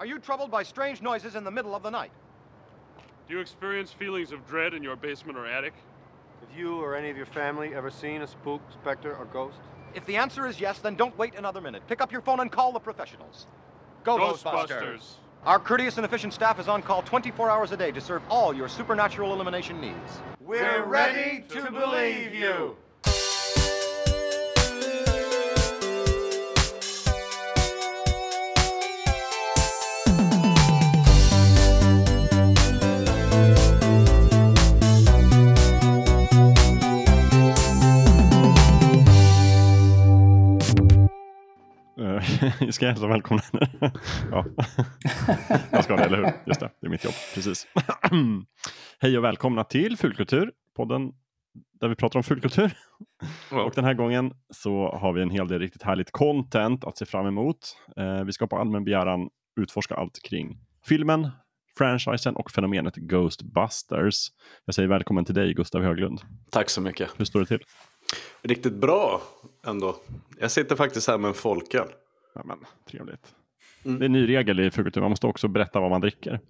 Are you troubled by strange noises in the middle of the night? Do you experience feelings of dread in your basement or attic? Have you or any of your family ever seen a spook, specter, or ghost? If the answer is yes, then don't wait another minute. Pick up your phone and call the professionals. Go, Ghostbusters! Ghostbusters. Our courteous and efficient staff is on call 24 hours a day to serve all your supernatural elimination needs. We're ready to believe you! Eh, ska hälsa välkomna? ja. jag ska det, eller hur? Just det, det är mitt jobb. Precis. Hej och välkomna till Fulkultur, podden där vi pratar om fulkultur. Och den här gången så har vi en hel del riktigt härligt content att se fram emot. Eh, vi ska på allmän begäran utforska allt kring filmen, franchisen och fenomenet Ghostbusters. Jag säger välkommen till dig Gustav Höglund. Tack så mycket. Hur står det till? Riktigt bra ändå. Jag sitter faktiskt här med en folköl. Ja, men, trevligt. Mm. Det är en ny regel i fulkultur, man måste också berätta vad man dricker.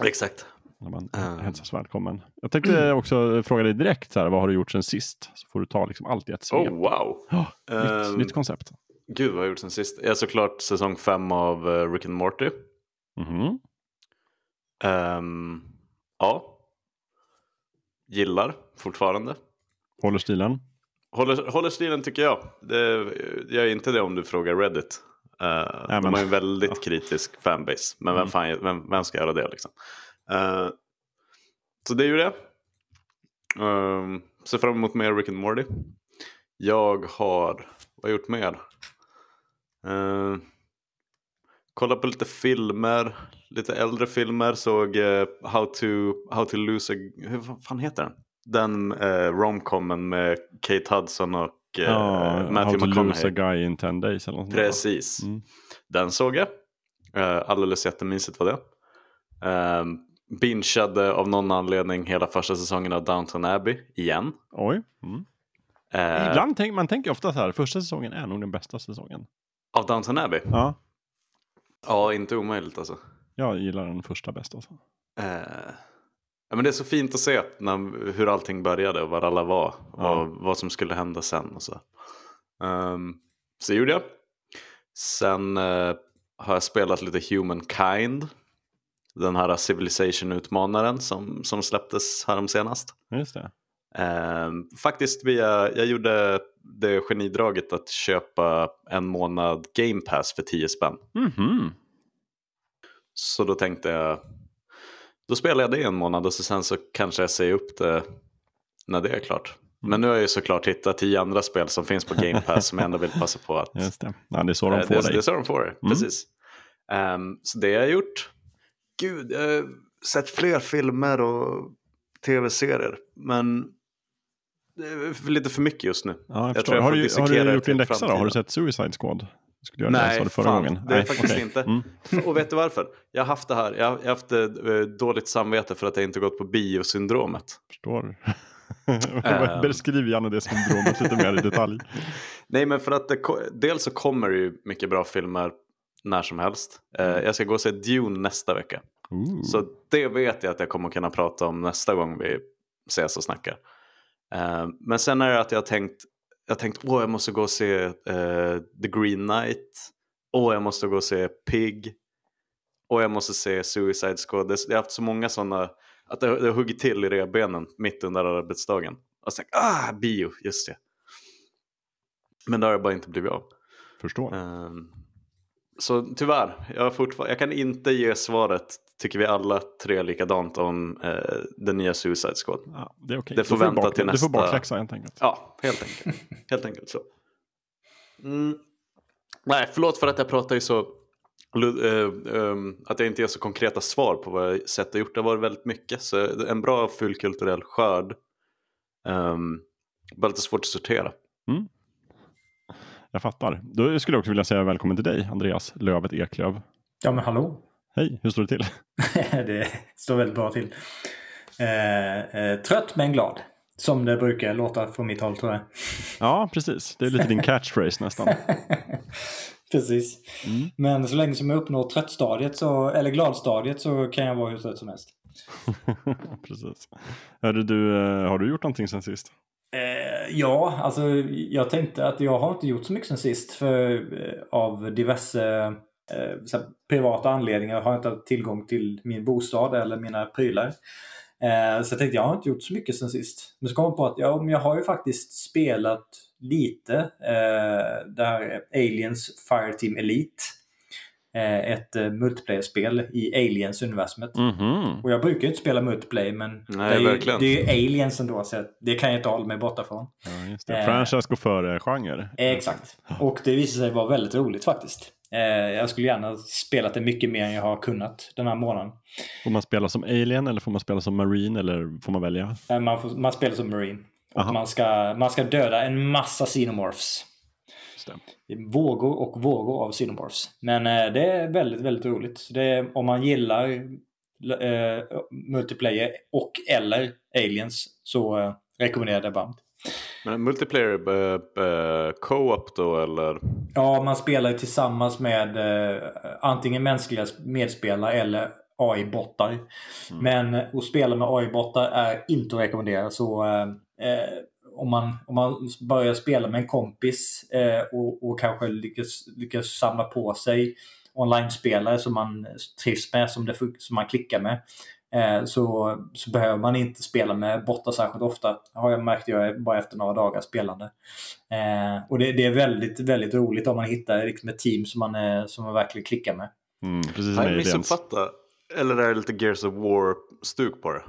Exakt. när man Ah. hälsas välkommen. Jag tänkte också fråga dig direkt, så här, vad har du gjort sen sist? Så får du ta liksom allt i ett svep. Oh wow. Ja, nytt, Ehm. nytt koncept. Gud vad har jag gjort sen sist? Jag är såklart säsong fem av eh, Rick and Morty. Mhm. Ehm, ja. Gillar fortfarande. Håller stilen. Håller, håller stilen tycker jag. Det, jag är inte det om du frågar Reddit. Uh, Nej, de har ju en väldigt kritisk fanbase. Men vem, Mm. fan, vem, vem ska göra det liksom? Eh, så det är ju det. Um, ser fram emot mer Rick and Morty. Jag har, vad har jag gjort mer? Uh, kollat på lite filmer, lite äldre filmer. Såg eh, How, to, How to lose a... Hur fan heter den? Den uh, romcomen med Kate Hudson och uh, ja, Matthew How to lose a McConaughey. guy in 10 days. Eller något. Precis. Mm. Den såg jag. Uh, alldeles jättemysigt var det. Um, bingeade av någon anledning hela första säsongen av Downton Abbey igen. Oj. Mm. Eh, Ibland tänk, man tänker ofta så här, första säsongen är nog den bästa säsongen. Av Downton Abbey? Ja, Ja, inte omöjligt alltså. jag gillar den första bäst. Alltså. Eh, ja, men det är så fint att se när, hur allting började och var alla var. Ja. Och vad som skulle hända sen. Och så. Um, så gjorde jag. Sen eh, har jag spelat lite Humankind. Den här Civilization-utmanaren som, som släpptes härom senast. Just det. Ehm, faktiskt via, jag gjorde det genidraget att köpa en månad Game Pass för 10 spänn. Mhm. Så då tänkte jag, då spelar jag det en månad och så sen så kanske jag säger upp det när det är klart. Men nu har jag ju såklart hittat tio andra spel som finns på Game Pass som jag ändå vill passa på att... Just det. Ja, det är så de Eh, får det, dig. det är så de får det, precis. Ehm, så det har jag gjort. Gud, jag har sett fler filmer och tv-serier. Men det är lite för mycket just nu. Ja, jag jag tror jag har, du, har du gjort din läxa då? Har du sett Suicide Squad? Skulle göra det, Nej, sa du förra fan, gången. det är Nej, faktiskt okej. inte. Mm. Och vet du varför? Jag har haft det här, jag har jag haft det, eh, dåligt samvete för att jag inte gått på biosyndromet. Förstår. Ehm. Beskriv gärna det syndromet lite mer i detalj. Nej men för att det, dels så kommer det ju mycket bra filmer när som helst. Eh, jag ska gå och se Dune nästa vecka. Ooh. Så det vet jag att jag kommer kunna prata om nästa gång vi ses och snackar. Eh, men sen är det att jag har tänkt, jag har tänkt åh jag måste gå och se eh, The Green Knight. Åh jag måste gå och se Pig. Och jag måste se Suicide Squad. Det- Jag har haft så många sådana, att det, det har huggit till i revbenen mitt under arbetsdagen. Och så tänkte ah bio, just det. Men det har jag bara inte blivit av. Förstår. Ehm, så tyvärr, jag, jag kan inte ge svaret, tycker vi alla tre likadant om eh, den nya Suicide Squad. Ja, det är okej. det får Du får vänta bak- till Du får nästa- bakläxa helt enkelt. Ja, helt enkelt. helt enkelt så. Mm. Nej, förlåt för att jag pratar ju så... eh, ehm, att jag inte ger så konkreta svar på vad jag sett och gjort. Det har varit väldigt mycket. Så en bra fullkulturell skörd. Um, bara lite svårt att sortera. Jag fattar. Då skulle jag också vilja säga välkommen till dig, Andreas Lövet Eklöv. Ja men hallå. Hej, hur står det till? det står väldigt bra till. Eh, eh, trött men glad. Som det brukar låta från mitt håll tror jag. Ja, precis. Det är lite din catchphrase nästan. Precis. Mm. Men så länge som jag uppnår tröttstadiet, så, eller gladstadiet, så kan jag vara hur trött som helst. Precis. Hörru, du, eh, har du gjort någonting sen sist? Eh, ja, alltså jag tänkte att jag har inte gjort så mycket sen sist. För eh, av diverse eh, så här, privata anledningar har jag inte haft tillgång till min bostad eller mina prylar. Eh, så jag tänkte jag har inte gjort så mycket sen sist. Men så kom jag på att ja, men jag har ju faktiskt spelat lite eh, det här Aliens Fireteam Elite. Eh, ett eh, multiplayer-spel i Aliens-universumet. Mhm. Och jag brukar ju inte spela multiplayer men Nej, det, är ju, det är ju aliens ändå så det kan jag inte hålla mig borta från. Ja, just det. Eh. Franchise går före genre. Exakt. Och det visade sig vara väldigt roligt faktiskt. Eh, jag skulle gärna spelat det mycket mer än jag har kunnat den här månaden. Får man spela som alien eller får man spela som marine eller får man välja? Eh, man, får, man spelar som marine. Aha. Och man ska, man ska döda en massa xenomorphs. Vågor och vågor av xenomorphs. Men eh, det är väldigt, väldigt roligt. Är, om man gillar eh, multiplayer och eller aliens så eh, rekommenderar jag det varmt. Men multiplayer eh, co-op då eller? Ja, man spelar ju tillsammans med eh, antingen mänskliga medspelare eller AI-bottar. Men eh, att spela med AI-bottar är inte att rekommendera. Så eh, om, man, om man börjar spela med en kompis och, och kanske lyckas, lyckas samla på sig online-spelare som man trivs med, som, det, som man klickar med. Eh, så, så behöver man inte spela med bottar särskilt ofta. Har jag märkt jag bara efter några dagar spelande. Eh, och det, det är väldigt, väldigt roligt om man hittar liksom ett team som man, eh, som man verkligen klickar med. Mm, precis som Har jag aliens. missuppfattat? Eller är det lite Gears of War-stuk på det?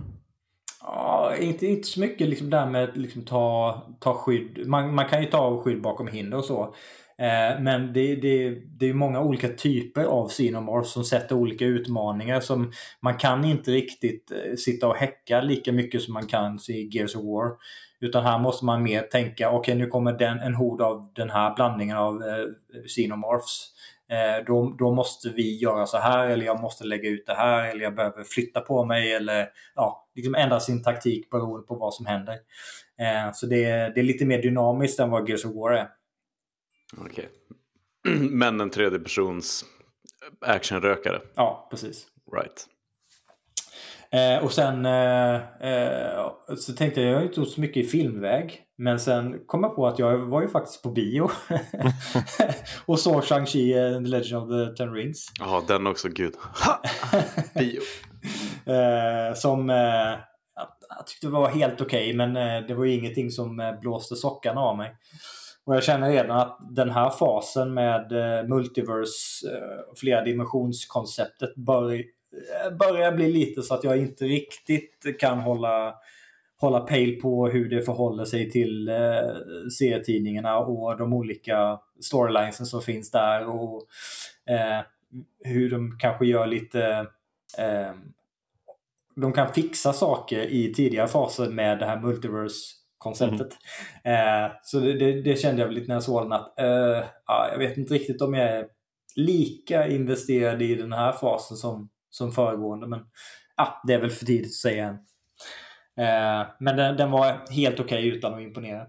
Ja, inte, inte så mycket liksom där med att liksom ta, ta skydd. Man, man kan ju ta skydd bakom hinder och så. Eh, men det, det, det är många olika typer av Xenomorphs som sätter olika utmaningar. som Man kan inte riktigt eh, sitta och häcka lika mycket som man kan i Gears of War. Utan här måste man mer tänka, okej nu kommer den, en hord av den här blandningen av eh, Xenomorphs. Eh, då, då måste vi göra så här eller jag måste lägga ut det här eller jag behöver flytta på mig eller ja, liksom ändra sin taktik beroende på vad som händer. Eh, så det, det är lite mer dynamiskt än vad Gears of War är. Okej. Men en tredje persons actionrökare. Ja, precis. Right. Eh, och sen eh, eh, så tänkte jag, jag har inte gjort så mycket i filmväg. Men sen kom jag på att jag var ju faktiskt på bio. och såg Shang-Chi, eh, The Legend of the Ten Rings. Ja, den också. Gud. Bio. Eh, som eh, jag, tyckte var helt okej men eh, det var ju ingenting som blåste sockarna av mig. Och jag känner redan att den här fasen med eh, multiverse, eh, flera dimensionskonceptet bör, eh, börjar bli lite så att jag inte riktigt kan hålla hålla pejl på hur det förhåller sig till eh, serietidningarna och de olika storylinesen som finns där och eh, hur de kanske gör lite eh, de kan fixa saker i tidigare faser med det här Multiverse multiverse-konceptet. Eh, så det, det, det kände jag väl lite när jag såg den att eh, ja, jag vet inte riktigt om jag är lika investerad i den här fasen som, som föregående. Men ja, det är väl för tidigt att säga än. Eh, men den, den var helt okej utan att imponera.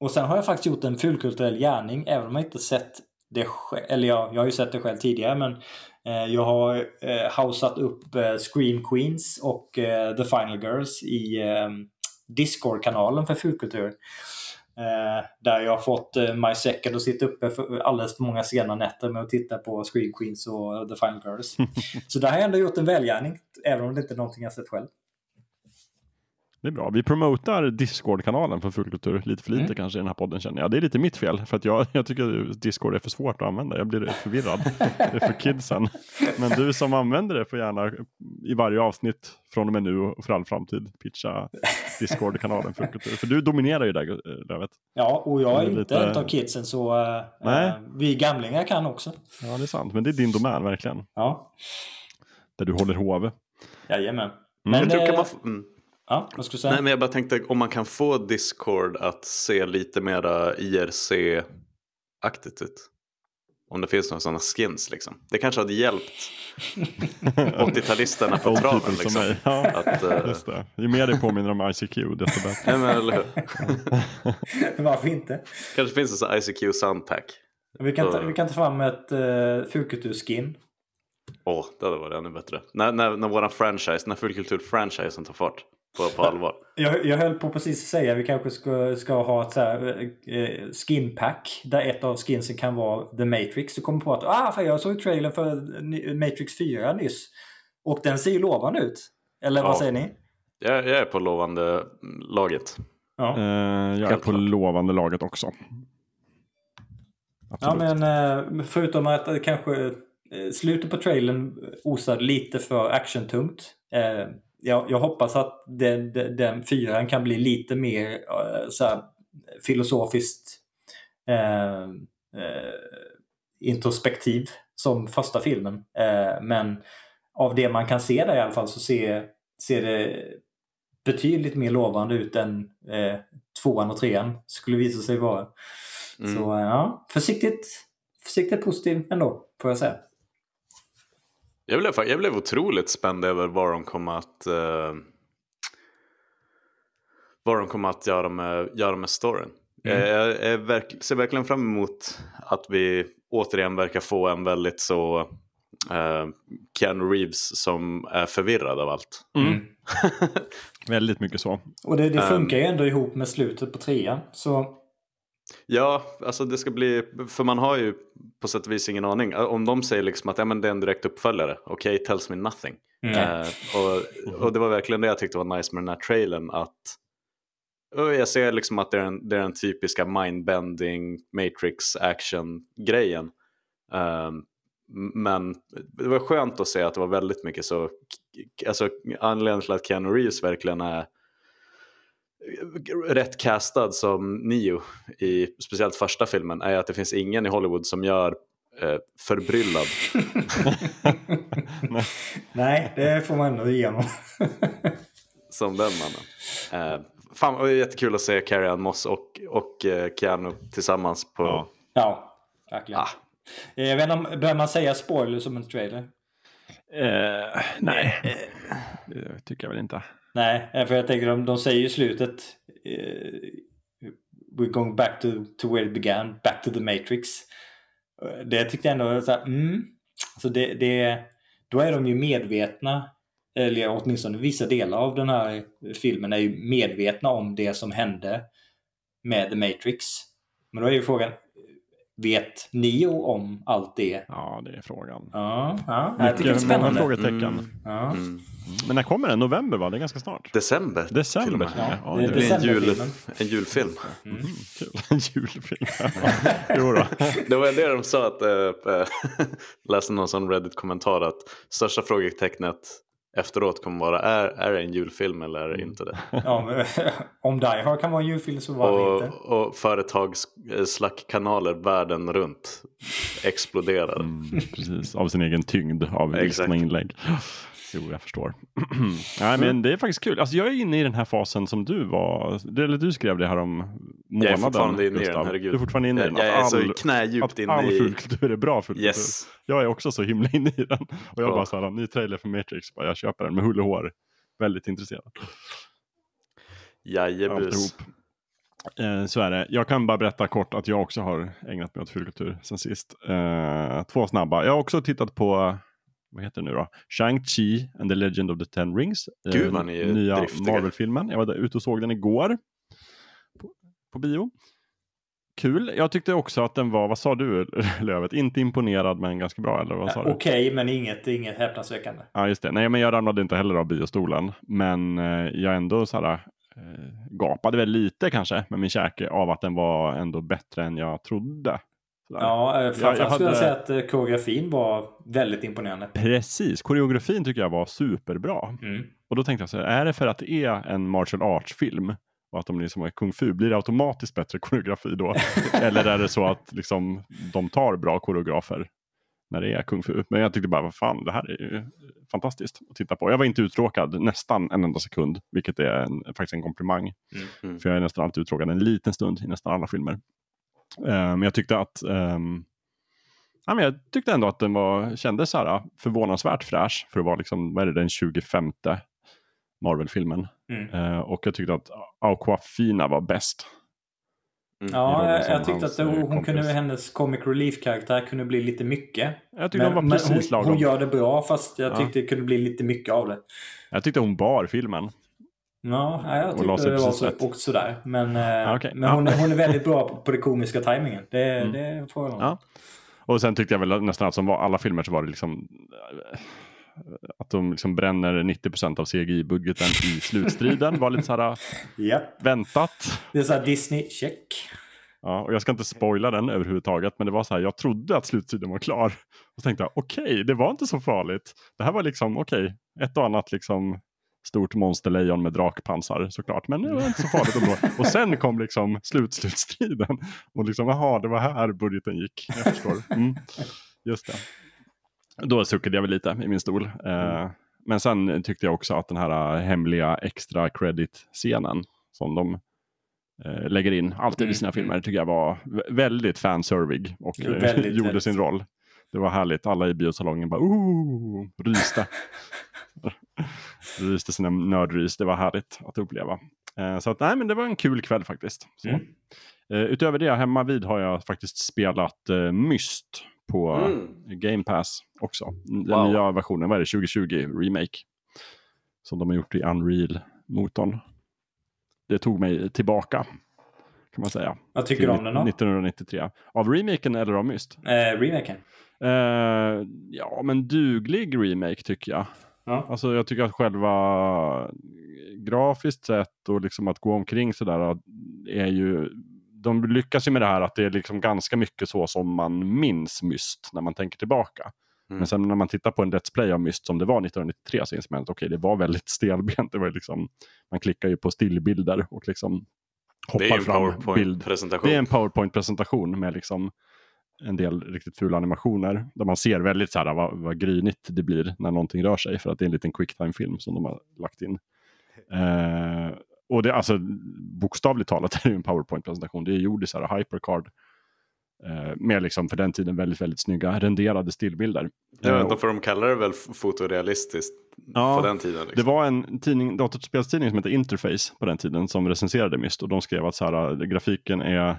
Och sen har jag faktiskt gjort en fulkulturell gärning även om jag inte sett det själv. Eller ja, jag har ju sett det själv tidigare men eh, jag har eh, houseat upp eh, Scream Queens och eh, The Final Girls i Discord-kanalen för fulkultur. Eh, där jag har fått eh, My Second att sitta uppe för alldeles för många sena nätter med att titta på Scream Queens och The Final Girls. Så där har jag ändå gjort en välgärning, även om det inte är någonting jag sett själv. Det är bra. Vi promotar Discord-kanalen för Fullkultur lite för lite Mm. kanske i den här podden känner jag. Det är lite mitt fel för att jag, jag tycker Discord är för svårt att använda. Jag blir förvirrad. det är för kidsen. Men du som använder det får gärna i varje avsnitt från och med nu och för all framtid pitcha Discord-kanalen Fullkultur. För du dominerar ju där, Lövet. Ja, och jag är är inte lite- en av kidsen så Nej. eh, vi gamlingar kan också. Ja, det är sant. Men det är din domän verkligen. Ja, Där du håller hov. jajamän. Mm. Men, Jag tror kan eh, man... f- Mm. Ja, vad skulle du säga? Nej, men jag bara tänkte om man kan få Discord att se lite mera IRC-aktigt ut. Om det finns några sådana skins liksom. Det kanske hade hjälpt 80-talisterna på traven som liksom. mig. Ja, Att, eh, just det. Ju mer det påminner om ICQ, desto bättre. Nej, men, eller hur? Varför inte? kanske finns en sån ICQ soundpack. Vi kan, ta, Så- vi kan ta fram ett uh, Fulkultur-skin. Åh, det hade varit ännu bättre. När, när, när våran franchise, när fullkultur-franchisen tar fart på, på allvar. Jag, jag höll på precis att säga att vi kanske ska, ska ha ett så här, eh, skinpack där ett av skinsen kan vara The Matrix. Du kommer på att ah, fan, jag såg trailern för Matrix 4 nyss. Och den ser ju lovande ut. Eller vad Ja. säger ni? Jag, jag är på lovande laget. Ja. Eh, jag är Helt på klart. lovande laget också. Ja, Absolut. men eh, förutom att kanske eh, slutet på trailern osar lite för actiontungt. Jag, jag hoppas att den, den, den fyran kan bli lite mer eh, så här, filosofiskt eh, eh, introspektiv som första filmen. Eh, men av det man kan se där i alla fall så ser, ser det betydligt mer lovande ut än eh, tvåan och trean skulle visa sig vara. Mm. Så ja, försiktigt, försiktigt positiv ändå, får jag säga. Jag blev, jag blev otroligt spänd över vad de kommer att eh, vad de kommer att göra med, göra med storyn. Mm. Jag, jag är verk, ser verkligen fram emot att vi återigen verkar få en väldigt så eh, Keanu Reeves som är förvirrad av allt. Mm. Väldigt mycket så. Och det, det Ehm. funkar ju ändå ihop med slutet på trean. Så Ja, alltså det ska bli, för man har ju på sätt och vis ingen aning. Om de säger liksom att ja, men det är en direkt uppföljare, okej, tells me nothing. Mm. Eh, och, och det var verkligen det jag tyckte var nice med den här trailern. Att, jag ser liksom att det är, en, det är den typiska mindbending matrix action-grejen. Um, men det var skönt att se att det var väldigt mycket så, alltså anledningen till att Keanu Reeves verkligen är rätt castad som Neo i speciellt första filmen är att det finns ingen i Hollywood som gör eh, förbryllad. nej, det får man ändå ge honom. som den mannen. Eh, fan, det var jättekul att se Carrie Ann Moss och, och eh, Keanu tillsammans på... Ja. ja, verkligen. Ah. Eh, Jag vet inte om, bör man säga spoiler som en trailer? Eh, nej, det tycker jag väl inte. Nej, eh, för jag tänker de, de säger ju i slutet Uh, We're going back to, to where it began, back to the Matrix. Eh, det tyckte jag ändå var så här, mm. Så det, det, då är de ju medvetna, eller åtminstone vissa delar av den här filmen är ju medvetna om det som hände med The Matrix. Men då är ju frågan, vet Neo om allt det? Ja, det är frågan. Ja, ja jag tycker det är Mycket, många spännande. frågetecken. Mm, Ja. mm. Men när kommer den? November va? Det är ganska snart. December. December. Ja, Ja, det blir en, jul, en julfilm. Mm. Mm, kul. En julfilm. jo då. Det var det de sa att, äh, läste någon sån Reddit-kommentar att största frågetecknet efteråt kommer vara är, är det en julfilm eller är det inte det? Ja, men, om Die Hard kan vara en julfilm så varför inte? Och, och företags eh, Slack-kanaler världen runt exploderar. Mm, precis, av sin egen tyngd av ilskna inlägg. Jo, jag förstår. Nej, men det är faktiskt kul. Alltså, jag är inne i den här fasen som du var. Eller du skrev det här om månaden. Jag är fortfarande inne i den, herregud. Du är fortfarande inne i den. Jag, jag är Att så all- knädjupt att inne all i... fulkultur är bra fulkultur. Yes. Jag är också så himla inne i den. Och jag Bra. bara så här, ny trailer för Matrix, bara, jag köper den med hull och hår. Väldigt intresserad. Jajebus. Eh, så är det. Jag kan bara berätta kort att jag också har ägnat mig åt fulkultur sen sist. Eh, två snabba. Jag har också tittat på, vad heter det nu då? Shang-Chi and the Legend of the Ten Rings. Eh, Gud, ni är nya. Marvel-filmen. Jag var där ute och såg den igår. På, på bio. Kul. Jag tyckte också att den var, vad sa du Lövet? Inte imponerad men ganska bra eller vad sa du? Okej, men inget, inget häpnadsväckande. Ja, just det. Nej, men jag ramlade inte heller av biostolen. Men eh, jag ändå så här, eh, gapade väl lite kanske med min käke av att den var ändå bättre än jag trodde. Ja, eh, framförallt jag skulle jag hade- säga att eh, koreografin var väldigt imponerande. Precis, koreografin tycker jag var superbra. Mm. Och då tänkte jag så här, är det för att det är en martial arts-film och att de liksom är kung fu, blir det automatiskt bättre koreografi då? Eller är det så att liksom, de tar bra koreografer när det är kung fu? Men jag tyckte bara, vad fan, det här är ju fantastiskt att titta på. Jag var inte uttråkad nästan en enda sekund, vilket är en, faktiskt en komplimang. Mm. För jag är nästan alltid uttråkad en liten stund i nästan alla filmer. Eh, Men jag tyckte att ehm, ja, men jag tyckte ändå att den var, kändes så här, förvånansvärt fräsch för att vara liksom, vad är det, den 25 Marvel-filmen. Mm. Eh, och jag tyckte att Aquafina var bäst. Mm. Ja, jag, jag tyckte att eh, hon, kompis. kunde, hennes comic relief-karaktär kunde bli lite mycket. Jag tyckte hon var precis hon, lagom. hon gör det bra fast jag Ja. tyckte det kunde bli lite mycket av det. Jag tyckte hon bar filmen. Ja, ja, jag Och tyckte det var så, rätt. också där. Men, eh, Ja, okej. men Ja. hon, är- hon är väldigt bra på, på det komiska tajmingen. Det, Mm. det får jag Ja. Och sen tyckte jag väl nästan att som var alla filmer så var det liksom eh, att de liksom bränner 90% av CGI-budgeten i slutstriden var lite så här ja. väntat. Det är så här Disney, check. Ja, och jag ska inte spoila den överhuvudtaget, men det var så här, jag trodde att slutstriden var klar. Och så tänkte jag, okej, det var inte så farligt. Det här var liksom, okej, ett och annat liksom stort monsterlejon med drakpansar såklart, men det var inte så farligt ändå. Och sen kom liksom slutslutstriden. Och liksom, jaha, det var här budgeten gick. Jag förstår. Mm, just det. Då suckade jag väl lite i min stol. Eh, men sen tyckte jag också att den här hemliga extra credit-scenen som de eh, lägger in alltid i sina Mm, filmer tycker jag var vä- väldigt fanservig och eh, Väldigt, gjorde väldigt. sin roll. Det var härligt, alla i biosalongen bara ooh, ryste. ryste sina nördrys, det var härligt att uppleva. Eh, så att, nej, men det var en kul kväll faktiskt. Mm. Eh, utöver det, hemma vid har jag faktiskt spelat eh, Myst på Mm. Game Pass också. Den Wow. nya versionen, vad är det, 2020 Remake. Som de har gjort i Unreal-motorn. Det tog mig tillbaka, kan man säga. Vad tycker du om den då? 1993. Av remaken eller av Myst? Eh, remaken. Eh, ja, men duglig remake tycker jag. Ja. Alltså jag tycker att själva grafiskt sett och liksom att gå omkring sådär är ju de lyckas ju med det här att det är liksom ganska mycket så som man minns Myst när man tänker tillbaka. Mm. Men sen när man tittar på en Let's Play av Myst som det var 1993 så inser man att okej, det var väldigt stelbent. Det var liksom, man klickar ju på stillbilder och liksom Det är hoppar fram bild. powerpoint-presentation. Det är en powerpoint-presentation med liksom en del riktigt fula animationer. Där man ser väldigt så här vad, vad grynigt det blir när någonting rör sig. För att det är en liten quicktime-film som de har lagt in. Eh, och det, alltså, bokstavligt talat är det ju en powerpoint-presentation. Det är gjord i så här hypercard. Eh, med liksom för den tiden väldigt, väldigt snygga renderade stillbilder. Jag Eh, vet inte, och- för de kallar det väl fotorealistiskt Ja, på den tiden. Liksom. Det var en tidning, datorspelstidning som hette Interface på den tiden som recenserade Myst och de skrev att så här, grafiken är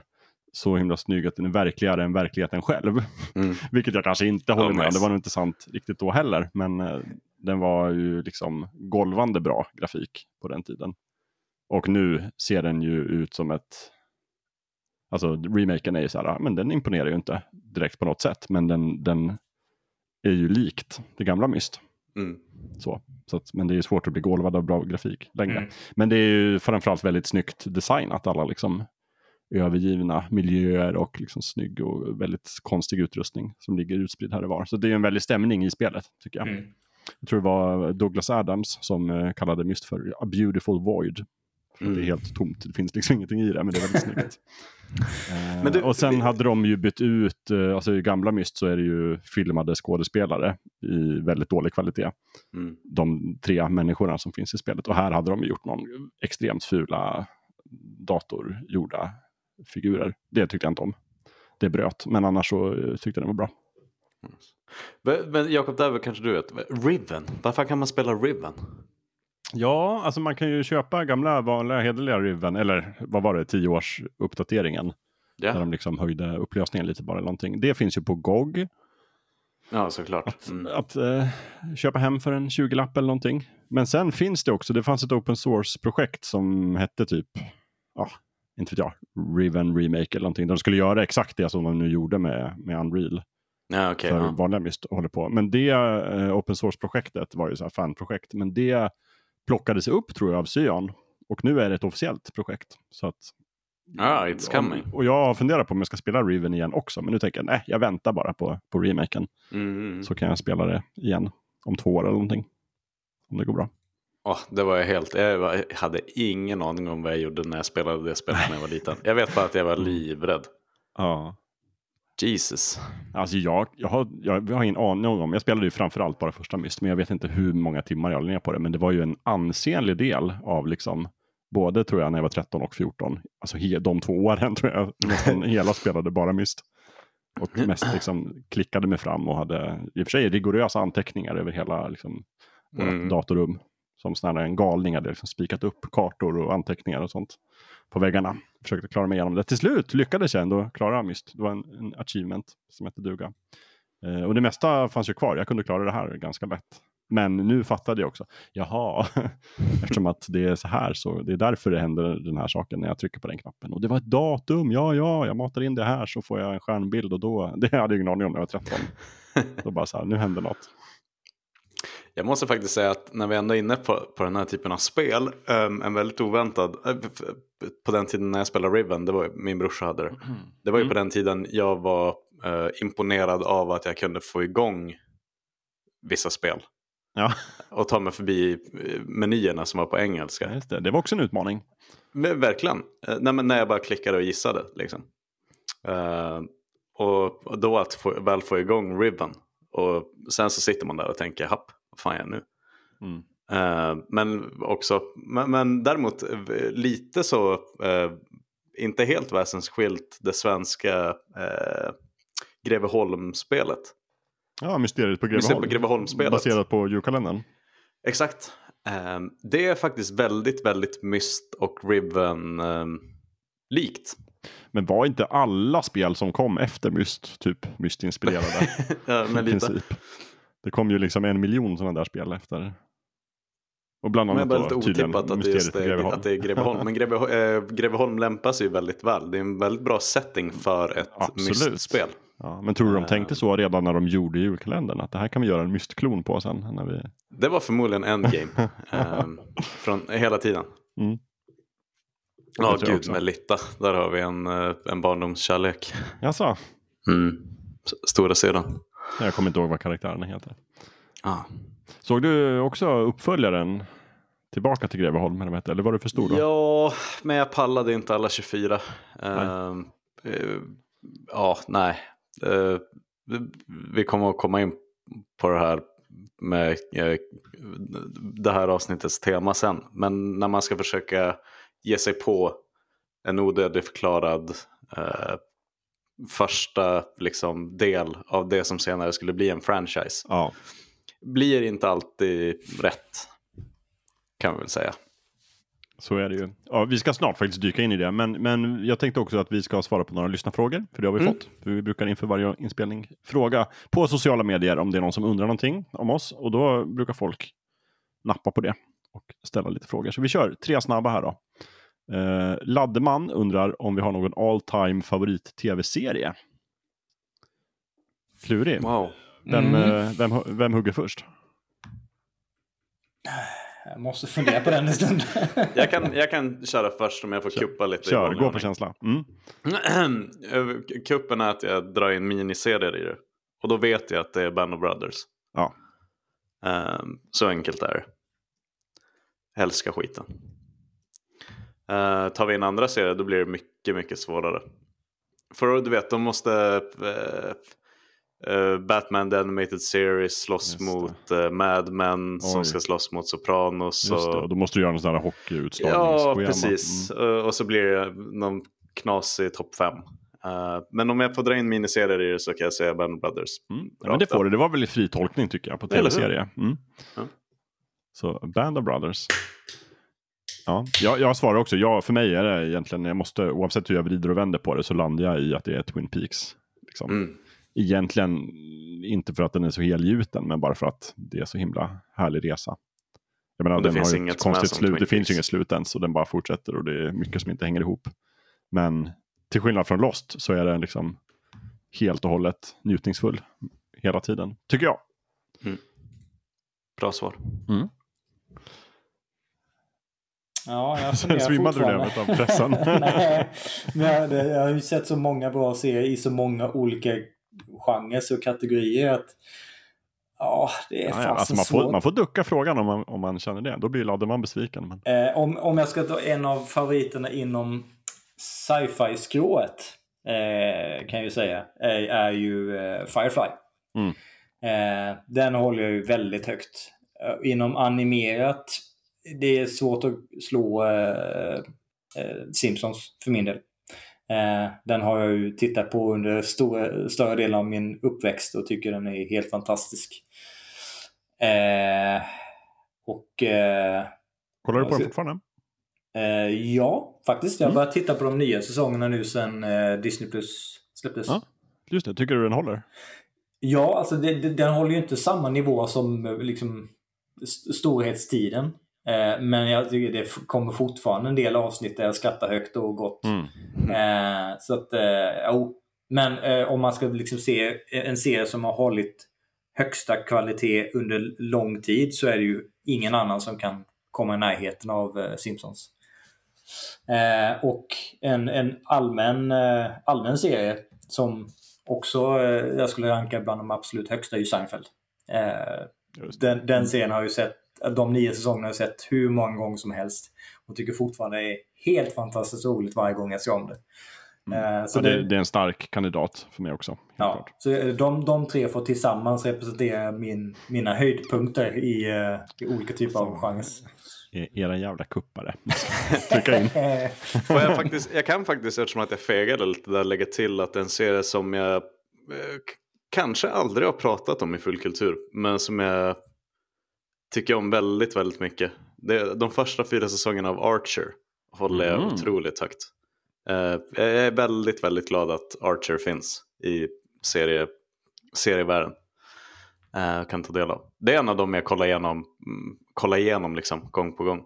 så himla snygg att den är verkligare än verkligheten själv. Mm. Vilket jag kanske inte håller Ja, med om. nice. Det var nog inte sant riktigt då heller. Men eh, den var ju liksom golvande bra grafik på den tiden. Och nu ser den ju ut som ett... Alltså remaken är ju så här, men den imponerar ju inte direkt på något sätt. Men den, den är ju likt det gamla Myst. Mm. Så, så att, men det är ju svårt att bli golvad av bra grafik längre. Mm. Men det är ju framförallt väldigt snyggt designat. Alla liksom övergivna miljöer och liksom snygg och väldigt konstig utrustning som ligger utspridd här och var. Så det är en väldig stämning i spelet tycker jag. Mm. Jag tror det var Douglas Adams som eh, kallade Myst för A Beautiful Void. Mm. Det är helt tomt, det finns liksom ingenting i det, men det är väldigt snyggt. Men du- och sen vi- hade de ju bytt ut, eh, alltså i gamla Myst så är det ju filmade skådespelare i väldigt dålig kvalitet Mm. de tre människorna som finns i spelet. Och här hade de gjort någon extremt fula datorgjorda figurer. Det tyckte jag inte om. Det bröt, men annars så eh, tyckte jag den var bra. Men- Men Jakob, där kanske du vet. Riven, varför kan man spela Riven? Ja, alltså man kan ju köpa gamla vanliga hederliga Riven, eller vad var det, 10 års uppdateringen. Där de liksom höjde upplösningen lite bara eller någonting. Det finns ju på GOG. ja såklart. Mm. Att eh, köpa hem för en 20-lapp eller någonting. Men sen finns det också, det fanns ett open source-projekt som hette typ, ja, inte vet jag, Riven Remake eller någonting. De skulle göra exakt det som de nu gjorde med, med Unreal Ja, okej. för ja. vanliga Myst håller på. Men det eh, open source-projektet var ju så här fanprojekt. Men det plockades upp tror jag av Cyan. Och nu är det ett officiellt projekt. Så att, Ja, it's coming. Och jag har funderat på om jag ska spela Riven igen också. Men nu tänker jag, nej, jag väntar bara på, på remaken. Mm. Så kan jag spela det igen om två år eller någonting. Om det går bra. Åh, det var jag helt, jag, hade ingen aning om vad jag gjorde när jag spelade det spelet när jag var liten. Jag vet bara att jag var livrädd. Ja. Jesus. Alltså jag, jag, har, jag, jag har ingen aning om, jag spelade ju framförallt bara första Myst, men jag vet inte hur många timmar jag la ner på det. Men det var ju en ansenlig del av liksom, både tror jag när jag var 13 och 14, alltså he, de två åren tror jag nästan hela spelade bara Myst. Och mest liksom klickade mig fram och hade i och för sig rigorösa anteckningar över hela liksom, Mm. datorrum. Som sådana en galning hade liksom spikat upp kartor och anteckningar och sånt på väggarna. Försökte klara mig igenom det. Till slut lyckades jag ändå klara Myst. Det var en, en achievement som hette duga. Eh, och det mesta fanns ju kvar. Jag kunde klara det här ganska lätt. Men nu fattade jag också. Jaha, eftersom att det är så här så det är därför det händer den här saken när jag trycker på den knappen. Och det var ett datum. Ja, ja, jag matar in det här så får jag en stjärnbild och då. Det hade jag ingen aning om när jag var 13. Då bara så här, nu händer något. Jag måste faktiskt säga att när vi ändå är inne på, på den här typen av spel, um, en väldigt oväntad, uh, på den tiden när jag spelade Riven, det var min brorsa hade det. Det var ju på den tiden jag var uh, imponerad av att jag kunde få igång vissa spel. Ja, Och ta mig förbi eh, menyerna som var på engelska. det. det var också en utmaning. Men, verkligen. Nej, men när jag bara klickade och gissade. Liksom. Uh, och, och då att få, väl få igång Riven. Och sen så sitter man där och tänker, happ, vad fan är jag nu? Mm. Eh, men också, men, men däremot eh, lite så, eh, inte helt väsensskilt, det svenska eh, Greveholm-spelet. Ja, Mysteriet på Mysteriet Greveholm. på Greveholm-spelet. Baserat på julkalendern. Exakt. Eh, det är faktiskt väldigt, väldigt Myst och Riven eh, likt. Men var inte alla spel som kom efter Myst typ Myst-inspirerade? Ja, men lite. princip. Det kom ju liksom en miljon sådana där spel efter. Och bland Men annat det är lite otippat att det, just är, Greveholm. att det är Greveholm. Men Greve, eh, Greveholm lämpar sig ju väldigt väl. Det är en väldigt bra setting för ett Absolut. Myst-spel. Ja, men tror du de Eh. tänkte så redan när de gjorde julkalendern? Att det här kan vi göra en Mystklon på sen? När vi... Det var förmodligen endgame. um, från hela tiden. Mm. Ja, jag gud med Litta. Där har vi en, eh, en barndomskärlek. Jaså? Mm. Stora sedan. Jag kommer inte ihåg vad karaktärerna heter. Ah. Såg du också uppföljaren Tillbaka till Greveholm? Eller, vad var du för stor då? Ja, men jag pallade inte alla 24. Ehm, eh, ja, nej. Eh, vi kommer att komma in på det här med eh, det här avsnittets tema sen. Men när man ska försöka ge sig på en odödligförklarad eh, första liksom, del av det som senare skulle bli en franchise Ja, blir inte alltid rätt. Kan vi väl säga. så är det ju. Ja, vi ska snart faktiskt dyka in i det. Men, men jag tänkte också att vi ska svara på några lyssnarfrågor. För det har vi Mm. fått. Vi brukar inför varje inspelning fråga på sociala medier om det är någon som undrar någonting om oss. Och då brukar folk nappa på det och ställa lite frågor. Så vi kör tre snabba här då. Eh, Laddeman undrar om vi har någon all time favorit tv-serie. Klurig. Wow. Vem, Mm. eh, vem, vem hugger först? Jag måste fundera på den en stund. Jag kan, jag kan köra först om jag får kuppa lite. Kör, gå på känsla. Mm. Kuppen är att jag drar in miniserier i det. Och då vet jag att det är Band of Brothers. Ja. Ehm, så enkelt är det. Älskar skiten. Uh, tar vi in andra serier då blir det mycket, mycket svårare. För du vet, de måste... eh, eh, Batman The Animated Series slåss det. mot uh, Mad Men som Oj. ska slåss mot Sopranos. Just det, och- och då måste du göra en sån här hockeyutslagningsschema. Ja, precis. Mm. Uh, Och så blir det någon knasig topp fem. Uh, men om jag får dra in miniserier i det så kan jag säga Band of Brothers. Mm. Ja, men det får du. Det var väl fri tolkning tycker jag på tv-serie. Mm. Ja. Så Band of Brothers. Ja, jag, jag svarar också. Ja, för mig är det egentligen, jag måste, oavsett hur jag vrider och vänder på det så landar jag i att det är Twin Peaks. Liksom. Mm. Egentligen inte för att den är så helgjuten, men bara för att det är så himla härlig resa. Jag menar, det den finns har ju inget ett konstigt slut. Det finns ju inget slut ens och den bara fortsätter och det är mycket som inte hänger ihop. Men till skillnad från Lost så är den liksom helt och hållet njutningsfull hela tiden, tycker jag. Bra svar. Ja, jag funderar Svimmade du det av pressen? Nej, men jag, jag har ju sett så många bra serier i så många olika genrer och kategorier att ja, det är Ja, alltså man, svårt. får, man får ducka frågan om man, om man känner det. Då blir Laddeman besviken. Men... Eh, om, om jag ska ta en av favoriterna inom sci-fi-skrået eh, kan jag ju säga är, är ju eh, Firefly. Mm. Eh, den håller jag ju väldigt högt. Eh, inom animerat, det är svårt att slå eh, eh, Simpsons för min del. Eh, den har jag ju tittat på under stora, större delen av min uppväxt och tycker den är helt fantastisk. Och Kollar du på den ser- fortfarande? Ja, faktiskt. Jag har börjat titta på de nya säsongerna nu eh, Disney Plus släpptes. Ja. Just det, tycker du den håller? Ja, alltså det, det, den håller ju inte samma nivå som liksom, st- storhetstiden. Eh, men jag tycker det kommer fortfarande en del avsnitt där jag skrattar högt och gott. Mm. Eh, så att, eh, jo. Men om man ska liksom se en serie som har hållit högsta kvalitet under lång tid så är det ju ingen annan som kan komma i närheten av Simpsons. Och en, en allmän, allmän serie som också jag skulle ranka bland de absolut högsta är ju Seinfeld. Den, den serien har jag ju sett, de nio säsongerna har jag sett hur många gånger som helst. Och tycker fortfarande det är helt fantastiskt roligt varje gång jag ser om det. Eh, så Så det, det, det är en stark kandidat för mig också. Helt ja, klart. så eh, de, de tre får tillsammans representera min, mina höjdpunkter i, eh, i olika typer av genrer. E- Era jävla kuppare. Trycka in. Får jag, faktiskt, jag kan faktiskt, eftersom att jag fegade lite där, lägga till att en serie som jag kanske aldrig har pratat om i fullkultur, men som jag tycker om väldigt, väldigt mycket. Det de första fyra säsongerna av Archer håller jag Mm. otroligt högt. Eh, jag är väldigt, väldigt glad att Archer finns i serie, serievärlden. Eh, kan ta del av. Det är en av dem jag kollar igenom, mm, kollar igenom liksom, gång på gång.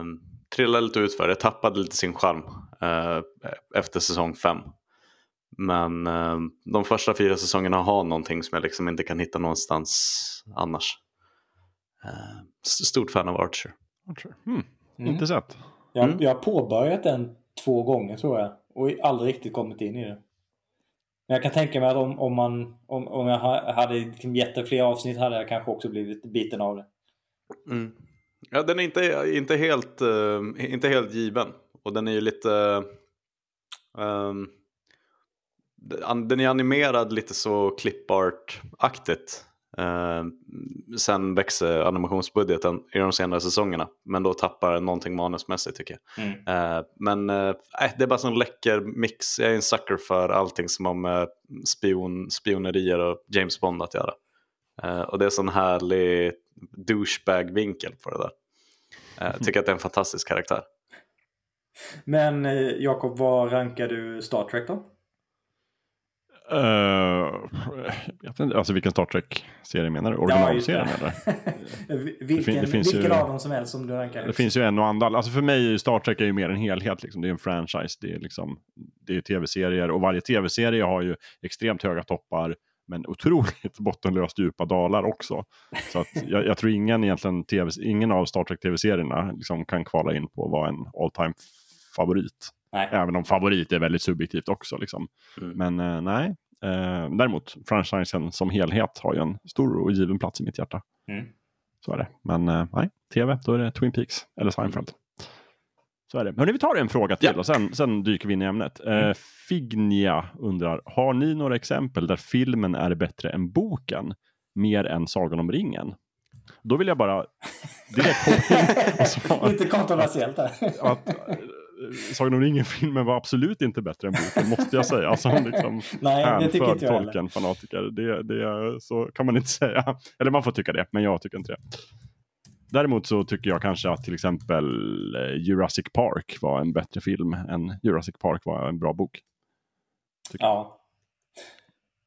Um, trillade lite utför, jag tappade lite sin charm eh, efter säsong fem. Men eh, de första fyra säsongerna har någonting som jag liksom inte kan hitta någonstans annars. Eh, stort fan av Archer. Archer. Mm. Mm. Inte sett. jag, Mm. jag har påbörjat den två gånger tror jag. Och aldrig riktigt kommit in i det. Men jag kan tänka mig att om, om, man, om, om jag ha- hade liksom gett det fler avsnitt hade jag kanske också blivit biten av det. Mm. Ja, den är inte, inte, helt, eh, inte helt given. Och den är ju lite... ehm, den- den är animerad lite så clipart-aktigt. Uh, sen växer animationsbudgeten i de senare säsongerna. Men då tappar någonting manusmässigt tycker jag. Mm. Eh, men eh, nej, det är bara en läcker mix. Jag är en sucker för allting som har med spion, spionerier och James Bond att göra. Eh, och det är sån härlig douchebag-vinkel på det där. Eh, Jag tycker att det är en fantastisk karaktär. Men eh, Jakob, vad rankar du Star Trek då? Uh, jag vet inte, alltså vilken Star Trek-serie menar du? Originalserien eller? vilken det finns vilken ju- av dem som helst som du rankar Det finns ju en och annan. Alltså för mig är ju Star Trek är ju mer en helhet. Liksom. Det är en franchise. Det är, liksom, det är tv-serier och varje tv-serie har ju extremt höga toppar men otroligt bottenlöst djupa dalar också. Så att jag, jag tror ingen, egentligen TV, ingen av Star Trek tv-serierna liksom kan kvala in på att vara en all time favorit. Nej. Även om favorit är väldigt subjektivt också. Liksom. Mm. Men eh, nej. Eh, däremot, franchisen som helhet har ju en stor och given plats i mitt hjärta. Mm. Så är det. Men eh, nej, tv, då är det Twin Peaks eller Seinfeld. Så är det. Hörrni, vi tar en fråga till Ja. och sen, sen dyker vi in i ämnet. Eh, Fignia undrar, har ni några exempel där filmen är bättre än boken? Mer än Sagan om ringen? Då vill jag bara direkt hoppa in och svara Lite kontroversiellt där. att Sagan om ringen-filmen var absolut inte bättre än boken, måste jag säga. Alltså, liksom, Nej, det tycker inte jag heller. Tolkien-fanatiker. Det, det, så kan man inte säga. Eller man får tycka det, men jag tycker inte det. Däremot så tycker jag kanske att till exempel eh, Jurassic Park var en bättre film än Jurassic Park var en bra bok. Ja.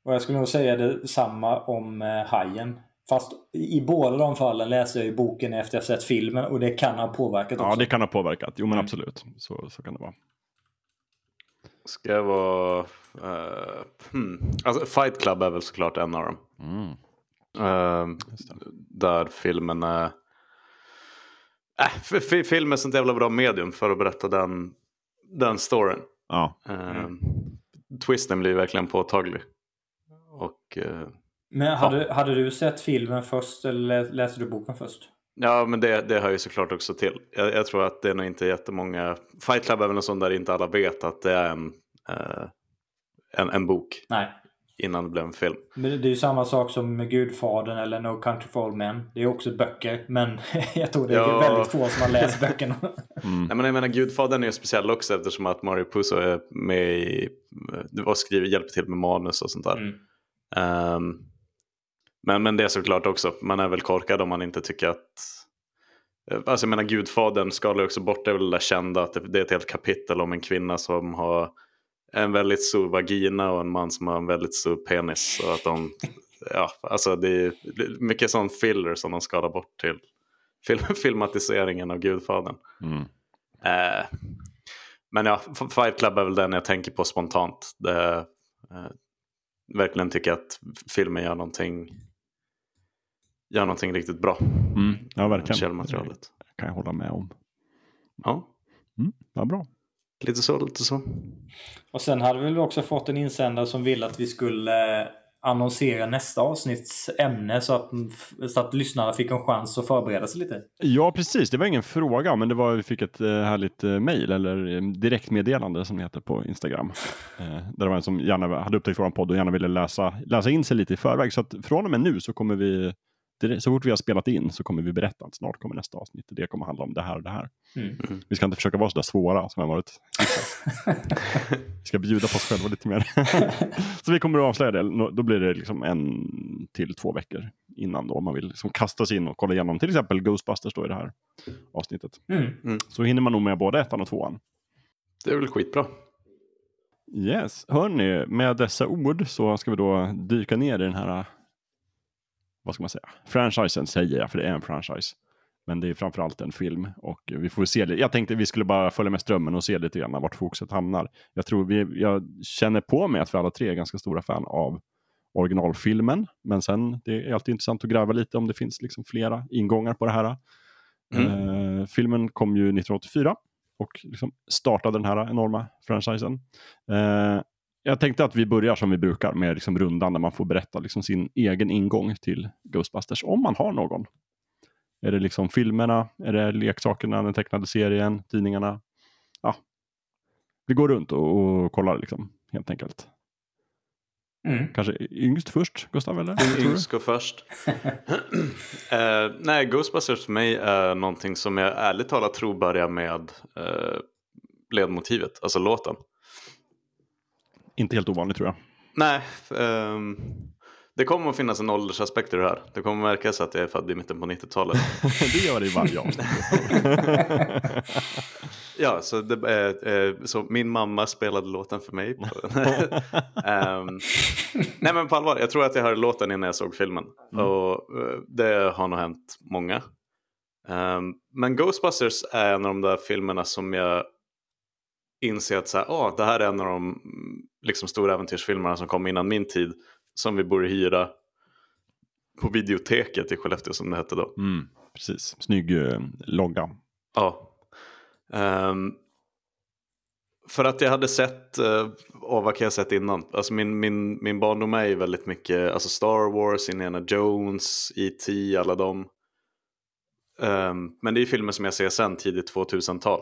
Och jag skulle nog säga detsamma om eh, Hajen. Fast i båda de fallen läste jag ju boken efter jag sett filmen och det kan ha påverkat Ja, också. det kan ha påverkat. Jo, men Mm. absolut. Så, så kan det vara. Ska jag vara... eh, hmm. alltså, Fight Club är väl såklart en av dem. Mm. Eh, där filmen är... Äh, film är sånt jävla bra medium för att berätta den, den storyn. Ja. Eh, Twisten blir verkligen påtaglig. Och Men hade, hade du sett filmen först eller lä- läste du boken först? ja, men det, det hör ju såklart också till. Jag, jag tror att det är nog inte jättemånga... Fight Club är väl en sån där inte alla vet att det är en, eh, en, en bok Nej. innan det blev en film. Men det är ju samma sak som med Gudfadern eller No Country for Old Men. Det är också böcker, men jag tror det är Ja. väldigt få som har läst böckerna. Mm. Nej, men jag menar, Gudfadern är ju speciell också eftersom att Mario Puzo är med i... Det var skriver, hjälper till med manus och sånt där. Mm. Ehm, men, men det är såklart också, man är väl korkad om man inte tycker att eh, alltså jag menar Gudfadern skalar ju också bort det väl kända att det, är ett helt kapitel om en kvinna som har en väldigt stor vagina och en man som har en väldigt stor penis. Och att de, ja, alltså det är mycket sån filler som de skalar bort till film, filmatiseringen av Gudfadern. Mm. Eh, men ja, Fight Club är väl den jag tänker på spontant. Det, eh, verkligen tycker att filmen gör någonting, gör någonting riktigt bra. Mm. Ja, verkligen. Källmaterialet. Det kan jag hålla med om. Ja, Mm. Vad bra. lite så, lite så. Och sen hade vi också fått en insändare som ville att vi skulle eh, annonsera nästa avsnitts ämne så att, så att lyssnarna fick en chans att förbereda sig lite. Ja, precis. Det var ingen fråga, men det var, vi fick ett eh, härligt eh, mejl eller direktmeddelande som det heter på Instagram. Där det var en som gärna hade upptäckt vår podd och gärna ville läsa, läsa in sig lite i förväg. Så att från och med nu så kommer vi, direkt- så fort vi har spelat in så kommer vi berätta att snart kommer nästa avsnitt. Det kommer handla om det här och det här. Mm. Vi ska inte försöka vara så där svåra som vi har varit. vi ska bjuda på oss själva lite mer. så vi kommer att avslöja det. Då blir det liksom en till två veckor innan då om man vill liksom kasta sig in och kolla igenom till exempel Ghostbusters då i det här avsnittet. Mm. Så hinner man nog med både ettan och tvåan. Det är väl skitbra. Yes, hörni, med dessa ord så ska vi då dyka ner i den här, vad ska man säga, franchisen säger jag, för det är en franchise. Men det är framförallt en film och vi får se lite. Jag tänkte vi skulle bara följa med strömmen och se lite grann vart fokuset hamnar. Jag tror vi, jag känner på mig att vi alla tre är ganska stora fan av originalfilmen. Men sen, det är alltid intressant att gräva lite om det finns liksom flera ingångar på det här. Eh, filmen kom ju 1984 och liksom startade den här enorma franchisen. Eh, jag tänkte att vi börjar som vi brukar med liksom rundan där man får berätta liksom sin egen ingång till Ghostbusters, om man har någon. Är det liksom filmerna, är det leksakerna, den tecknade serien, tidningarna? Ja, vi går runt och, och kollar liksom, helt enkelt. Mm. Kanske yngst först, Gustav? Eller? Yngst går först. Eh, nej, Ghostbusters för mig är någonting som jag ärligt talat tror börjar med uh, ledmotivet, alltså låten. Inte helt ovanligt tror jag. Nej, ehm, det kommer att finnas en åldersaspekt i det här. Det kommer att märkas att jag är född i mitten på 90-talet. det gör det i varje avsnitt. ja, så, det, eh, eh, så min mamma spelade låten för mig. Ehm, nej men på allvar, jag tror att jag hörde låten innan jag såg filmen. Och eh, det har nog hänt många. Ehm, men Ghostbusters är en av de där filmerna som jag inser att så här, "Åh, det här är en av de mm, liksom, stora äventyrsfilmerna som kom innan min tid. Som vi borde hyra på videoteket i Skellefteå som det hette då. Mm, precis, snygg eh, logga. Ja. Ehm, för att jag hade sett, uh, vad kan jag ha sett innan? Alltså min, min, min barndom är ju väldigt mycket alltså Star Wars, Indiana Jones, E.T. alla dem. Ehm, men det är ju filmer som jag ser sen, tidigt 2000-tal.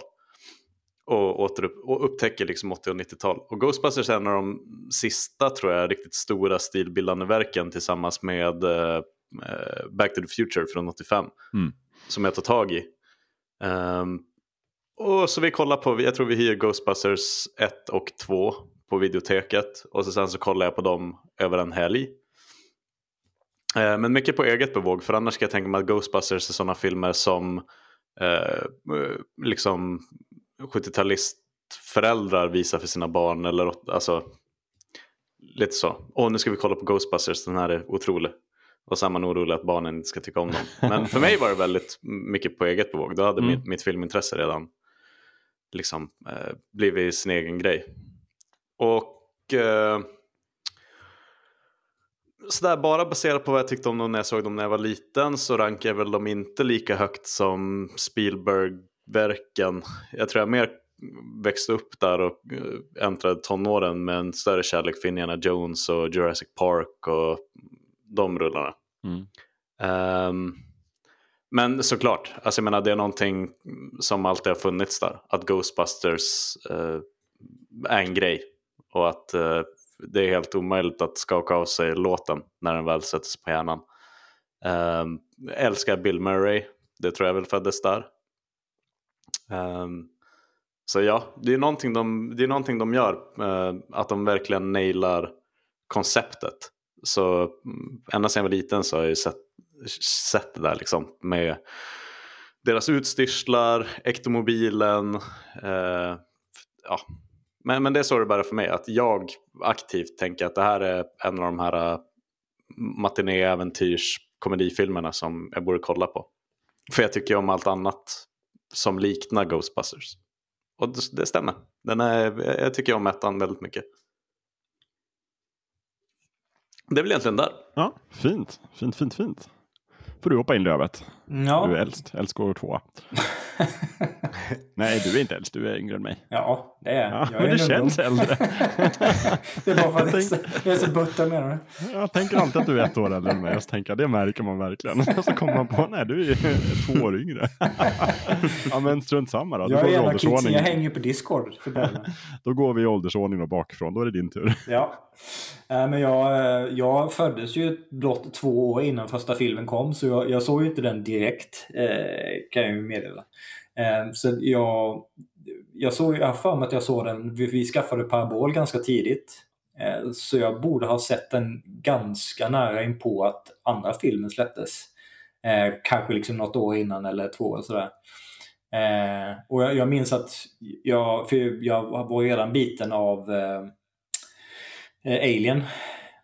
Och, återupp, och upptäcker liksom 80 och 90-tal. Och Ghostbusters är en av de sista, tror jag, riktigt stora stilbildande verken tillsammans med eh, Back to the Future från 85. Mm. Som jag tar tag i. Ehm, och så vi kollar på, jag tror vi hyr Ghostbusters 1 och 2 på videoteket. Och så sen så kollar jag på dem över en helg. Eh, men mycket på eget bevåg, för annars ska jag tänka mig att Ghostbusters är sådana filmer som eh, liksom 70-talistföräldrar visar för sina barn. Eller alltså, lite så. Åh, nu ska vi kolla på Ghostbusters, den här är otrolig. Och så är man orolig att barnen inte ska tycka om dem. Men för mig var det väldigt mycket på eget bevåg. Då hade Mm. mitt, mitt filmintresse redan liksom, eh, blivit sin egen grej. Och eh, sådär, bara baserat på vad jag tyckte om dem när jag såg dem när jag var liten så rankar jag väl dem inte lika högt som Spielberg-verken. Jag tror jag mer växte upp där och eh, äntrade tonåren med en större kärlek för Indiana Jones och Jurassic Park och de rullarna. Mm. Ehm, men såklart, alltså jag menar det är någonting som alltid har funnits där. Att Ghostbusters eh, är en grej. Och att eh, det är helt omöjligt att skaka av sig låten när den väl sätter sig på hjärnan. Um, älskar Bill Murray, det tror jag väl föddes där. Um, så ja, det är någonting de, det är någonting de gör. uh, att de verkligen nailar konceptet. Så mm, ända sedan jag var liten så har jag ju sett, sett det där liksom med deras utstyrslar, ektomobilen. Uh, ja. men, men det är så det bara för mig, att jag aktivt tänker att det här är en av de här eh, uh, matiné-äventyrs komedifilmerna som jag borde kolla på. För jag tycker om allt annat som liknar Ghostbusters. Och det, stämmer. Den är, jag tycker om ettan väldigt mycket. Det är väl egentligen där. Ja, fint. Fint, fint, fint. Får du hoppa in Lövet. Ja. Du är äldst. Äldst går tvåa. Nej, du är inte äldst. Du är yngre än mig. Ja, det är Ja, jag. men är det en ungdom. känns äldre. det är bara för att jag jag är så butter menar du? Jag tänker alltid att du är ett år äldre än mig. Så tänker jag, det märker man verkligen. Och så kommer man på, nej du är två år yngre. ja men strunt samma då. Då Jag är en av kidsen, jag hänger ju på Discord. Då går vi i åldersordning och bakifrån. Då är det din tur. Ja. Eh, Men jag, eh, jag föddes ju blott två år innan första filmen kom så jag, jag såg ju inte den direkt eh, kan jag ju meddela. Eh, Så jag, jag, såg, jag har för mig att jag såg den, vi, vi skaffade parabol ganska tidigt. Eh, Så jag borde ha sett den ganska nära in på att andra filmen släpptes. Eh, Kanske liksom något år innan eller två eller sådär. Eh, och jag, jag minns att jag, för jag var redan biten av eh, eh, Alien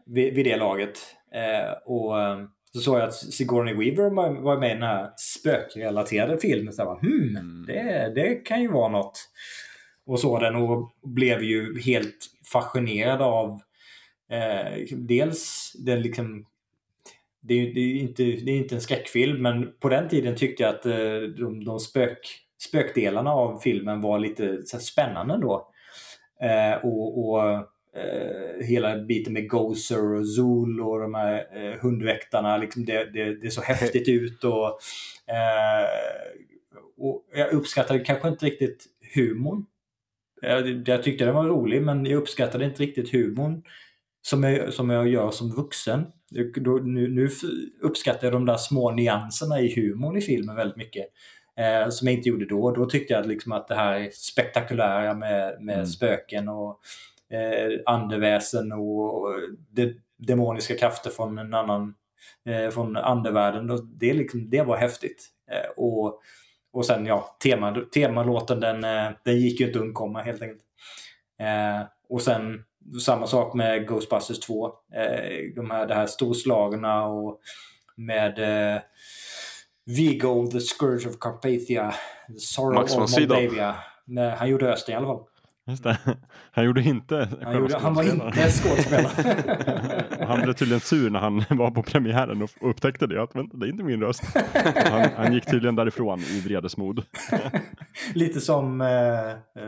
vid, vid det laget. Eh, och eh, så såg jag att Sigourney Weaver var, med i den här spökrelaterade filmen. Så jag bara, hmm, det, det kan ju vara något. Och såg den och blev ju helt fascinerad av eh, dels den liksom det är det är inte, det är inte en skräckfilm men på den tiden tyckte jag att eh, de, de spök, spökdelarna av filmen var lite så här, spännande ändå. Eh, och, och eh, hela biten med Gozer och Zool och de här eh, hundväktarna. Liksom det, det, det är så häftigt ut. Och, eh, och jag uppskattade kanske inte riktigt humorn. Jag, jag tyckte den var rolig men jag uppskattade inte riktigt humorn som jag, som jag gör som vuxen. Då, nu, nu uppskattar jag de där små nyanserna i humorn i filmen väldigt mycket. Eh, som jag inte gjorde då. Då tyckte jag liksom att det här spektakulära med, med Mm. spöken och eh, andeväsen och, och de, demoniska krafter från en annan eh, från andevärlden. då- Det, liksom, det var häftigt. Eh, och, och sen ja, tema, temalåten den, eh, den gick ju inte att undkomma helt enkelt. Eh, och sen samma sak med Ghostbusters 2. Eh, de här, det här storslagna och med Vigo, The Scourge of Carpathia, The Sorrow Max von of. Moldavia. Nej, han gjorde rösten i alla fall. Just det. Han gjorde inte Han, gjorde, han var inte skådespelare. Han blev tydligen sur när han var på premiären och upptäckte det. Att vänta, det är inte min röst. Han, han gick tydligen därifrån i vredesmod. Lite som eh,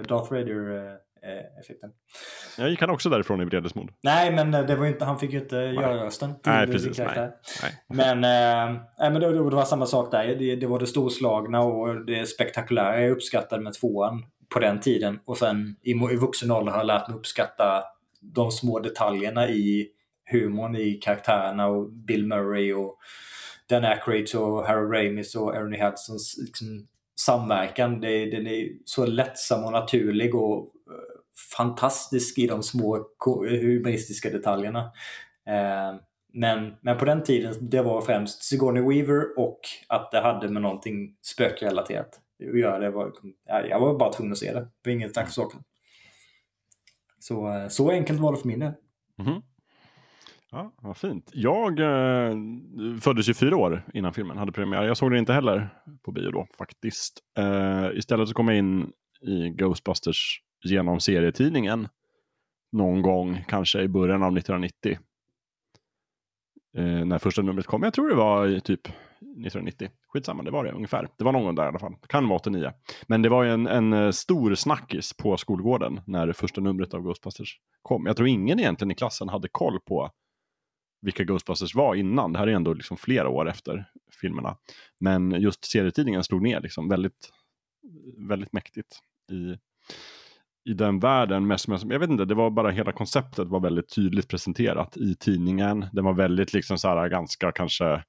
Darth Vader-effekten. Jag gick han också därifrån i vredesmod. Nej, men eh, det var inte, han fick ju inte göra rösten Nej, precis. karaktär. Nej. Men, eh, nej, men det, det var samma sak där. Det, det var det storslagna och det spektakulära jag uppskattade med tvåan på den tiden. Och sen i, i vuxen ålder har jag lärt mig uppskatta de små detaljerna i humorn i karaktärerna och Bill Murray och Dan Aykroyd och Harold Ramis och Ernie Hudsons liksom, samverkan. Det, den är så lättsam och naturlig och eh, fantastisk i de små humoristiska detaljerna. Eh, men, men på den tiden, det var främst Sigourney Weaver och att det hade med någonting spökrelaterat att göra. Det var, jag var bara tvungen att se det. Det var inget snack om saken. Så, eh, så enkelt var det för min del. Mhm. Ja, vad fint. Jag eh, föddes ju fyra år innan filmen hade premiär. Jag såg den inte heller på bio då faktiskt. Eh, istället så kom jag in i Ghostbusters genom serietidningen någon gång, kanske i början av 1990. Eh, när första numret kom. Jag tror det var i typ 1990. Skitsamma, det var det ungefär. Det var någon gång där i alla fall. Kan vara 89. Men det var ju en, en eh, stor snackis på skolgården när det första numret av Ghostbusters kom. Jag tror ingen egentligen i klassen hade koll på vilka Ghostbusters var innan. Det här är ändå liksom flera år efter filmerna. Men just serietidningen slog ner liksom väldigt, väldigt mäktigt i, i den världen. Mest, mest, jag vet inte, det var bara hela konceptet var väldigt tydligt presenterat i tidningen. Den var väldigt liksom så här ganska kanske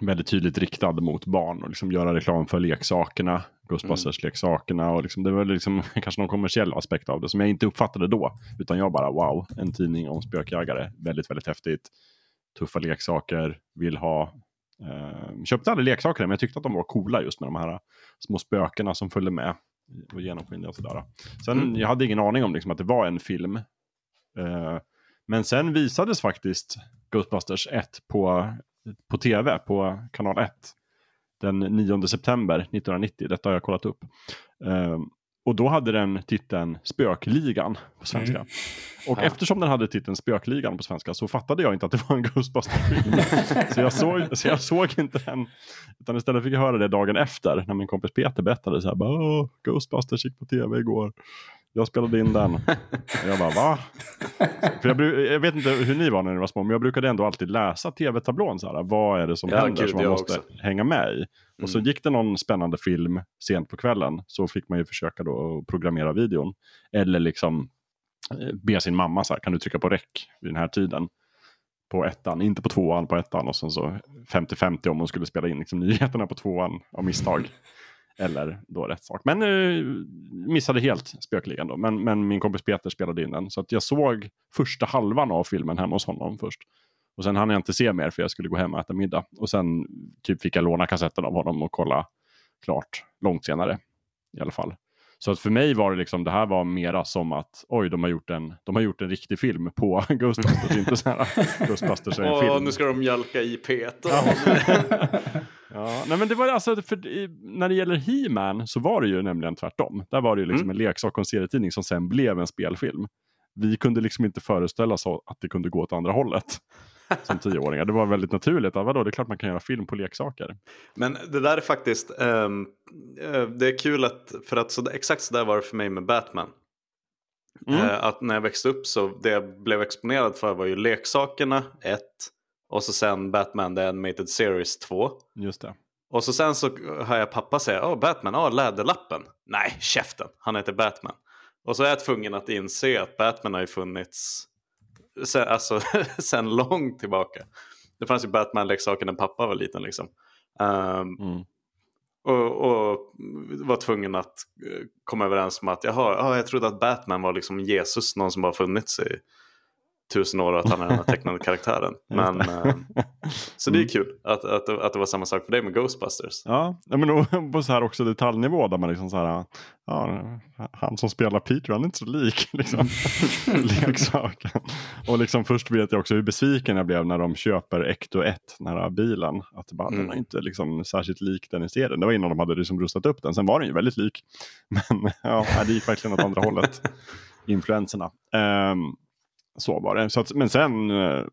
väldigt tydligt riktad mot barn och liksom göra reklam för leksakerna, Ghostbusters-leksakerna och liksom, det var liksom kanske någon kommersiell aspekt av det som jag inte uppfattade då. Utan jag bara wow, en tidning om spökjägare, väldigt, väldigt häftigt. Tuffa leksaker, vill ha. Eh, köpte aldrig leksaker men jag tyckte att de var coola just med de här små spökena som följde med. Och genomskinliga och sådär. Sen, Mm. jag hade ingen aning om liksom, att det var en film. Eh, men sen visades faktiskt Ghostbusters 1 på, på tv, på kanal 1. Den 9 september 1990, detta har jag kollat upp. Eh, och då hade den titeln Spökligan på svenska. Mm. Och Ja. eftersom den hade titeln Spökligan på svenska så fattade jag inte att det var en Ghostbusters-film. så, jag såg, så jag såg inte den. Utan istället fick jag höra det dagen efter när min kompis Peter berättade så här. Bara, "Åh, Ghostbusters gick på tv igår. Jag spelade in den. Jag bara va? För jag, jag vet inte hur ni var när ni var små men jag brukade ändå alltid läsa tv-tablån. Så här, vad är det som Ja, händer gud, som man måste också. hänga med i? Och så Mm. gick det någon spännande film sent på kvällen så fick man ju försöka då programmera videon. Eller liksom eh, be sin mamma så här, kan du trycka på räck vid den här tiden? På ettan, inte på tvåan, på ettan och sen så 50-50 om hon skulle spela in liksom, nyheterna på tvåan av misstag. Eller då rätt sak. Men eh, missade helt spökligan då. Men, men min kompis Peter spelade in den. Så att jag såg första halvan av filmen hemma hos honom först. Och sen hann jag inte se mer för jag skulle gå hem och äta middag. Och sen typ fick jag låna kassetten av honom och kolla klart långt senare. I alla fall. Så att för mig var det liksom, det här var mera som att oj, de har gjort en, de har gjort en riktig film på Ghostbusters. inte så här, Ghostbusters är en film. nu ska de mjölka i Peter. Ja, nej men det var alltså, för, när det gäller He-Man så var det ju nämligen tvärtom. Där var det ju liksom Mm. en leksak och en serietidning som sen blev en spelfilm. Vi kunde liksom inte föreställa oss att det kunde gå åt andra hållet som tioåringar. Det var väldigt naturligt. Ja, vadå, det är klart man kan göra film på leksaker. Men det där är faktiskt, eh, det är kul att, för att så, exakt så där var det för mig med Batman. Mm. Eh, att när jag växte upp så det jag blev exponerad för var ju leksakerna, ett. Och så sen Batman The Animated Series 2. Just det. Och så sen så hör jag pappa säga, åh Batman, ja läderlappen. Nej, käften, han heter Batman. Och så är jag tvungen att inse att Batman har ju funnits sen, alltså, sen långt tillbaka. Det fanns ju Batman-leksaker när pappa var liten liksom. Ehm, Mm. och, och var tvungen att eh, komma överens om att jaha, ja, jag trodde att Batman var liksom Jesus, någon som bara funnits i tusen år att han är den här tecknade karaktären. Men, eh, så det är kul att, att, att det var samma sak för dig med Ghostbusters. Ja, men på så här också detaljnivå där man liksom så här, ja, han som spelar Peter han är inte så lik liksom, leksaken. Och liksom först vet jag också hur besviken jag blev när de köper Ecto 1, den här bilen. Att det bara, Mm. den är inte liksom särskilt lik den i serien. Det var innan de hade liksom rustat upp den, sen var den ju väldigt lik. Men ja, det gick verkligen åt andra hållet, influenserna. Ehm, så var det. Så att, men sen eh,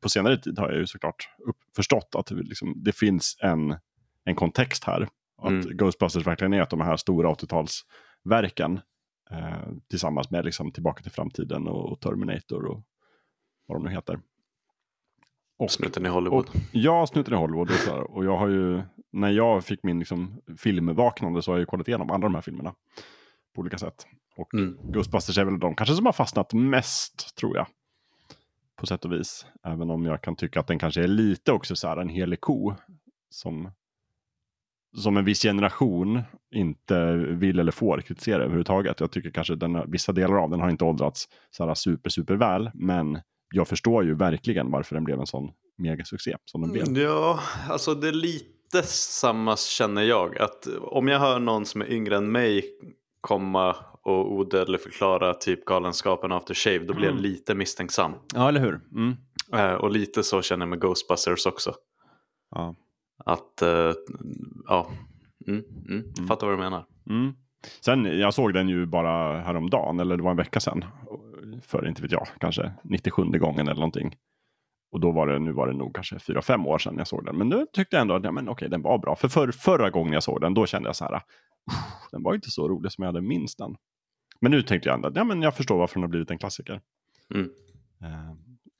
på senare tid har jag ju såklart upp, förstått att det, liksom, det finns en, en kontext här. Att Mm. Ghostbusters verkligen är av de här stora 80-talsverken. Eh, tillsammans med liksom, Tillbaka till framtiden och, och Terminator och vad de nu heter. Och, Snuten i Hollywood. och, ja, Snuten i Hollywood. Och, så och jag har ju, när jag fick min liksom, filmvaknande så har jag ju kollat igenom alla de här filmerna. På olika sätt. Och Mm. Ghostbusters är väl de kanske som har fastnat mest, tror jag. På sätt och vis. Även om jag kan tycka att den kanske är lite också så här en helig ko. Som, som en viss generation inte vill eller får kritisera överhuvudtaget. Jag tycker kanske den, vissa delar av den har inte åldrats så här super, super väl. Men jag förstår ju verkligen varför den blev en sån megasuccé som den blev. Ja, alltså det är lite samma känner jag. Att om jag hör någon som är yngre än mig komma och odödlig förklara typ Galenskapen After Shave, då blir jag Mm. lite misstänksam. Ja, eller hur? Mm. Eh, och lite så känner jag med Ghostbusters också. Ja. Att, eh, ja, mm, mm, Mm. fattar vad du menar. Mm. Sen, jag såg den ju bara häromdagen, eller det var en vecka sedan. För inte vet jag, kanske 97 gången eller någonting. Och då var det, nu var det nog kanske 4-5 år sedan jag såg den. Men nu tyckte jag ändå att ja, men okej, den var bra. För, för förra gången jag såg den, då kände jag så här, "Uff, den var inte så rolig som jag hade minst den. Men nu tänkte jag ändå, ja men jag förstår varför den har blivit en klassiker. Mm. Eh,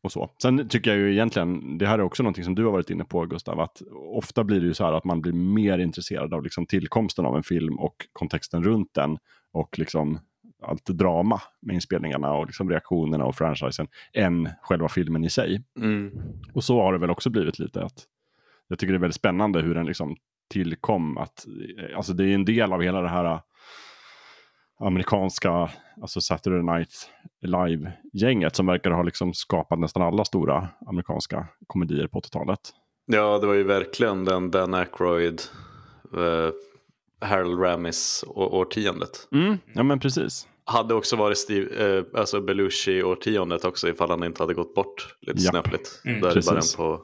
och så. Sen tycker jag ju egentligen, det här är också någonting som du har varit inne på Gustav, att ofta blir det ju så här att man blir mer intresserad av liksom tillkomsten av en film och kontexten runt den och liksom allt drama med inspelningarna och liksom reaktionerna och franchisen än själva filmen i sig. Mm. Och så har det väl också blivit lite att jag tycker det är väldigt spännande hur den liksom tillkom. Att, eh, alltså det är en del av hela det här amerikanska, alltså Saturday Night Live-gänget som verkar ha liksom skapat nästan alla stora amerikanska komedier på 80-talet. Ja, det var ju verkligen den Dan Aykroyd, uh, Harold Ramis å- årtiondet. Mm, ja, men precis. Hade också varit Steve, eh, alltså Belushi-årtiondet också ifall han inte hade gått bort lite Japp. snöpligt. Mm. Då är det bara Precis. en på...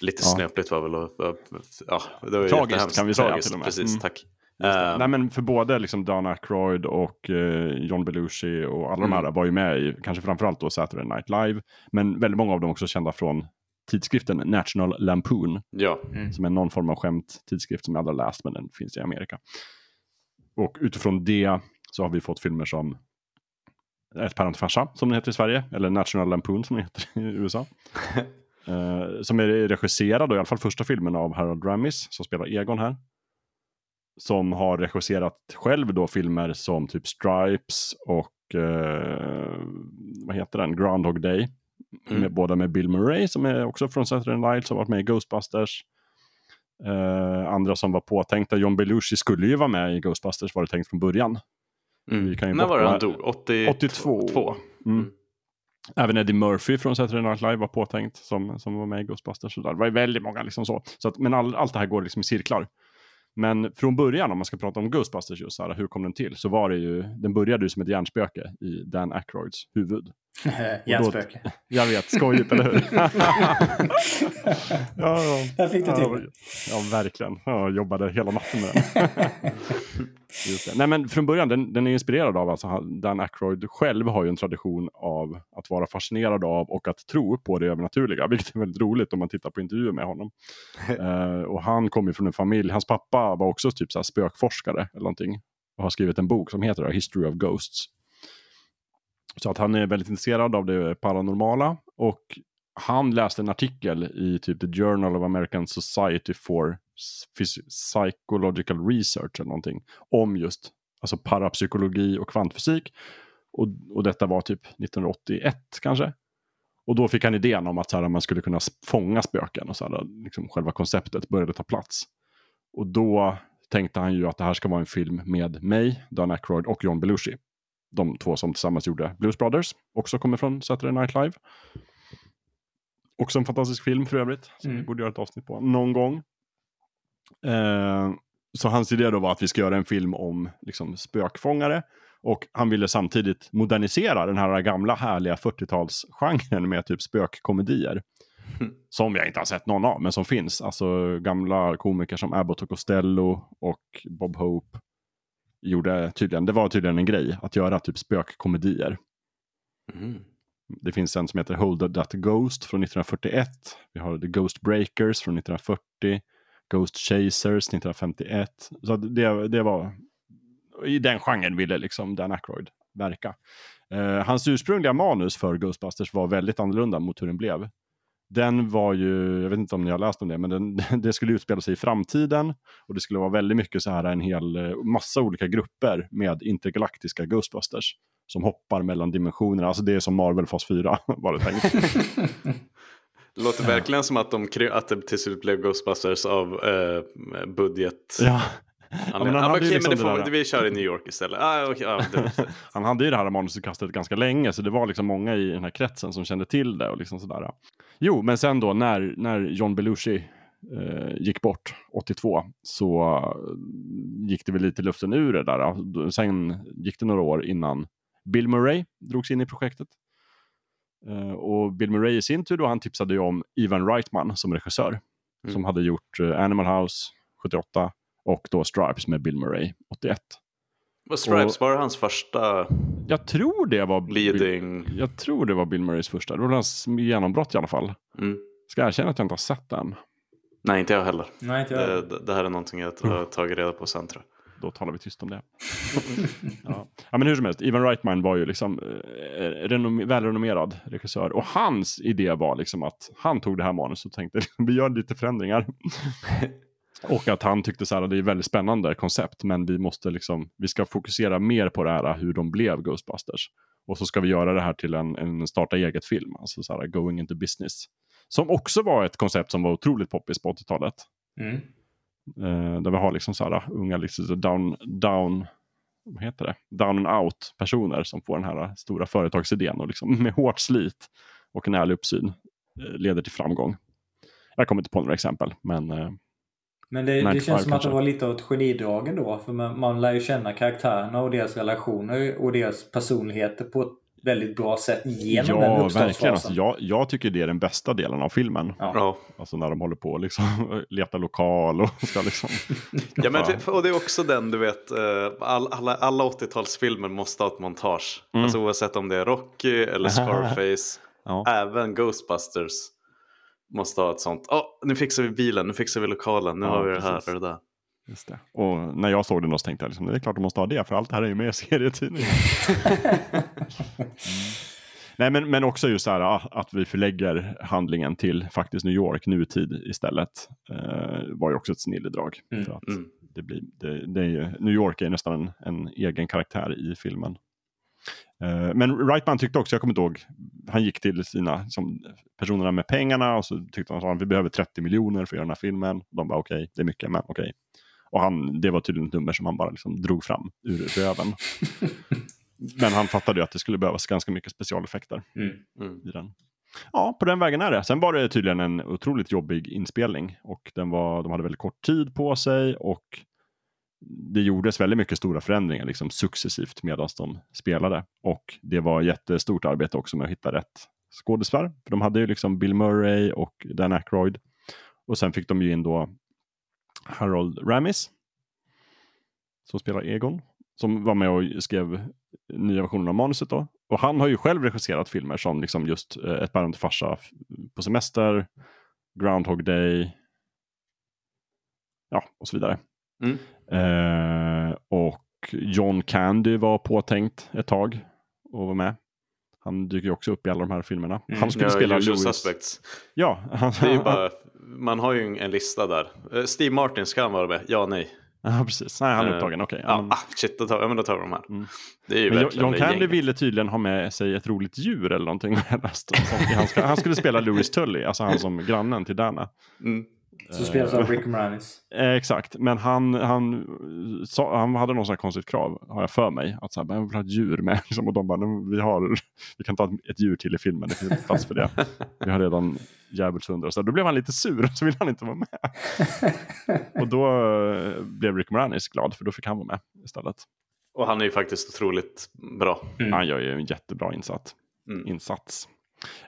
Lite Ja. snöpligt var väl och, ja, det var ju Tragiskt, kan vi säga Tragiskt, till och med. Precis, Mm. tack. Eh, Nej, men för både liksom Dan Aykroyd och eh, John Belushi och alla de Mm. här var ju med i, kanske framförallt då Saturday Night Live, men väldigt många av dem också kända från tidskriften National Lampoon, ja, som är någon form av skämttidskrift som jag aldrig läst, men den finns i Amerika. Och utifrån det så har vi fått filmer som Ett päron till farsa, som den heter i Sverige, eller National Lampoon som den heter i USA. Eh, som är regisserad, och i alla fall första filmen av Harold Ramis, som spelar Egon här. Som har regisserat själv då filmer som typ Stripes och eh, vad heter den, Groundhog Day. Mm. Med, båda med Bill Murray som är också från Saturday Night som varit med i Ghostbusters. Eh, andra som var påtänkta, John Belushi skulle ju vara med i Ghostbusters var det tänkt från början. mm. vi kan ju när var det han dog? 80... 82. Två. Mm. Mm. Även Eddie Murphy från Saturday Night Live var påtänkt som, som var med i Ghostbusters. Så där. Det var ju väldigt många liksom så. så att, men all, allt det här går liksom i cirklar. Men från början, om man ska prata om Ghostbusters just så här, hur kom den till? Så var det ju, den började ju som ett hjärnspöke i Dan Aykroyds huvud. Hjärnspöke. Jag vet, skojigt, eller hur? ja. Där fick du till ja, ja, verkligen. Ja, Jag jobbade hela natten med den. Nej, men från början, den, den är inspirerad av, alltså, Dan Aykroyd själv har ju en tradition av att vara fascinerad av och att tro på det övernaturliga, vilket är väldigt roligt om man tittar på intervjuer med honom. Eh, och han kommer från en familj, hans pappa var också typ så spökforskare eller någonting och har skrivit en bok som heter History of Ghosts. Så att han är väldigt intresserad av det paranormala och han läste en artikel i typ The Journal of American Society for Psychological Research eller någonting om just alltså parapsykologi och kvantfysik. Och, och detta var typ 1981 kanske. Och då fick han idén om att så här, man skulle kunna fånga spöken och så här, liksom själva konceptet började ta plats. Och då tänkte han ju att det här ska vara en film med mig, Dan Aykroyd och John Belushi. De två som tillsammans gjorde Blues Brothers, också kommer från Saturday Night Live. Också en fantastisk film för övrigt, som Mm. vi borde göra ett avsnitt på någon gång. Eh, så hans idé då var att vi ska göra en film om liksom, spökfångare. Och han ville samtidigt modernisera den här gamla härliga 40-talsgenren med typ spökkomedier. Mm. Som jag inte har sett någon av, men som finns. Alltså gamla komiker som Abbott och Costello och Bob Hope. Gjorde tydligen, det var tydligen en grej att göra typ spökkomedier. Mm. Det finns en som heter Hold That Ghost från 1941. Vi har The Ghost Breakers från 1940. Ghost Chasers 1951. Så det, det var i den genren ville liksom Dan Aykroyd verka. Eh, hans ursprungliga manus för Ghostbusters var väldigt annorlunda mot hur den blev. Den var ju, jag vet inte om ni har läst om det, men den, det skulle utspela sig i framtiden och det skulle vara väldigt mycket så här en hel eh, massa olika grupper med intergalaktiska Ghostbusters som hoppar mellan dimensionerna. Alltså det är som Marvel fas 4 var det tänkt. Det låter verkligen som att, de, att det till slut blev Ghostbusters av eh, budget. ja. Ja, men han ju okej, liksom men får, där- vi kör i New York istället. Ah, okay, ah, det, Han hade ju det här manusutkastet ganska länge, så det var liksom många i den här kretsen som kände till det. och liksom sådär. Jo, men sen då när, när John Belushi eh, gick bort 82 så eh, gick det väl lite luften ur det där. Sen gick det några år innan Bill Murray drogs in i projektet. Eh, och Bill Murray i sin tur då, han tipsade ju om Ivan Reitman som regissör. Mm. Som hade gjort eh, Animal House 78 och då Stripes med Bill Murray 81. var Stripes, var det hans första Jag tror det var Bill, leading? jag tror det var Bill Murrays första. Det var hans genombrott i alla fall. Mm. Ska jag erkänna att jag inte har sett den. Nej, inte jag heller. Nej, inte jag. Det, det- det här är någonting jag har tagit reda på sen tror jag. Då talar vi tyst om det. ja. ja, men hur som helst. Ivan Reitman var ju liksom eh, renom- välrenommerad regissör. Och hans idé var liksom att han tog det här manuset och tänkte vi gör lite förändringar. Och att han tyckte så här att det är väldigt spännande koncept. Men vi måste liksom, vi ska fokusera mer på det här hur de blev Ghostbusters. Och så ska vi göra det här till en, en starta eget-film. Alltså så här going into business. Som också var ett koncept som var otroligt poppis på 80-talet. Mm. Eh, där vi har liksom så här unga liksom down, down, vad heter det? Down and out personer som får den här stora företagsidén och liksom med hårt slit och en ärlig uppsyn eh, leder till framgång. Jag kommer inte på några exempel, men eh, Men det, det 95 känns som att det var lite av ett genidrag ändå. För man, man lär ju känna karaktärerna och deras relationer och deras personligheter på ett väldigt bra sätt genom den ja, uppstartsfasen. verkligen. Alltså, jag, jag tycker det är den bästa delen av filmen. Ja. Alltså när de håller på och liksom letar lokal och ska liksom... Ja, men det, och det är också den, du vet, eh, all, alla, alla 80-talsfilmer måste ha ett montage. Mm. Alltså oavsett om det är Rocky eller Scarface, Ja. även Ghostbusters måste ha ett sånt. Åh, nu fixar vi bilen, nu fixar vi lokalen, nu Ja, har vi det här och det där. Just det. Och när jag såg den så tänkte jag liksom, det är klart de måste ha det, för allt det här är ju med i serietidningen. Mm. Nej, men, men också just så här ah, att vi förlägger handlingen till faktiskt New York, nutid istället, eh, var ju också ett snilledrag. Mm. För att Mm. det blir, det, det är ju, New York är nästan en, en egen karaktär i filmen. Eh, men Wrightman tyckte också, jag kommer inte ihåg, han gick till sina som, personerna med pengarna och så tyckte han att vi behöver 30 miljoner för att göra den här filmen. De bara okej, det är mycket, men okej. Och han, det var tydligen ett nummer som han bara liksom drog fram ur röven. men han fattade ju att det skulle behövas ganska mycket specialeffekter Mm. Mm. i den. Ja, på den vägen är det. Sen var det tydligen en otroligt jobbig inspelning och den var, de hade väldigt kort tid på sig och det gjordes väldigt mycket stora förändringar liksom successivt medan de spelade. Och det var jättestort arbete också med att hitta rätt skådespelare. För de hade ju liksom Bill Murray och Dan Aykroyd. Och sen fick de ju in då Harold Ramis som spelar Egon. Som var med och skrev nya versionen av manuset då. Och han har ju själv regisserat filmer som liksom just eh, Ett päron till farsa på semester, Groundhog Day, ja och så vidare. Mm. Eh, och John Candy var påtänkt ett tag och var med. Han dyker ju också upp i alla de här filmerna. Mm. Han skulle Ja, spela Louis. Suspects. Ja, bara, man har ju en lista där. Eh, Steve Martin, ska han vara med? Ja, nej. ja, precis. Nej, han är upptagen. Okej. Ja, men- ah, shit, då tar, ja, men då tar vi de här. Mm. Det är ju Men John, Candy ville tydligen ha med sig ett roligt djur eller någonting. Han, ska, han skulle spela Louis Tully, alltså han som grannen till Dana. Mm. Så spelas av Rick Moranis. Eh, exakt, men han, han, sa, han hade någon sån här konstigt krav, har jag för mig. Att så här, "Men jag vill ha ett djur med. Liksom, och de bara, "Nej, vi, har, vi kan ta ett- djur till i filmen, det finns inte plats för det. Vi har redan djävulshundar. Så då blev han lite sur, så ville han inte vara med. och då eh, blev Rick Moranis glad, för då fick han vara med istället. Och han är ju faktiskt otroligt bra. Mm. Han gör ju en jättebra insats. Mm. insats.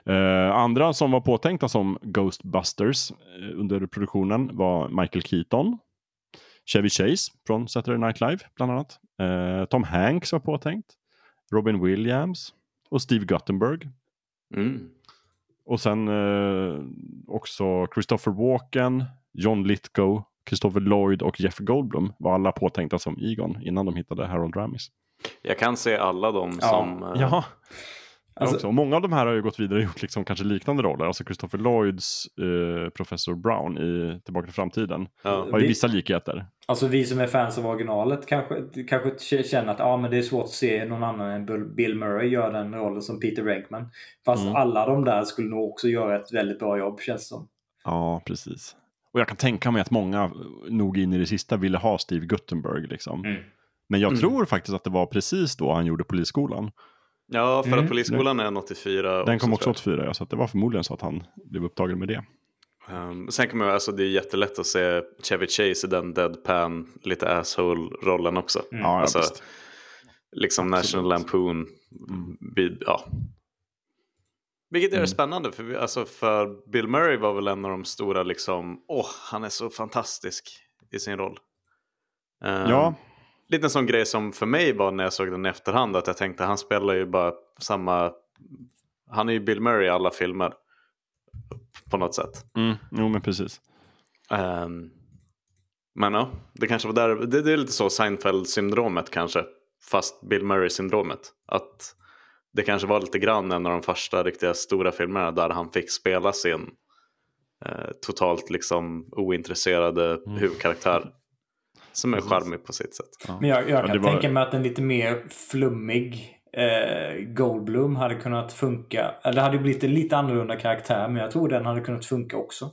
Eh, andra som var påtänkta som Ghostbusters eh, under produktionen var Michael Keaton, Chevy Chase från Saturday Night Live bland annat. Eh, Tom Hanks var påtänkt, Robin Williams och Steve Guttenberg. Mm. Och sen eh, också Christopher Walken, John Lithgow, Christopher Lloyd och Jeff Goldblum var alla påtänkta som Egon innan de hittade Harold Ramis. Jag kan se alla de Ja. som... eh, Ja, Alltså- också. Och många av de här har ju gått vidare och gjort liksom kanske liknande roller. Alltså Christopher Lloyds eh, Professor Brown i Tillbaka till framtiden ja. har ju Vi- vissa likheter. Alltså vi som är fans av originalet kanske, kanske känner att ja, men det är svårt att se någon annan än Bill- Murray göra den rollen som Peter Venkman. Fast Mm. alla de där skulle nog också göra ett väldigt bra jobb känns det som. Ja, precis. Och jag kan tänka mig att många eh, nog in i det sista ville ha Steve Guttenberg. Liksom. Mm. Men jag Mm. tror faktiskt att det var precis då han gjorde Polisskolan. Ja, för Mm. att Polisskolan är en 84. Den kom också tror 84, ja, så att det var förmodligen så att han blev upptagen med det. Um, sen kan man ju- alltså det är jättelätt att se Chevy Chase i den deadpan, lite asshole-rollen också. Mm. Ja, ja, Alltså, visst. Liksom Absolut. National Lampoon. Mm. Vid, ja. Vilket är Mm. spännande, för, vi, alltså, för Bill Murray var väl en av de stora, liksom, åh, han är så fantastisk i sin roll. Um, Ja, Lite en sån grej som för mig var när jag såg den i efterhand, att jag tänkte han spelar ju bara samma, han är ju Bill Murray i alla filmer. På något sätt. mm, jo men precis. Ehm, men ja, det kanske var där, det, det är lite så Seinfeld-syndromet kanske. Fast Bill Murray-syndromet. Att det kanske var lite grann en av de första riktiga stora filmerna där han fick spela sin eh, totalt liksom ointresserade Mm. huvudkaraktär. Som är charmig på sitt sätt. Ja. Men jag, jag Ja, kan var- tänka mig att en lite mer flummig eh, Goldblum hade kunnat funka. Eller det hade ju blivit en lite annorlunda karaktär men jag tror den hade kunnat funka också.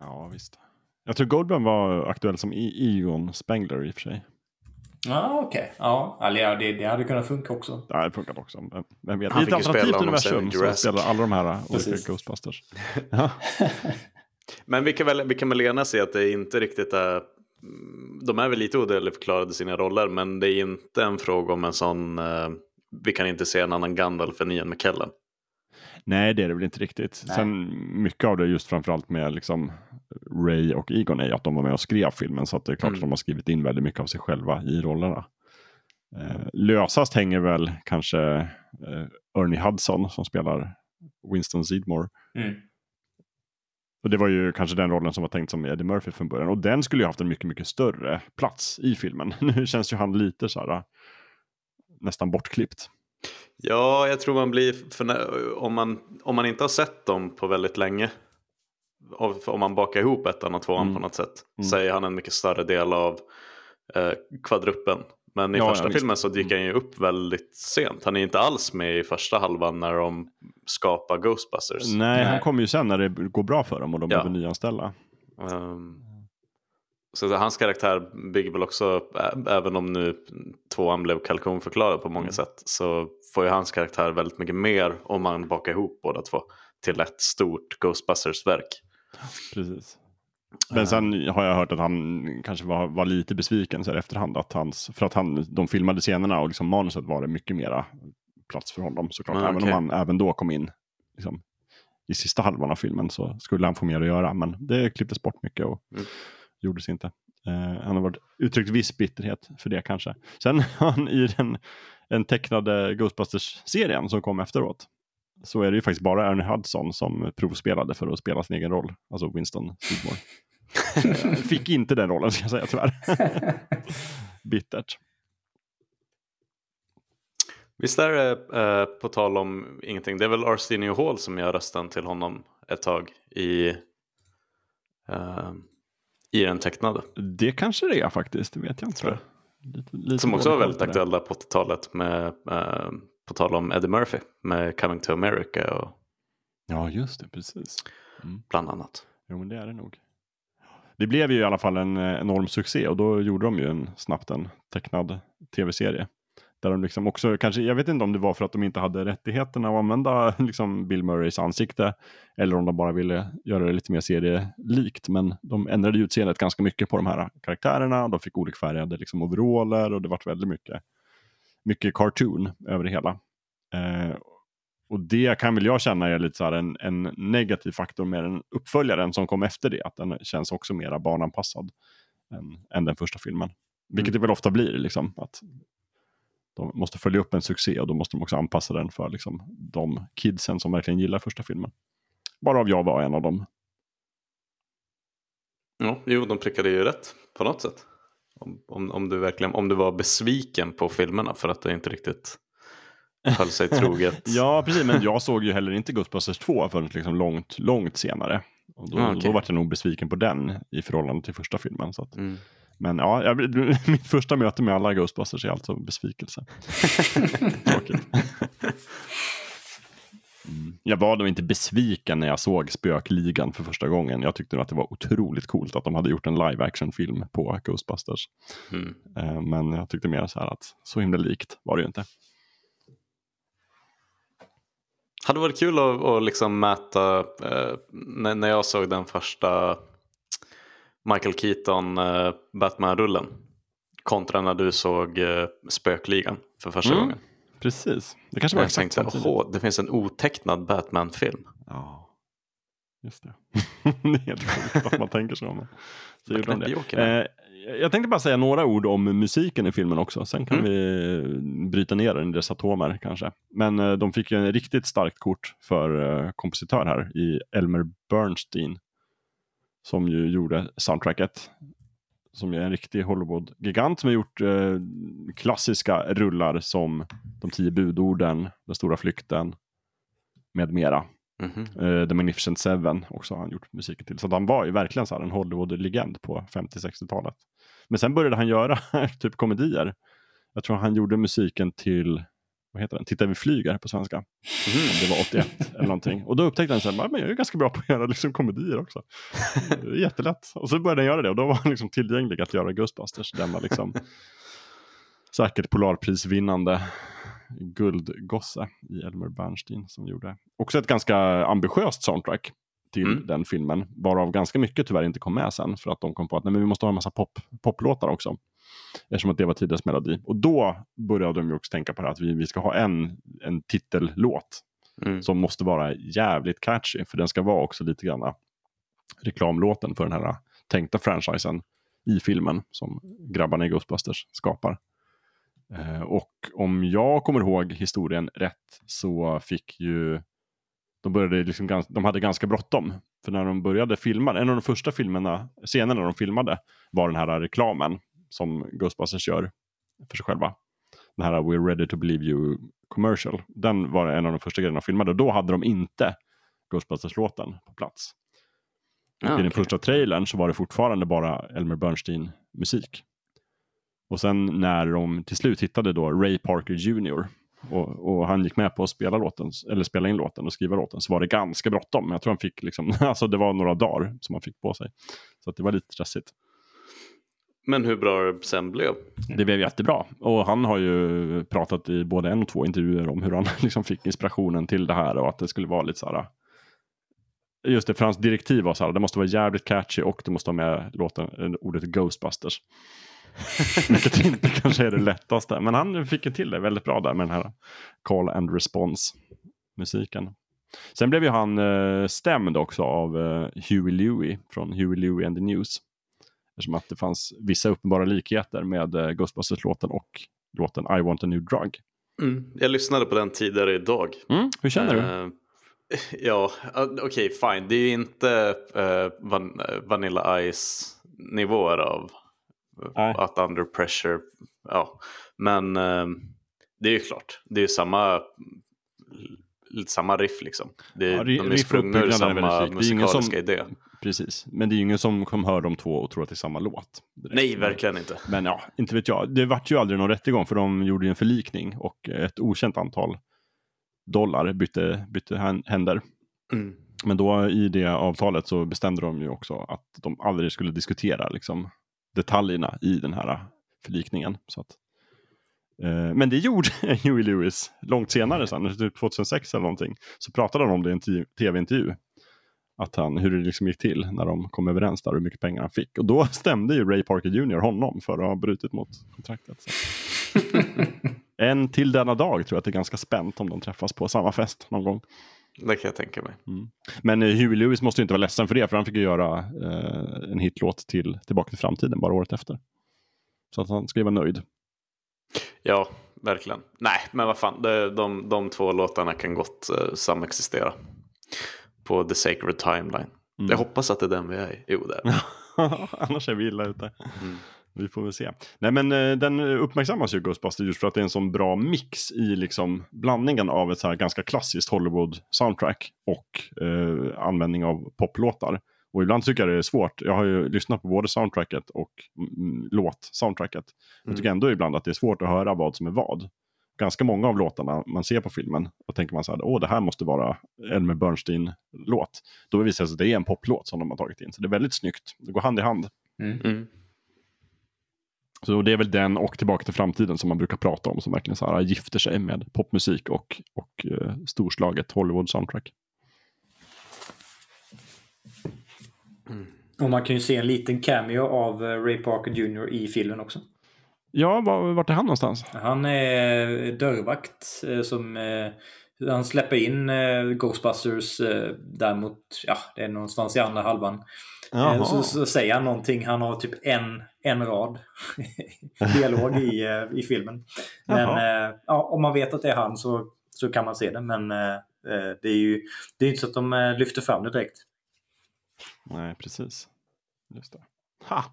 Ja, visst. Jag tror Goldblum var aktuell som Egon Spengler i och för sig. Ja, okej. Ja, ja, det, det hade kunnat funka också. Det hade funkat också. Men, men vet, Han I ett fick ju spela alternativt honom universum sen i så Jurassic. spelar alla de här olika Precis. Ghostbusters. Ja. Men vi kan, väl, vi kan väl enas i att det inte riktigt är... De är väl lite odödligförklarade sina roller, men det är inte en fråga om en sån... Eh, vi kan inte se en annan Gandalf än Ian McKellen. Nej, det är det väl inte riktigt. Nej. Sen mycket av det just framförallt med liksom Ray och Egon är ju att de var med och skrev filmen så att det är klart Mm. att de har skrivit in väldigt mycket av sig själva i rollerna. Eh, lösast hänger väl kanske eh, Ernie Hudson som spelar Winston Zeedmore. Mm. Och det var ju kanske den rollen som var tänkt som Eddie Murphy från början. Och den skulle ju haft en mycket, mycket större plats i filmen. Nu känns ju han lite så här nästan bortklippt. Ja, jag tror man blir... Om, man, om man inte har sett dem på väldigt länge, om man bakar ihop ettan och tvåan Mm. på något sätt, Mm. så är han en mycket större del av eh, kvadruppen. Men i Ja, första ja, filmen så dyker han ju upp väldigt sent. Han är inte alls med i första halvan när de skapar Ghostbusters. Nej, Nej. han kommer ju sen när det går bra för dem och de Ja. behöver nyanställa. Ehm, så hans karaktär bygger väl också, även om nu tvåan blev kalkonförklarad på många Mm. sätt, så får ju hans karaktär väldigt mycket mer om man bakar ihop båda två till ett stort Ghostbusters-verk. Precis. Men sen har jag hört att han kanske var, var lite besviken så här efterhand. Att hans, för att han, de filmade scenerna och liksom manuset var det mycket mera plats för honom såklart. Ah, även okej. om han även då kom in liksom, i sista halvan av filmen så skulle han få mer att göra. Men det klipptes bort mycket och Mm. gjordes inte. Eh, han har varit, uttryckt viss bitterhet för det kanske. Sen han i den en tecknade Ghostbusters-serien som kom efteråt så är det ju faktiskt bara Ernie Hudson som provspelade för att spela sin egen roll, alltså Winston Sidmore. Eh, Fick inte den rollen ska jag säga tyvärr. Bittert. Visst är det, eh, på tal om ingenting, det är väl Arsenio Hall som gör rösten till honom ett tag i, eh, i den tecknade. Det kanske det är faktiskt, det vet jag inte. Lite, lite Som också var väldigt koll på det. aktuell där på 80-talet med, eh, på tal om Eddie Murphy med Coming to America och Ja, just det, precis. bland annat. Jo, men det är det nog. Det blev ju i alla fall en eh, enorm succé och då gjorde de ju en, snabbt en tecknad tv-serie. Där de liksom också, kanske, jag vet inte om det var för att de inte hade rättigheterna att använda liksom Bill Murrays ansikte. Eller om de bara ville göra det lite mer serielikt. Men de ändrade utseendet ganska mycket på de här karaktärerna. De fick olikfärgade liksom, overaller och det var väldigt mycket, mycket cartoon över det hela. Eh, och det kan väl jag känna är lite så en, en negativ faktor med den uppföljaren som kom efter det. Att den känns också mera barnanpassad än, än den första filmen. Vilket det väl ofta blir, liksom. Att de måste följa upp en succé och då måste de också anpassa den för liksom, de kidsen som verkligen gillar första filmen. Bara av jag var en av dem. Ja, jo, de prickade ju rätt på något sätt. Om, om, om, du verkligen, om du var besviken på filmerna för att det inte riktigt höll sig troget. Ja, precis. Men jag såg ju heller inte Ghostbusters 2 förrän liksom långt, långt senare. Och då, Ah, okej. då var jag nog besviken på den i förhållande till första filmen. Så att, Mm. Men ja, jag, mitt första möte med alla Ghostbusters är alltså besvikelse. Tråkigt. Mm. Jag var nog inte besviken när jag såg Spökligan för första gången. Jag tyckte att det var otroligt coolt att de hade gjort en live action film på Ghostbusters. Mm. Eh, Men jag tyckte mer så här att så himla likt var det ju inte. Hade varit kul att, att liksom mäta, eh, när, när jag såg den första Michael Keaton eh, Batman-rullen kontra när du såg eh, Spökligan för första Mm. gången. Precis. Det kanske var Jag exakt tänkte, åh, det finns en otecknad Batman-film. Ja, just det. det är helt sjukt att man tänker så. Men så gjorde de det. Eh, jag tänkte bara säga några ord om musiken i filmen också. Sen kan Mm. vi bryta ner den i dess atomer kanske. Men eh, de fick ju en riktigt starkt kort för eh, kompositör här i Elmer Bernstein. Som ju gjorde soundtracket. Som är en riktig Hollywood-gigant som har gjort eh, klassiska rullar som De tio budorden, Den stora flykten med mera. Mhm. Eh, The Magnificent Seven också har han gjort musiken till. Så han var ju verkligen så här en Hollywood-legend på 50-60-talet. Men sen började han göra typ komedier. Jag tror han gjorde musiken till, vad heter den, Titta vi flyger på svenska. Mhm. Det var 81 eller någonting. Och då upptäckte han men jag är ganska bra på att göra liksom komedier också. Jättelätt. Och så började han göra det och då var han liksom tillgänglig att göra Ghostbusters. Denna liksom säkert Polarprisvinnande guldgosse i Elmer Bernstein som gjorde. Också ett ganska ambitiöst soundtrack till Mm. den filmen, varav ganska mycket tyvärr inte kom med sen för att de kom på att nej, men vi måste ha en massa pop, poplåtar också. Eftersom att det var tidens melodi. Och då började de ju också tänka på det att vi, vi ska ha en, en titellåt Mm. som måste vara jävligt catchy. För den ska vara också lite grann reklamlåten för den här tänkta franchisen i filmen som grabbarna i Ghostbusters skapar. Eh, och om jag kommer ihåg historien rätt så fick ju de, började liksom, de hade ganska bråttom. För när de började filma, en av de första filmerna, scenerna de filmade var den här reklamen som Ghostbusters gör för sig själva. Den här We're ready to believe you commercial. Den var en av de första grejerna de filmade då hade de inte Ghostbusters-låten på plats. Ja, I den första trailern så var det fortfarande bara Elmer Bernstein-musik. Och sen när de till slut hittade då Ray Parker Jr. Och, och han gick med på att spela, låten, eller spela in låten och skriva låten så var det ganska bråttom. Jag tror han fick liksom, alltså det var några dagar som han fick på sig. Så det var lite stressigt. Men hur bra det sen blev. Det blev jättebra. Och han har ju pratat i både en och två intervjuer om hur han liksom fick inspirationen till det här och att det skulle vara lite så här. Just det, för hans direktiv var så här, det måste vara jävligt catchy och det måste ha med låten, eh, ordet Ghostbusters. Vilket inte kanske är det lättaste. Men han fick ju till det väldigt bra där med den här call and response musiken. Sen blev ju han eh, stämd också av eh, Huey Louie från Huey Louie and the News. Eftersom att det fanns vissa uppenbara likheter med eh, Ghostbusters-låten och låten I want a new drug. Mm. Jag lyssnade på den tidigare idag. Mm, hur känner du? Eh, ja, eh, okej, fine. Det är ju inte eh, van Vanilla Ice nivåer av Nej. att under pressure. Ja, men eh, det är ju klart. Det är ju samma, lite samma riff liksom. Det, Ja, ri- de är sprungna ur är samma. Det är ingen som- musikaliska idé. Precis, men det är ju ingen som kommer höra de två och tror att det är samma låt. direkt. Nej, verkligen inte. Men ja, inte vet jag. Det vart ju aldrig någon rättegång för de gjorde ju en förlikning och ett okänt antal dollar bytte, bytte hän- händer. Mm. Men då i det avtalet så bestämde de ju också att de aldrig skulle diskutera liksom, detaljerna i den här förlikningen. Så att, eh, men det gjorde Huey Lewis långt senare, sen, typ 2006 eller någonting. Så pratade han om det i en tv-intervju. Att han, hur det liksom gick till när de kom överens där hur mycket pengar han fick. Och då stämde ju Ray Parker Jr. honom för att ha brutit mot kontraktet. En till denna dag tror jag att det är ganska spänt om de träffas på samma fest någon gång. Det kan jag tänka mig. Men eh, Huey Lewis måste ju inte vara ledsen för det, för han fick ju göra eh, en hitlåt till Tillbaka till framtiden bara året efter. Så att han ska ju vara nöjd. Ja, verkligen. Nej, men vad fan. De, de, de två låtarna kan gott uh, samexistera. På The Sacred Timeline. Mm. Jag hoppas att det är den vi är i. Jo, det är. Annars är vi illa ute. Mm. Vi får väl se. Nej men eh, den uppmärksammas ju Ghostbusters just för att det är en sån bra mix i liksom blandningen av ett så här ganska klassiskt Hollywood-soundtrack och eh, användning av poplåtar. Och ibland tycker jag det är svårt. Jag har ju lyssnat på både soundtracket och mm, låt-soundtracket. Jag tycker ändå ibland att det är svårt att höra vad som är vad. Ganska många av låtarna man ser på filmen, då tänker man så här, åh det här måste vara Elmer Bernstein-låt. Då visar det sig att det är en poplåt som de har tagit in. Så det är väldigt snyggt. Det går hand i hand. Mm. Så det är väl den och Tillbaka till framtiden som man brukar prata om som verkligen så här gifter sig med popmusik och, och eh, storslaget Hollywood-soundtrack. Och man kan ju se en liten cameo av eh, Ray Parker Jr. i filmen också. Ja, var, vart är han någonstans? Han är dörrvakt eh, som eh, han släpper in eh, Ghostbusters eh, däremot, ja, det är någonstans i andra halvan. Jaha. Så, så säger han någonting, han har typ en, en rad dialog i, i filmen. Men ja, om man vet att det är han så, så kan man se det. Men det är ju det är inte så att de lyfter fram det direkt. Nej, precis. Just det. Ha!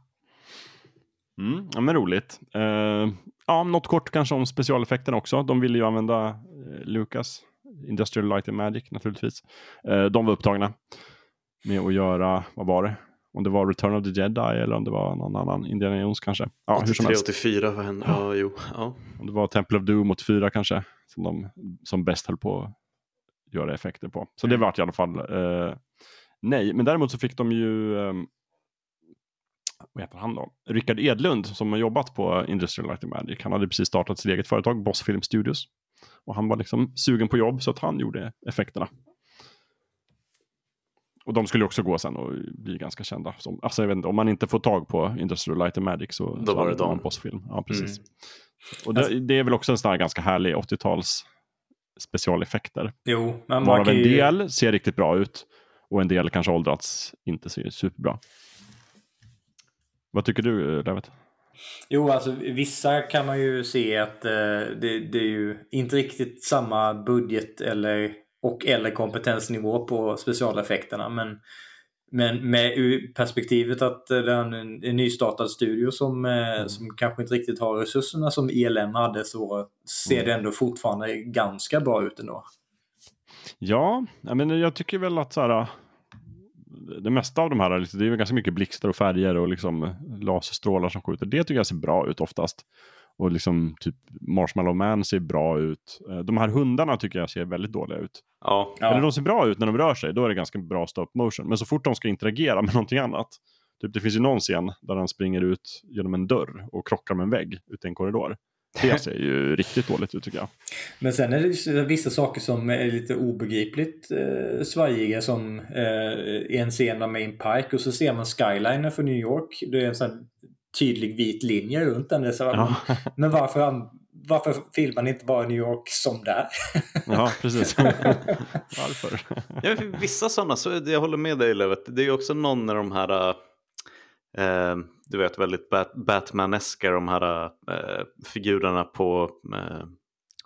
Mm, ja, men roligt. Eh, ja, något kort kanske om specialeffekterna också. De ville ju använda eh, Lucas, Industrial Light and Magic naturligtvis. Eh, de var upptagna med att göra, vad var det? Om det var Return of the Jedi eller om det var någon annan Indiana Jones kanske. Ja, hur som 83, helst. 84, vad hände? Ja, jo. Ja. Om det var Temple of Doom 84 kanske, som de som bäst höll på att göra effekter på. Så det vart i alla fall nej. Men däremot så fick de ju, eh, vad heter han då? Rickard Edlund som har jobbat på Industrial Light and Magic. Han hade precis startat sitt eget företag, Boss Film Studios. Och han var liksom sugen på jobb så att han gjorde effekterna. Och de skulle också gå sen och bli ganska kända. Som, alltså jag vet inte, om man inte får tag på Industrial Light and Magic så, Då så var det dem. Boss-film. Ja, precis. Mm. Och det, det är väl också en sån här ganska härlig 80-tals specialeffekter. Jo, men man Varav kan en ju... del ser riktigt bra ut och en del kanske åldrats inte ser superbra. Vad tycker du, David? Jo, alltså vissa kan man ju se att eh, det, det är ju inte riktigt samma budget eller, och eller kompetensnivå på specialeffekterna. Men, men med perspektivet att eh, det är en, en nystartad studio som, eh, som kanske inte riktigt har resurserna som ELM hade så ser det ändå fortfarande ganska bra ut ändå. Ja, menar, jag tycker väl att så här, det mesta av de här, liksom, det är väl ganska mycket blixtar och färger och liksom laserstrålar som skjuter. Det tycker jag ser bra ut oftast. Och liksom typ Marshmallow Man ser bra ut. Eh, De här hundarna tycker jag ser väldigt dåliga ut. Ja, Ja. Eller de ser bra ut när de rör sig, då är det ganska bra stop motion. Men så fort de ska interagera med någonting annat. Typ det finns ju någon scen där han springer ut genom en dörr och krockar med en vägg ute i en korridor. Det ser ju riktigt dåligt ut tycker jag. Men sen är det vissa saker som är lite obegripligt eh, svajiga som eh, en scen med Main Pike och så ser man skylinen för New York. Det är en sån tydlig vit linje runt den. Så, Ja. Men varför, varför filmar ni inte bara New York som där? Ja, precis. Varför? Ja, för vissa sådana, så jag håller med dig Lövet. Det är ju också någon av de här, eh, du vet väldigt Bat- Batman-eska, de här eh, figurerna på eh,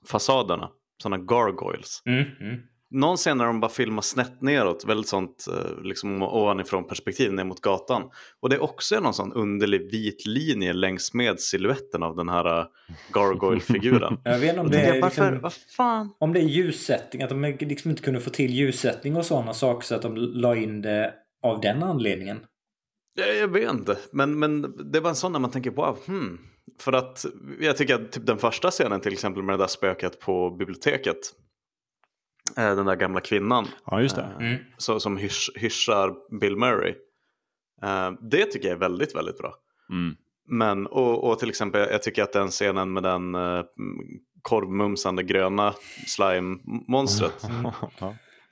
fasaderna. Sådana gargoyles. Mm, mm. Någon scen när de bara filmar snett neråt, väldigt sånt eh, liksom ovanifrån perspektiv ner mot gatan. Och det är också någon sån underlig vit linje längs med siluetten av den här eh, gargoyle-figuren. Jag vet inte om det tänker är varför, liksom, vad fan? om det är ljussättning, att de liksom inte kunde få till ljussättning och sådana saker så att de la in det av den anledningen. Jag, jag vet inte, men, men det var en sån när man tänker wow, hmm. För att jag tycker att typ den första scenen till exempel med det där spöket på biblioteket. eh, Den där gamla kvinnan Ja, just det. eh, Mm. så, som hysch, hyschar Bill Murray. Eh, Det tycker jag är väldigt, väldigt bra. Mm. Men, och, och till exempel, jag tycker att den scenen med den korvmumsande gröna slime-monstret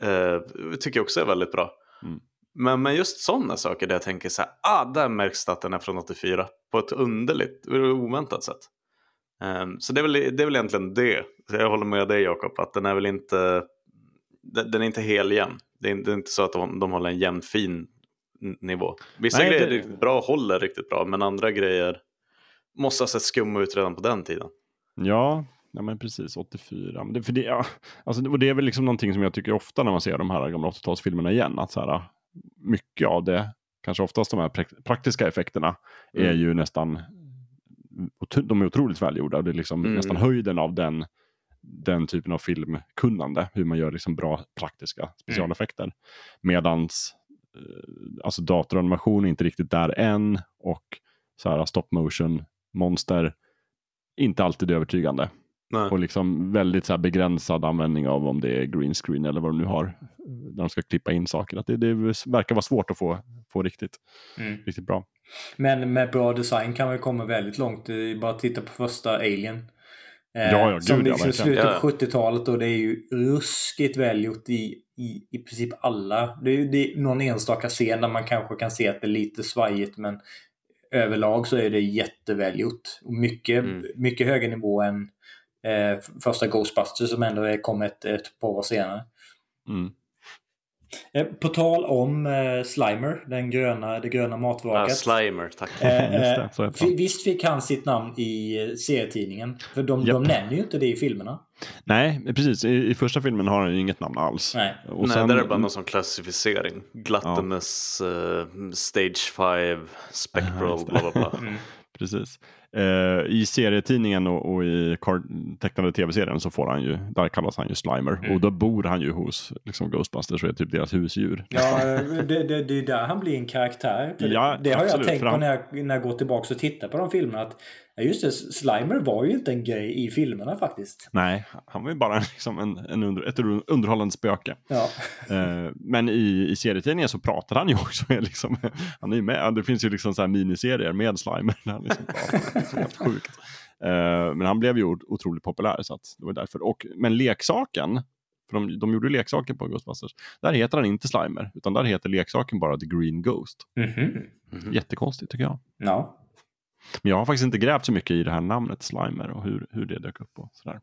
eh, tycker jag också är väldigt bra. Mm. Men, men just sådana saker där jag tänker så här, ah, där märks det att den är från 84 på ett underligt, oväntat sätt. Ehm, så det är, väl, det är väl egentligen det. Så jag håller med dig Jakob, att den är väl inte, den, den är inte heljämn. Det är, det är inte så att de, de håller en jämn fin nivå. Vissa Nej, grejer det- är riktigt bra, håller riktigt bra, men andra grejer måste ha sett skumma ut redan på den tiden. Ja, ja men precis. 84. Men det, för det, ja, alltså, och det är väl liksom någonting som jag tycker ofta när man ser de här gamla 80-talsfilmerna igen. Att så här, mycket av det, kanske oftast de här prak- praktiska effekterna, är Mm. ju nästan de är otroligt välgjorda. och Det är liksom Mm. nästan höjden av den, den typen av filmkunnande. Hur man gör liksom bra praktiska specialeffekter. Medans eh, alltså datoranimation är inte riktigt där än. Och så här stop motion monster inte alltid övertygande. Nej. Och liksom väldigt så här begränsad användning av om det är green screen eller vad de nu har. När de ska klippa in saker. Att det, det verkar vara svårt att få, få riktigt, Mm. riktigt bra. Men med bra design kan man komma väldigt långt. Bara titta på första Alien. Eh, Ja, ja, som gud, ja, liksom verkligen. slutet Ja. på 70-talet och det är ju ruskigt välgjort i, i, i princip alla. Det är det är någon enstaka scen där man kanske kan se att det är lite svajigt men överlag så är det jättevälgjort. Och mycket, Mm. mycket högre nivå än eh, första Ghostbusters som ändå är- kom ett, ett par år senare. Mm. Eh, på tal om eh, Slimer, den gröna, det gröna Ah, matvraket. Slimer, tack. Eh, eh, det, han. Visst fick han sitt namn i eh, serietidningen? För de, Japp. de nämner ju inte det i filmerna. Nej, precis. I, I första filmen har han ju inget namn alls. Nej. Och Nej, sen- där är det bara någon sån klassificering. Gluttonous, eh, stage 5, spectral, Ja, bla bla bla. Mm. Precis. Eh, I serietidningen och, och i tecknade tv-serien så får han ju, där kallas han ju Slimer. Mm. Och då bor han ju hos liksom, Ghostbusters och är typ deras husdjur. Ja, det, det, det är där han blir en karaktär. Ja, det, har absolut, jag tänkt på han- när jag, när jag går tillbaka och tittar på de filmerna. Att, ja, just det, Slimer var ju inte en grej i filmerna faktiskt. Nej, han var ju bara liksom en, en under, ett underhållande spöke. Ja, Eh, men i, i serietidningen så pratar han ju också. Liksom, han är ju med. Det finns ju liksom så här miniserier med Slimer. Där han liksom pratar. Det är sjukt. Eh, men han blev ju ot- otroligt populär. Så att det var därför. Och, men leksaken, för de, de gjorde leksaker på Ghostbusters. Där heter han inte Slimer, utan där heter leksaken bara The Green Ghost. Mhm. Mhm. Jättekonstigt tycker jag. ja. Men jag har faktiskt inte grävt så mycket i det här namnet Slimer och hur, hur det dök upp och sådär.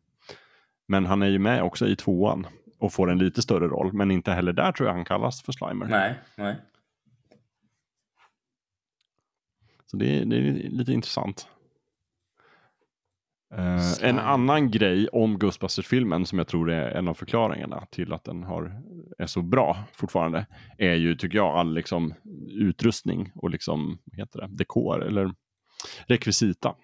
Men han är ju med också i tvåan och får en lite större roll. Men inte heller där tror jag han kallas för Slimer. Nej, nej. Så det, är- det är lite intressant. Slime. en annan grej om Ghostbusters-filmen som jag tror är en av förklaringarna till att den har, är så bra fortfarande är ju, tycker jag, all liksom, utrustning och liksom, vad heter det, dekor eller rekvisita.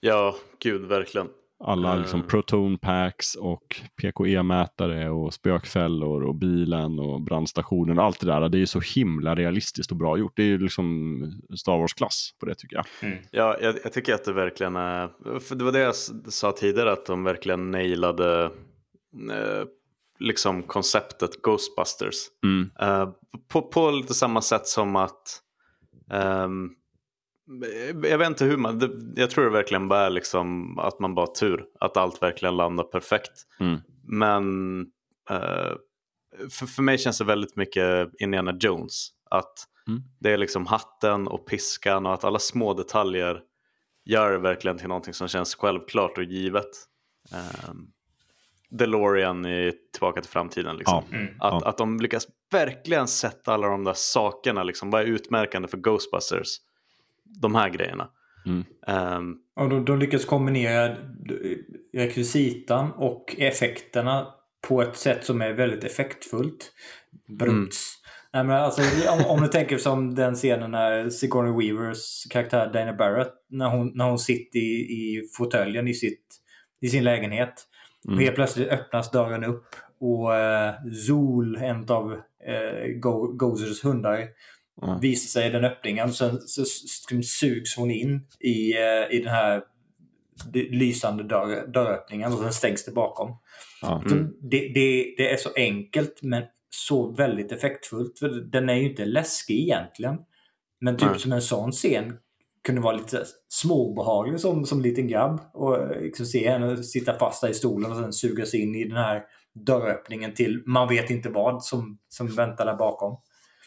Ja, gud verkligen. Alla liksom Mm. proton packs och PKE-mätare och spökfällor och bilen och brandstationen och allt det där. Det är ju så himla realistiskt och bra gjort. Det är ju liksom Star Wars-klass på det tycker jag. Ja, jag, jag tycker att det verkligen är, för det var det jag sa tidigare, att de verkligen nailade eh, liksom konceptet Ghostbusters. Mm. Eh, på, på lite samma sätt som att, ehm, jag vet inte hur man, jag tror det verkligen bara är liksom att man bara har tur, att allt verkligen landar perfekt. Mm. Men eh, för, för mig känns det väldigt mycket Indiana Jones. Att Mm. det är liksom hatten och piskan och att alla små detaljer gör det verkligen till någonting som känns självklart och givet. Um, DeLorean i Tillbaka till framtiden. Liksom. Ja. Mm. Att, Ja. att de lyckas verkligen sätta alla de där sakerna. Liksom. Vad är utmärkande för Ghostbusters? De här grejerna. Mm. Ehm, Och de, de lyckas kombinera rekvisitan och effekterna på ett sätt som är väldigt effektfullt. Bruts. Nej, men alltså, om, om du tänker som den scenen när Sigourney Weavers karaktär Dana Barrett när hon, när hon sitter i, i fåtöljen i, sitt, i sin lägenhet. Mm. Och helt plötsligt öppnas dörren upp och eh, Zool, en av eh, Go- Gozers hundar, Ja. visar sig i den öppningen. Sen så s- sugs hon in i, eh, i den här lysande dörr, dörröppningen och sen stängs det bakom. Ja. Så det, det, det är så enkelt men så väldigt effektfullt. För den är ju inte läskig egentligen. Men typ Nej. som en sån scen kunde vara lite småbehaglig som, som liten grabb. Och eh, liksom se henne sitta fast där i stolen och sen sugas in i den här dörröppningen till man vet inte vad som, som väntar där bakom.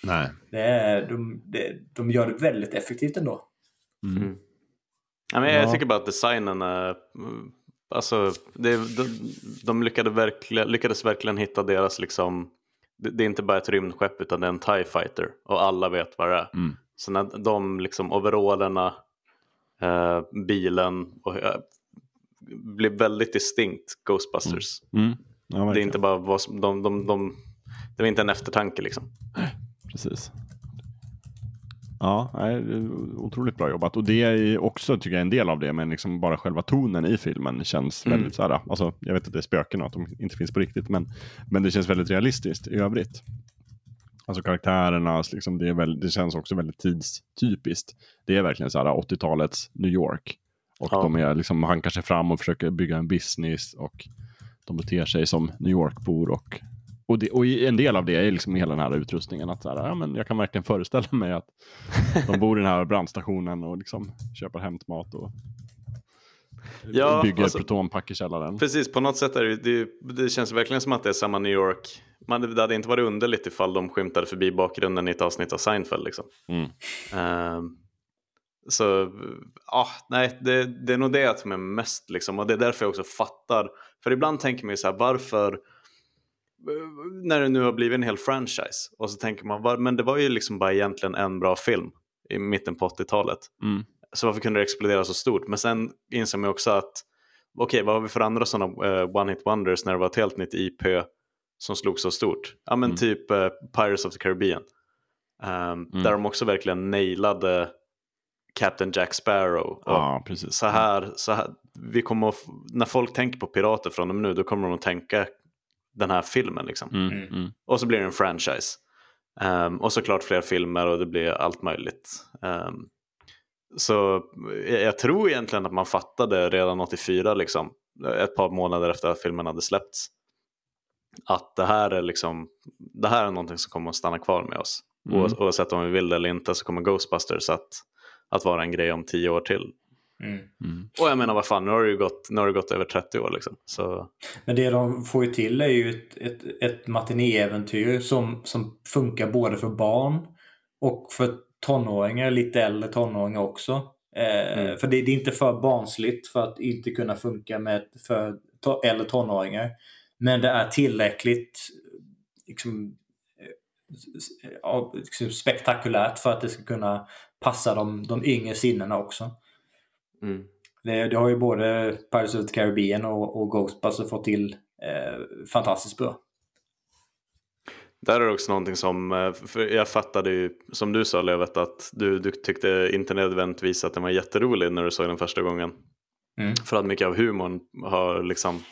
Nej. Det är, de, det, de gör det väldigt effektivt ändå. Mm. Ja, men Ja. Jag tycker bara att designen är... mm, Alltså, det, de, de lyckades, verkligen, lyckades verkligen hitta deras liksom... Det, det är inte bara ett rymdskepp utan det är en TIE fighter och alla vet vad det är. Mm. Så när de liksom overallerna, eh, bilen och, eh, blir väldigt distinkt Ghostbusters. Mm. Ja, Det är inte bara vad som, de, de, de, det var inte en eftertanke liksom. Precis. Ja, nej, otroligt bra jobbat. Och det är också, tycker jag, en del av det. Men liksom bara själva tonen i filmen känns Mm. väldigt så här. Alltså, jag vet att det är spöken och att de inte finns på riktigt. Men, men det känns väldigt realistiskt i övrigt. Alltså karaktärerna, liksom, det, är väl, det känns också väldigt tidstypiskt. Det är verkligen så här 80-talets New York. Och Ja. de är liksom, hankar sig fram och försöker bygga en business. Och de beter sig som New York-bor. Och, och, det, och en del av det är liksom hela den här utrustningen. Att så här, ja, men jag kan verkligen föreställa mig att de bor i den här brandstationen och liksom köper hämtmat och Ja, bygger alltså- protonpack i källaren. Precis, på något sätt är det, det, det känns verkligen som att det är samma New York. Man, det hade inte varit underligt ifall de skymtade förbi bakgrunden i ett avsnitt av Seinfeld. Liksom. Mm. Ehm, så ja, nej, det, det är nog det som är mest liksom, och det är därför jag också fattar. För ibland tänker man ju så här, varför, när det nu har blivit en hel franchise, och så tänker man, men det var ju liksom bara egentligen en bra film i mitten på 80-talet. Mm. Så varför kunde det explodera så stort? Men sen inser man också att okej, vad har vi för andra sådana eh, one-hit wonders när det var ett helt nytt IP som slog så stort? Ja, men Mm. typ eh, Pirates of the Caribbean. Ehm, Mm. Där de också verkligen nailade Captain Jack Sparrow. Ja, precis. så här, så här, vi kommer att, när folk tänker på pirater från och med nu, då kommer de att tänka den här filmen. Liksom. Mm, mm. Och så blir det en franchise. Ehm, och såklart fler filmer och det blir allt möjligt. Ehm, så jag, tror egentligen att man fattade redan 84, liksom, ett par månader efter att filmen hade släppts, att det här är, liksom, det här är någonting som kommer att stanna kvar med oss. Mm. Oavs- Oavsett om vi vill det eller inte så kommer Ghostbusters att, att vara en grej om tio år till. Mm. Mm. Och jag menar vad fan, nu har det ju gått, nu har det gått över 30 år liksom. Så Men det de får ju till är ju ett, ett, ett matinéäventyr som, som funkar både för barn och för tonåringar, lite äldre tonåringar också. Eh, Mm. För det, det är inte för barnsligt för att inte kunna funka med för to, äldre tonåringar. Men det är tillräckligt liksom, eh, ja, liksom spektakulärt för att det ska kunna passa de, de yngre sinnena också. Mm. Det, det har ju både Pirates of the Caribbean och, och Ghostbusters fått till eh, fantastiskt bra. Där är det också någonting som, eh, för jag fattade ju, som du sa Lövet, att du, du tyckte inte nödvändigtvis att den var jätterolig när du såg den första gången. Mm. För att mycket av humorn har liksom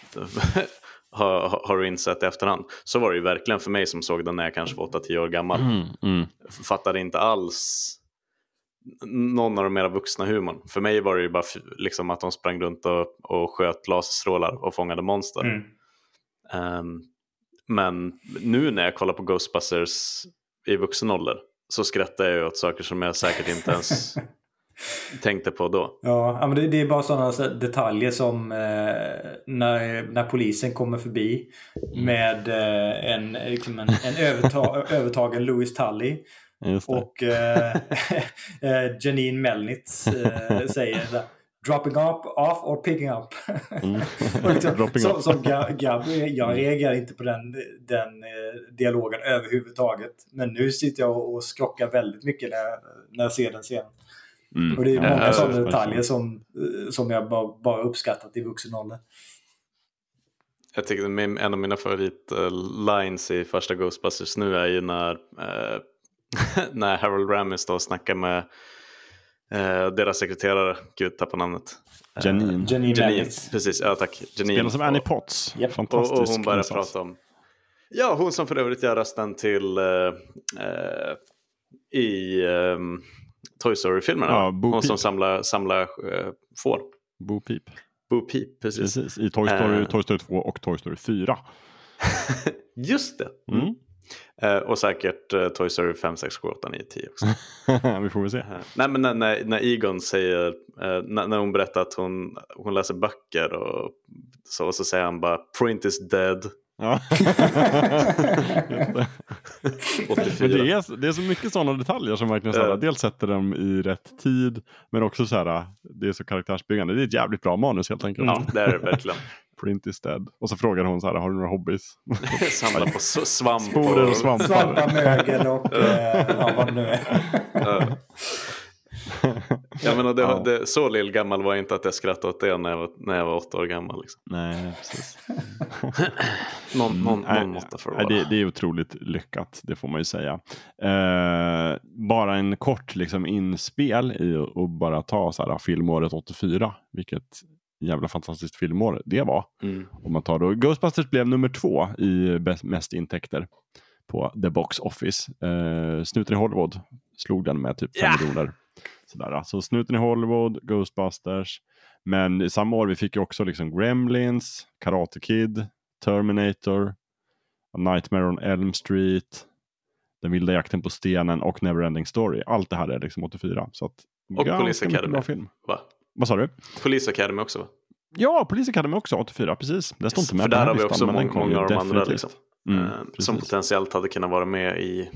har, har- har du insett i efterhand. Så var det ju verkligen för mig som såg den när jag kanske var 8-10 år gammal. Mm, mm. Fattade inte alls någon av de mera vuxna humorn. För mig var det ju bara liksom att de sprang runt och, och sköt laserstrålar och fångade monster. Mm. Ehm, men nu när jag kollar på Ghostbusters i vuxen ålder så skrattar jag åt saker som jag säkert inte ens tänkte på då. Ja, men det, det är bara sådana detaljer som eh, när, när polisen kommer förbi med eh, en, liksom en, en överta, övertagen Louis Tully. Och eh, eh, Janine Melnitz eh, säger dropping up, off or picking up. Mm. liksom, som, som jag reagerar inte på den, den eh, dialogen överhuvudtaget. Men nu sitter jag och, och skrockar väldigt mycket när, jag- när jag ser den scenen. Mm. Och det är många ja, sådana detaljer som, som jag bara, bara uppskattat i vuxen ålder. Jag tycker en av mina favoritlines i första Ghostbusters nu är ju när, eh, när Harold Ramis då snackar med eh, deras sekreterare, gud tappar namnet. Eh, Janine. Janine Janine, precis, ja tack. Janine. Spelar som Annie Och- Potts. Och, Fantastisk och hon börjar insats. prata om, ja hon som för övrigt gör rösten till eh, eh, i ehm, Toy Story-filmerna. Ja, Bo hon som samlar, samlar eh, får. Bo Peep. Bo Peep, precis. Precis, i Toy Story, Eh. Toy Story 2 och Toy Story 4. Just det. Mm. Eh, och säkert eh, Toy Story 5, 6, 7, 8, 9, 10 också. Vi får väl se. Eh, Nej men när, när, när Egon säger, eh, när, när hon berättar att hon, hon läser böcker och så, och så säger han bara Print is dead. Ja. Det. 84. Men det är, det är så mycket sådana detaljer som verkligen så här, dels sätter dem i rätt tid men också så här, det är så karaktärsbyggande. Det är ett jävligt bra manus helt enkelt. Ja, det är det verkligen. Print is dead. Och så frågar hon så här, har du några hobbys? Samla på svamp. Sporer och svampar. Svampar, mögel och eh, ja, vad det nu är. Ja. Jag menar, det, Ja. det, så lillgammal var jag inte att jag skrattade åt det när jag var, när jag var åtta år gammal. Liksom. Nej, precis. Någon, någon, Nej, någon måtta för vara. det, det är otroligt lyckat, det får man ju säga. Eh, bara en kort liksom, inspel i att- att bara ta så här, filmåret 84, vilket jävla fantastiskt filmår det var. Mm. Om man tar då. Ghostbusters blev nummer två i mest intäkter på The Box Office. Eh, Snuten i Hollywood slog den med typ 5 Ja! miljoner. Sådär. Så Snuten i Hollywood, Ghostbusters. Men i samma år vi fick ju också liksom Gremlins, Karate Kid, Terminator, A Nightmare on Elm Street, Den vilda jakten på stenen och Neverending Story. Allt det här är liksom 84. Så att, Och Police Academy. Bra film. Va? Vad sa du? Police Academy också va? Ja, Police Academy också 84, precis. Det står inte med För den där har vi också den många, många av de andra liksom, Mm, eh, som potentiellt hade kunnat vara med i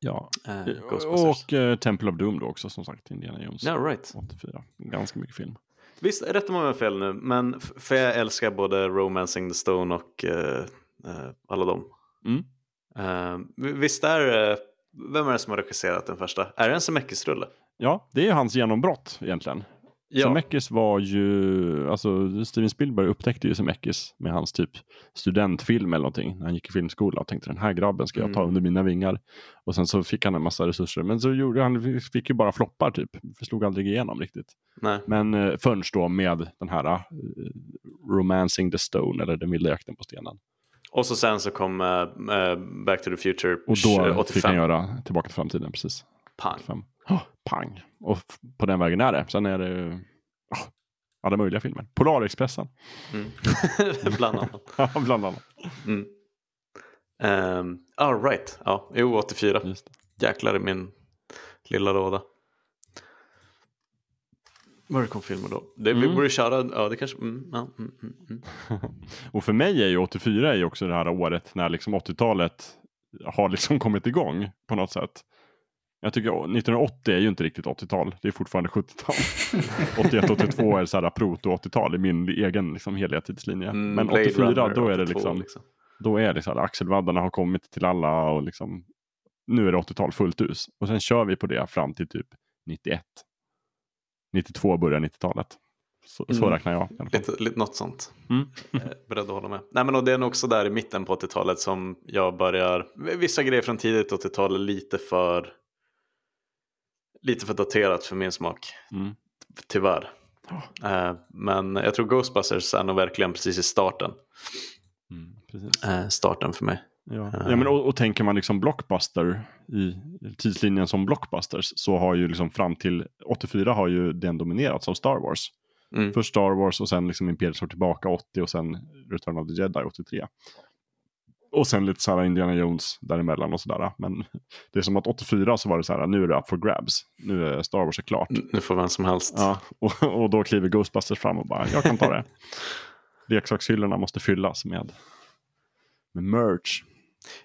Ja. eh, Ghostbusters. Och eh, Temple of Doom då också som sagt, Indiana Jones. Ja, right. 84. Ganska mycket film. Visst, rätta mig om jag har fel nu, men för jag älskar både Romancing the Stone och eh, eh, alla dem. Mm. Eh, visst är eh, vem är det som har regisserat den första? Är det en Zemeckis-rulle? Ja, det är hans genombrott egentligen. Ja, Zemeckis var ju, alltså Steven Spielberg upptäckte ju Zemeckis med hans typ studentfilm eller någonting när han gick i filmskola och tänkte den här grabben ska jag ta Mm. under mina vingar. Och sen så fick han en massa resurser, men så gjorde han, fick ju bara floppar typ, slog aldrig igenom riktigt. nej. Men eh, förrän då med den här eh, Romancing the Stone eller Den vilda jakten på stenen. Och så sen så kom eh, eh, Back to the Future Och då eh, fick han göra Tillbaka till framtiden, precis. Pang. Fem. Oh, pang! Och på den vägen är det. Sen är det oh, alla möjliga filmer. Polarexpressen, Mm. Bland annat. Ja, bland annat. Mm. Um, all right. Ja, jo, 84. Just det. Jäklar i min lilla låda. Var det kom filmer då? Det, Vi Mm. borde köra, ja det kanske, mm, ja, mm, mm, mm. Och för mig är ju 84 är ju också det här året när liksom 80-talet har liksom kommit igång på något sätt. Jag tycker 1980 är ju inte riktigt 80-tal, det är fortfarande 70-tal. 81-82 är så här proto-80-tal i min egen liksom heliga tidslinje. Mm, Men Blade 84 Runner då är det 82, liksom, då är det så här axelvaddarna har kommit till alla och liksom nu är det 80-tal fullt hus. Och sen kör vi på det fram till typ 91. 92 börjar 90-talet. Så, så Mm. räknar jag. Lite, lite, något sånt. Mm. Beredd att hålla med. Nej men och det är nog också där i mitten på 80-talet som jag börjar, vissa grejer från tidigt 80-tal är lite för, lite för daterat för min smak. Mm. Tyvärr. Eh, Men jag tror Ghostbusters är nog verkligen precis i starten. Mm, precis. Eh, Starten för mig. Ja. Ja, men, och, och tänker man liksom blockbuster i tidslinjen som blockbusters så har ju liksom fram till 84 har ju den dominerats av Star Wars. Mm. Först Star Wars och sen liksom Imperiet slår tillbaka 80 och sen Return of the Jedi 83. Och sen lite så här Indiana Jones däremellan och sådär. Men det är som att 84 så var det så här, nu är det up for grabs. Nu är Star Wars är klart. Nu får vem som helst. Ja, och, och då kliver Ghostbusters fram och bara, jag kan ta det. Leksakshyllorna måste fyllas med, med merch.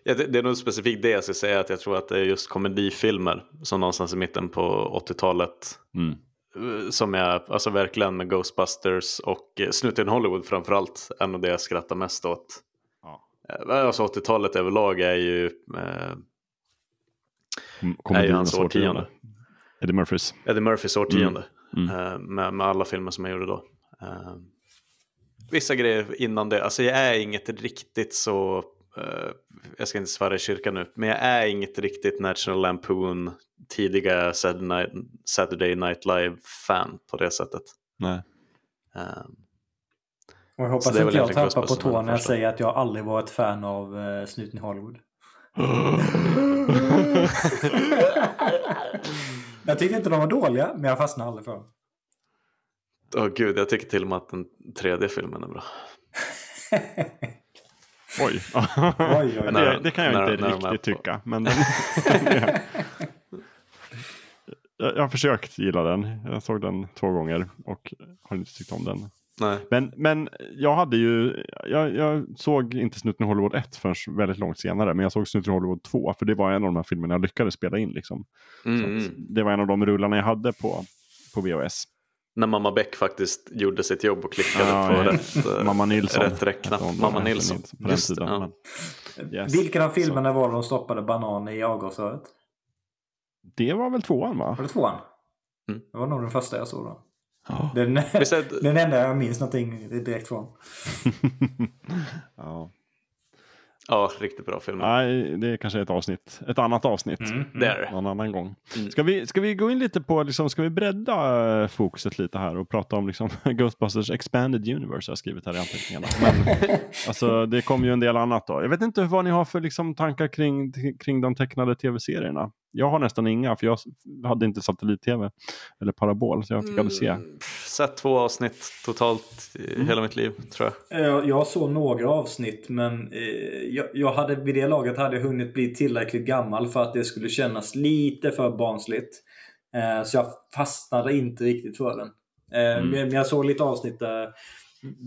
Ja, det, det är nog specifikt det jag ska säga att jag tror att det är just komedifilmer som någonstans i mitten på 80-talet Mm. eh, som är alltså verkligen med Ghostbusters och eh, Snuten Hollywood framförallt är nog det jag skrattar mest åt. Eh, Alltså 80-talet överlag är ju eh, är ju hans årtionde. Eddie Murphys. Eddie Murphys årtionde Mm. eh, med, med alla filmer som jag gjorde då. Eh, vissa grejer innan det, alltså jag är inget riktigt så, jag ska inte svära i kyrkan nu, men jag är inget riktigt National Lampoon tidiga Saturday Night, Saturday Night Live-fan på det sättet. Nej. Eh, Och jag hoppas inte jag trampar på tårna när jag säger att jag aldrig varit fan av uh, Snuten i Hollywood. jag tyckte inte de var dåliga, men jag fastnade aldrig för dem. Åh gud, jag tycker till och med att den tredje filmen är bra. Oj. oj, oj. det, det kan jag När- inte när riktigt tycka. Men den, jag, jag har försökt gilla den. Jag såg den två gånger och har inte tyckt om den. Nej. Men, men jag hade ju, jag, jag såg inte Snuten i Hollywood 1 förrän väldigt långt senare. Men jag såg Snuten i Hollywood 2 för det var en av de här filmerna jag lyckades spela in. Liksom. Mm, mm. det var en av de rullarna jag hade på, på VHS. När mamma Beck faktiskt gjorde sitt jobb och klickade Ja, på ja. rätt, eh, Mamma Nilsson. rätt hon, Mamma Nilsson. På den Just tiden. ja. Men, yes. Vilken av filmerna var de stoppade banan i avgasröret? Det var väl tvåan va? Var det tvåan? Mm. Det var nog den första jag såg då. Ja. Den, den enda jag minns någonting direkt från. ja. Ja, riktigt bra film. Nej, det är kanske ett avsnitt. Ett annat avsnitt. Där. Någon annan gång. Mm. Ska, vi, ska vi gå in lite på, liksom, ska vi bredda eh, fokuset lite här och prata om liksom, Ghostbusters Expanded Universe har jag skrivit här i anteckningarna. Men, alltså, det kommer ju en del annat då. Jag vet inte vad ni har för liksom, tankar kring, kring de tecknade tv-serierna. Jag har nästan inga för jag hade inte satellit-tv eller parabol så jag fick aldrig se. Mm, Sett två avsnitt totalt i Mm. hela mitt liv, tror jag. Jag, jag såg några avsnitt men eh, jag, jag hade, vid det laget hade jag hunnit bli tillräckligt gammal för att det skulle kännas lite för barnsligt. Eh, så jag fastnade inte riktigt för den. Eh, Mm. Men jag såg lite avsnitt där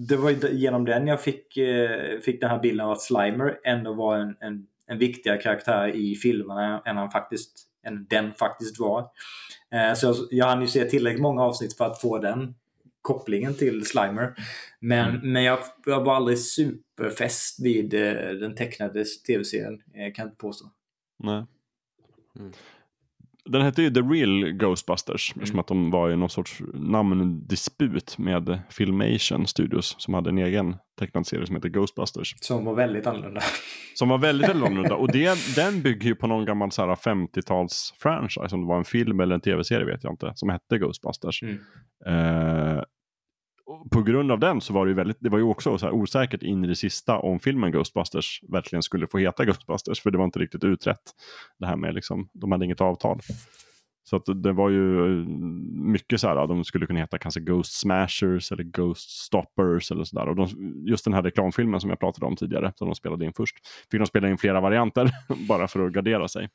det var ju genom den jag fick, eh, fick den här bilden av att Slimer ändå var en, en, en viktigare karaktär i filmerna än, han faktiskt, än den faktiskt var. Eh, så jag, jag hann ju se tillräckligt många avsnitt för att få den kopplingen till Slimer. Men, men jag, jag var aldrig superfäst vid eh, den tecknade tv-serien, eh, kan jag inte påstå. Nej. Mm. Den hette ju The Real Ghostbusters, Mm. eftersom att de var i någon sorts namndisput med Filmation Studios som hade en egen tecknad serie som heter Ghostbusters. Som var väldigt annorlunda. Som var väldigt, väldigt annorlunda. Och det, den bygger ju på någon gammal så här 50-tals franchise, om det var en film eller en tv-serie vet jag inte, som hette Ghostbusters. Mm. Eh, på grund av den så var det ju väldigt, det var ju också så här osäkert in i det sista om filmen Ghostbusters verkligen skulle få heta Ghostbusters, för det var inte riktigt utrett. Det här med liksom, de hade inget avtal. Så att det var ju eh, mycket så här, de skulle kunna heta kanske Ghost Smashers eller Ghost Stoppers eller sådär. Och de, just den här reklamfilmen som jag pratade om tidigare, som de spelade in först, fick de spela in flera varianter bara för att gardera sig.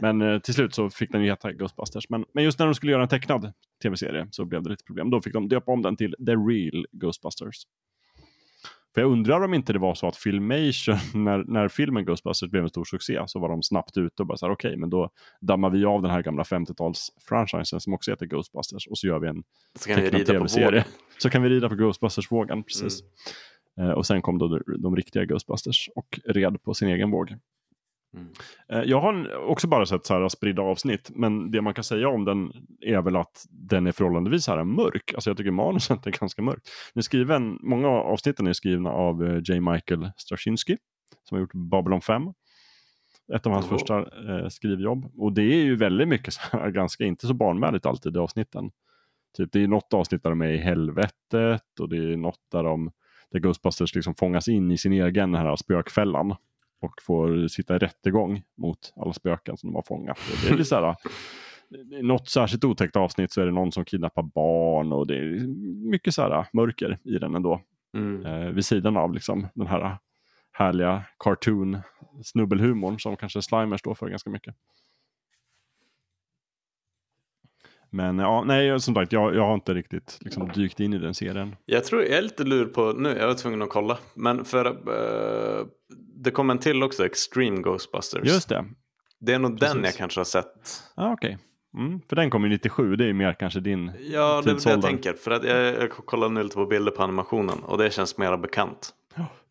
Men eh, till slut så fick den ju heta Ghostbusters. Men, men just när de skulle göra en tecknad tv-serie så blev det lite problem. Då fick de döpa om den till The Real Ghostbusters. För jag undrar om inte det var så att Filmation, när, när filmen Ghostbusters blev en stor succé, så var de snabbt ute och bara så här, okej, men då dammar vi av den här gamla 50-tals-franchisen som också heter Ghostbusters och så gör vi en tecknad tv-serie. Så kan vi rida på Ghostbusters-vågen, precis. Mm. Eh, och sen kom då de, de riktiga Ghostbusters och red på sin egen våg. Mm. Eh, Jag har också bara sett så här spridda avsnitt, men det man kan säga om den är väl att den är förhållandevis här mörk. Alltså jag tycker manuset är ganska mörkt. Den skriven, många av avsnitten är skrivna av eh, J. Michael Straczynski, som har gjort Babylon 5. Ett av hans Åh. första eh, skrivjobb. Och det är ju väldigt mycket så här, ganska, inte så barnvänligt alltid i avsnitten. Typ det är något avsnitt där de är i helvetet och det är något där de där Ghostbusters liksom fångas in i sin egen här spökfällan och får sitta i rättegång mot alla spöken som de har fångat. Och det är så här, i något särskilt otäckt avsnitt så är det någon som kidnappar barn och det är mycket så här mörker i den ändå. Mm. Eh, vid sidan av liksom den här härliga cartoon snubbelhumorn som kanske Slimer står för ganska mycket. Men ja, nej, som sagt, jag, jag har inte riktigt liksom, dykt in i den serien. Jag tror jag är lite lur på nu, jag var tvungen att kolla. Men för eh, det kom en till också, Extreme Ghostbusters. Just det. Det är nog den Precis. jag kanske har sett. Ja, okej. Mm, för den kom ju 97, det är ju mer kanske din Ja, det är det jag tänker. För att jag, jag kollar nu lite på bilder på animationen och det känns mera bekant.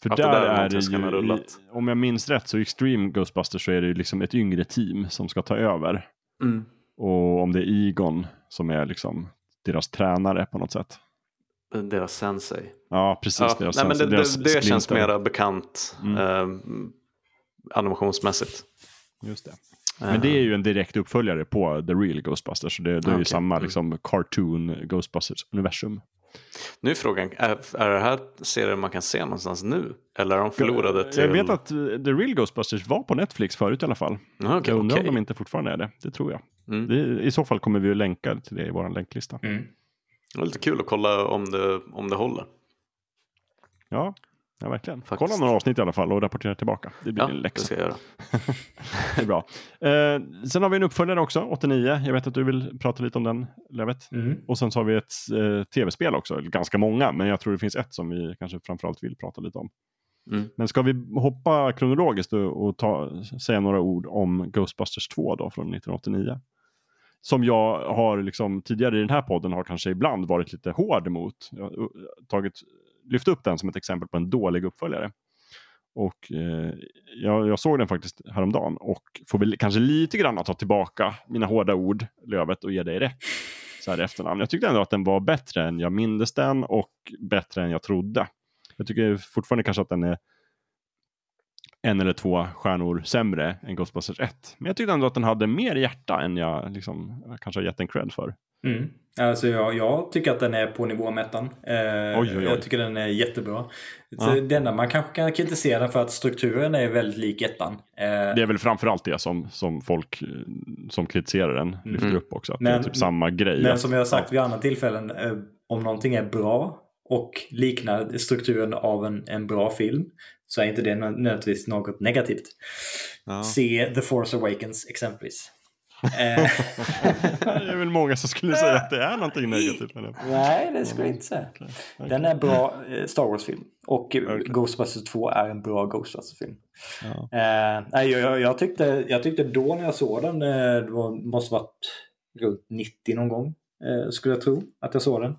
För där där är det ju, om jag minns rätt, så i Extreme Ghostbusters så är det ju liksom ett yngre team som ska ta över. Mm. Och om det är Egon som är liksom deras tränare på något sätt. Deras sensei. Ja, precis. Ja, deras, nej, men det, det, det känns mera bekant Mm. eh, animationsmässigt. Just det. Men det är ju en direkt uppföljare på The Real Ghostbusters. Så det, det är ju samma Mm. liksom, cartoon Ghostbusters-universum. Nu är frågan, är, är det här serier man kan se någonstans nu? Eller är de förlorade till... Jag vet att eh, The Real Ghostbusters var på Netflix förut i alla fall. Ja, okej, jag undrar okej. om de inte fortfarande är det. Det tror jag. Mm. Det, I så fall kommer vi att länka till det i vår länklista. Mm. Det var lite kul att kolla om det, om det håller. Ja, ja verkligen. Faktiskt. Kolla några avsnitt i alla fall och rapportera tillbaka. Det blir Ja, en det läxa. ska jag göra. Det är bra. Eh, sen har vi en uppföljare också, 89. Jag vet att du vill prata lite om den, Levet. Mm. Och sen så har vi ett eh, tv-spel också, ganska många, men jag tror det finns ett som vi kanske framförallt vill prata lite om. Mm. Men ska vi hoppa kronologiskt och, och ta, säga några ord om Ghostbusters 2 då, från 1989? Som jag har liksom, tidigare i den här podden har kanske ibland varit lite hård mot. Jag har tagit, lyft upp den som ett exempel på en dålig uppföljare. Och eh, jag, jag såg den faktiskt häromdagen och får väl kanske lite grann att ta tillbaka mina hårda ord, Lövet, och ge dig rätt så här i efterhand. Jag tyckte ändå att den var bättre än jag mindes den och bättre än jag trodde. Jag tycker fortfarande kanske att den är en eller två stjärnor sämre än Ghostbusters 1. Men jag tyckte ändå att den hade mer hjärta än jag liksom, kanske har gett den cred för. Mm. Alltså jag, jag tycker att den är på nivå med ettan. Eh, Oj, oj, oj. Jag tycker den är jättebra. Ja. Det enda man kanske kan kritisera för att strukturen är väldigt lik ettan. Eh, Det är väl framförallt det som, som folk eh, som kritiserar den lyfter Mm. upp också. Att det Men- är typ samma grej. Men som jag har sagt vid andra tillfällen, eh, om någonting är bra och liknar strukturen av en, en bra film så är inte det nö- nödvändigtvis något negativt. Ja. Se The Force Awakens exempelvis. Eh, det är väl många som skulle säga att det är någonting negativt med den. nej, det skulle jag inte säga. Den är bra eh, Star Wars-film. Och eh, Okej. Ghostbusters 2 är en bra Ghostbusters-film. Ja. Eh, nej, jag, jag, jag, tyckte, jag tyckte då när jag såg den, det var, måste varit runt 90 någon gång, skulle jag tro att jag såg den.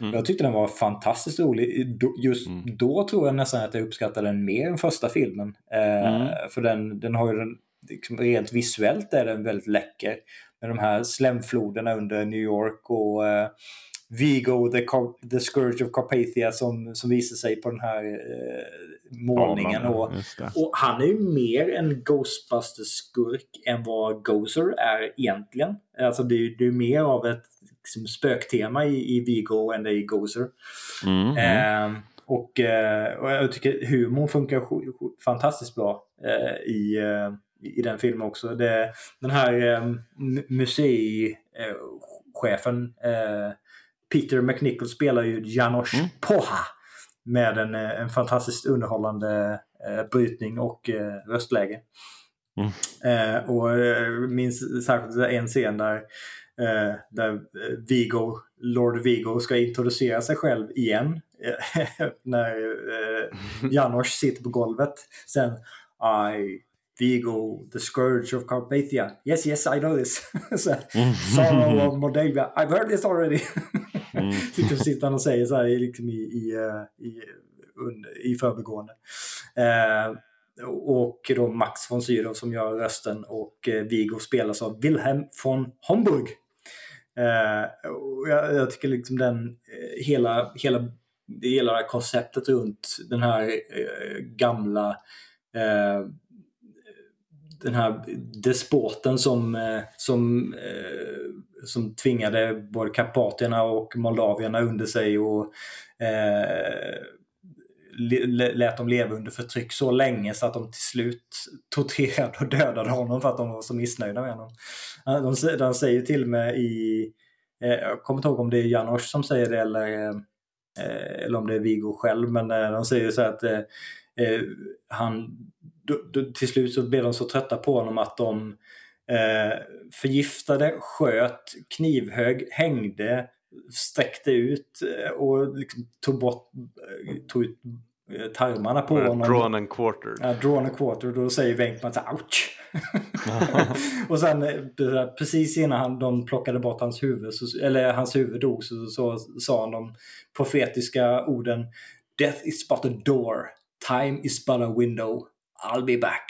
Mm. Jag tyckte den var fantastiskt rolig. Just Mm. då tror jag nästan att jag uppskattade den mer än första filmen. Eh, Mm. För den, den har ju den, liksom, rent visuellt är den väldigt läcker. med de här slemfloderna under New York och eh, Vigo, the, Car- the Scourge of Carpathia som, som visar sig på den här eh, målningen. Tavlan, Och, och han är ju mer en Ghostbusters-skurk än vad Gozer är egentligen. Alltså det är ju mer av ett liksom, spöktema i, i Vigo än det är i Gozer. Mm, mm. Eh, och, eh, och jag tycker humorn funkar fantastiskt bra eh, i, eh, i den filmen också. Det, den här eh, mu- museichefen Peter McNichol spelar ju Janos Mm. Poha med en, en fantastiskt underhållande brytning och röstläge. Mm. Och jag minns särskilt en scen där, eh, där eh, Vigo, Lord Vigo ska introducera sig själv igen. eh, när eh, Janos sitter på golvet. Sen I, Vigo, the scourge of Carpathia. Yes, yes, I know this. Så, Sorrow of Mordavia. I've heard this already. Mm. sitter, han och säger så här liksom i, i, eh, i, i förbigående. Eh, och då Max von Sydow som gör rösten och eh, Vigo spelas av Wilhelm von Homburg. Eh, och jag, jag tycker liksom den eh, hela, hela, hela det här konceptet runt den här eh, gamla eh, den här despoten som, eh, som, eh, som tvingade både karpatierna och moldavierna under sig och eh, lät dem leva under förtryck så länge så att de till slut torterade och dödade honom för att de var så missnöjda med honom. De, de säger till och med i, eh, jag kommer inte ihåg om det är Janosch som säger det eller, eh, eh, eller om det är Viggo själv, men de säger så att eh, han, då, då, till slut så blev de så trötta på honom att de eh, förgiftade, sköt, knivhög, hängde, sträckte ut eh, och liksom tog bort, eh, tog ut eh, tarmarna på honom. Drawn and quartered. Ja, drawn a quarter, då säger Wenkman så ouch! och sen precis innan han, de plockade bort hans huvud, så, eller hans huvud dog, så, så sa han de profetiska orden Death is but a door, time is but a window, I'll be back.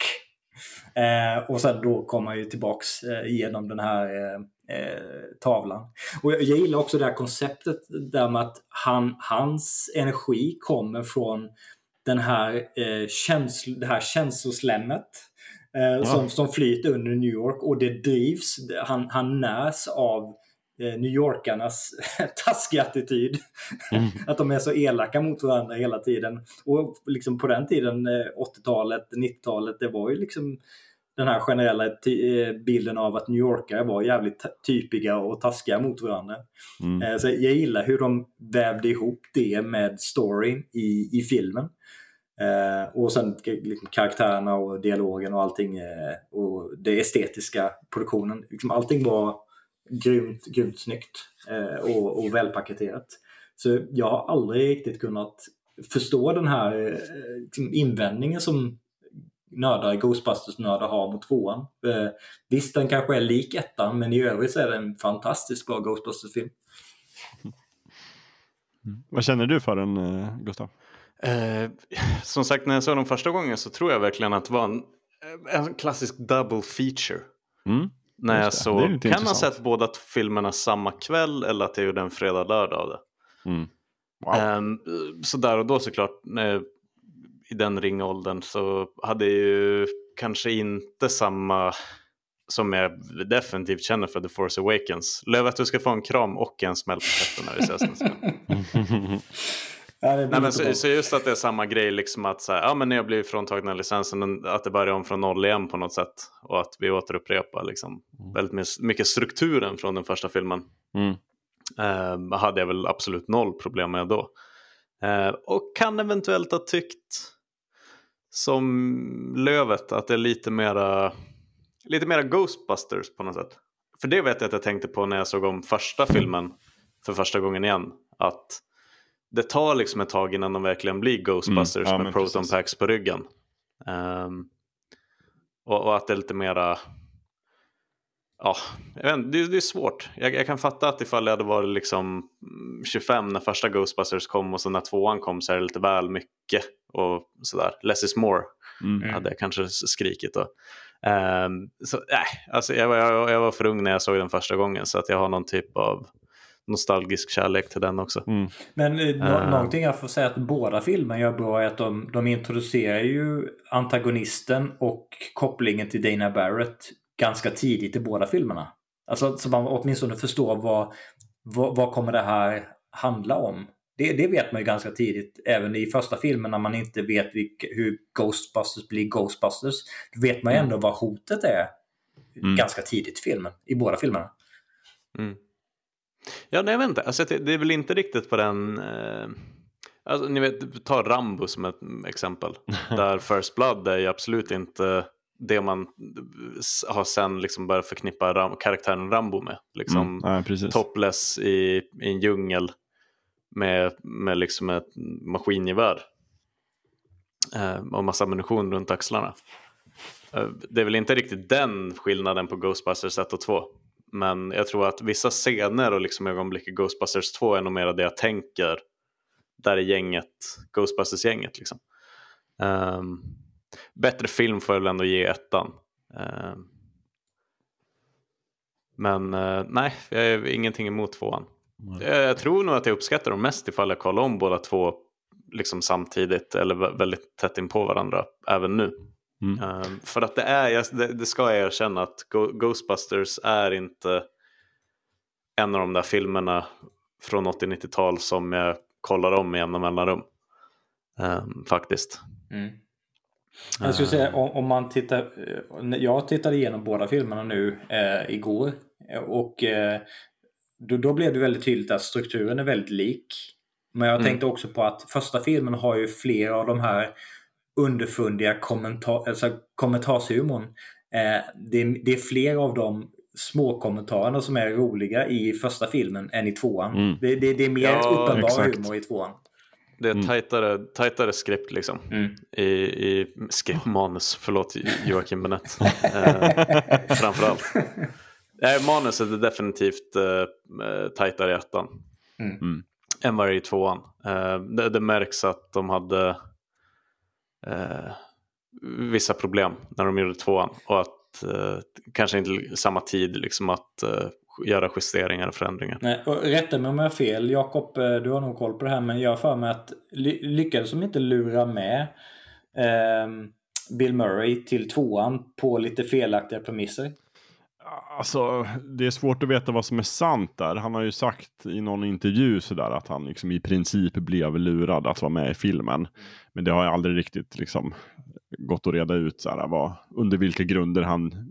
Eh, och sen då kom han ju tillbaks eh, genom den här eh, eh, tavlan. Och jag, jag gillar också det här konceptet där med att han, hans energi kommer från den här, eh, känsl, det här känsloslemmet eh, som, som flyter under New York och det drivs, han, han närs av eh, New Yorkarnas taskiga attityd. Mm. att de är så elaka mot varandra hela tiden. Och liksom på den tiden, eh, 80-talet, 90-talet, det var ju liksom den här generella eh, bilden av att New Yorkare var jävligt typiga och taskiga mot varandra. Mm. Eh, Så jag gillar hur de vävde ihop det med storyn i, i filmen. Eh, och sen liksom karaktärerna och dialogen och allting. Eh, och det estetiska produktionen. Liksom allting var grymt, grymt snyggt eh, och, och välpaketerat. Så jag har aldrig riktigt kunnat förstå den här liksom invändningen som nördar, Ghostbusters-nördar har mot tvåan. Eh, visst, den kanske är lik ettan, men i övrigt så är det en fantastiskt bra Ghostbusters-film. Vad känner du för den, eh, Gustav? Eh, som sagt, när jag såg den första gången så tror jag verkligen att det var en, en klassisk double feature. Mm. När jag såg, kan ha intressant. sett båda filmerna samma kväll eller att jag gjorde en fredag-lördag av det. Mm. Wow. Ehm, så där och då såklart, när, i den ringåldern så hade jag ju kanske inte samma som jag definitivt känner för The Force Awakens. Löv att du ska få en kram och en smäll på käften när vi ses nästa gång. Nej, men så, så just att det är samma grej, liksom att så här, ja, men när jag blir fråntagna licensen, att det börjar om från noll igen på något sätt. Och att vi återupprepar liksom, väldigt mis- mycket strukturen från den första filmen. Mm. Eh, hade jag väl absolut noll problem med då. Eh, och kan eventuellt ha tyckt som Lövet att det är lite mera, lite mera Ghostbusters på något sätt. För det vet jag att jag tänkte på när jag såg om första filmen för första gången igen. Att det tar liksom ett tag innan de verkligen blir Ghostbusters Mm, ja, med proton packs på ryggen. Ehm, och, och att det är lite mera Ja, jag vet, det, det är svårt. Jag, jag kan fatta att ifall det hade varit liksom mm, 25 när första Ghostbusters kom och så när tvåan kom så är det lite väl mycket och sådär. Less is more Mm. hade jag kanske skrikit då. Ehm, så, äh, alltså jag, var- jag, jag var för ung när jag såg den första gången så att jag har någon typ av nostalgisk kärlek till den också. Mm. Men eh, nå- Eh. någonting jag får säga att båda filmerna gör bra är att de, de introducerar ju antagonisten och kopplingen till Dana Barrett ganska tidigt i båda filmerna. Alltså så man åtminstone förstår vad, vad, vad kommer det här handla om. Det, det vet man ju ganska tidigt, även i första filmen när man inte vet vilka, hur Ghostbusters blir Ghostbusters. Då vet man ju ändå vad hotet är Mm. ganska tidigt i filmen, i båda filmerna. Mm. Ja, nej, jag vet inte. Alltså, det, det är väl inte riktigt på den... Eh, alltså, ni vet, ta Rambo som ett exempel. där First Blood är ju absolut inte det man har sen liksom börjat förknippa Ram- karaktären Rambo med. Liksom Mm. Precis. topless i, i en djungel med, med liksom ett maskingevär. Eh, och massa ammunition runt axlarna. Eh, det är väl inte riktigt den skillnaden på Ghostbusters 1 och 2. Men jag tror att vissa scener och liksom ögonblick i Ghostbusters 2 är nog mer det jag tänker. Där är gänget, Ghostbusters-gänget liksom. Ehm, bättre film får jag väl ändå ge ettan. Ehm, men eh, nej, jag är ingenting emot tvåan. Eh, Jag tror nog att jag uppskattar dem mest ifall jag kollar om båda två liksom samtidigt eller vä- väldigt tätt in på varandra även nu. Mm. För att det är, jag- det, det ska jag erkänna att Ghostbusters är inte en av de där filmerna från 80-90-tal som jag kollar om med jämna mellanrum. Faktiskt. Mm. Jag skulle säga om, om man tittar, eh, jag tittade igenom båda filmerna nu eh, igår eh, och eh, då, då blev det väldigt tydligt att strukturen är väldigt lik. Men jag Mm. tänkte också på att första filmen har ju flera av de här underfundiga kommentar, alltså kommentarshumorn. Eh, det, är, det är fler av de små kommentarerna som är roliga i första filmen än i tvåan. Mm. Det, det, det är mer Ja, uppenbar exakt. humor i tvåan. Det är Mm. tajtare, tajtare skript liksom. Mm. I, i skriptmanus, förlåt Joakim Benett. eh, framförallt. Nej, manuset är definitivt eh, eh, tajtare i ettan. Mm. Mm. Än vad det är i tvåan. Eh, det, det märks att de hade eh, vissa problem när de gjorde tvåan. Och att eh, kanske inte samma tid liksom att eh, göra justeringar och förändringar. Nej, och rätta mig om jag har fel. Jakob, eh, du har nog koll på det här. Men jag för mig att ly- lyckades de inte lura med ehm, Bill Murray till tvåan på lite felaktiga premisser? Alltså, det är svårt att veta vad som är sant där. Han har ju sagt i någon intervju sådär att han liksom i princip blev lurad att vara med i filmen. Men det har ju aldrig riktigt liksom gått att reda ut såhär, vad, under vilka grunder han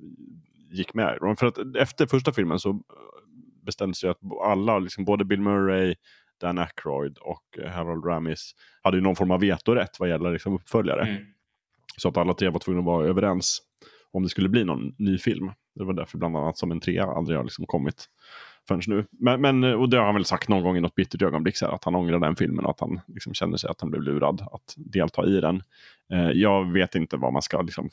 gick med. i dem. För att efter första filmen så bestämdes ju att alla, liksom både Bill Murray, Dan Aykroyd och eh, Harold Ramis hade ju någon form av vetorätt vad gäller liksom uppföljare. Mm. Så att alla tre var tvungna att vara överens om det skulle bli någon ny film. Det var därför bland annat som en trea aldrig har liksom kommit förrän nu. Men, men, och det har han väl sagt någon gång i något bittert ögonblick, så här, att han ångrar den filmen och att han liksom känner sig att han blev lurad att delta i den. Eh, jag vet inte vad man ska liksom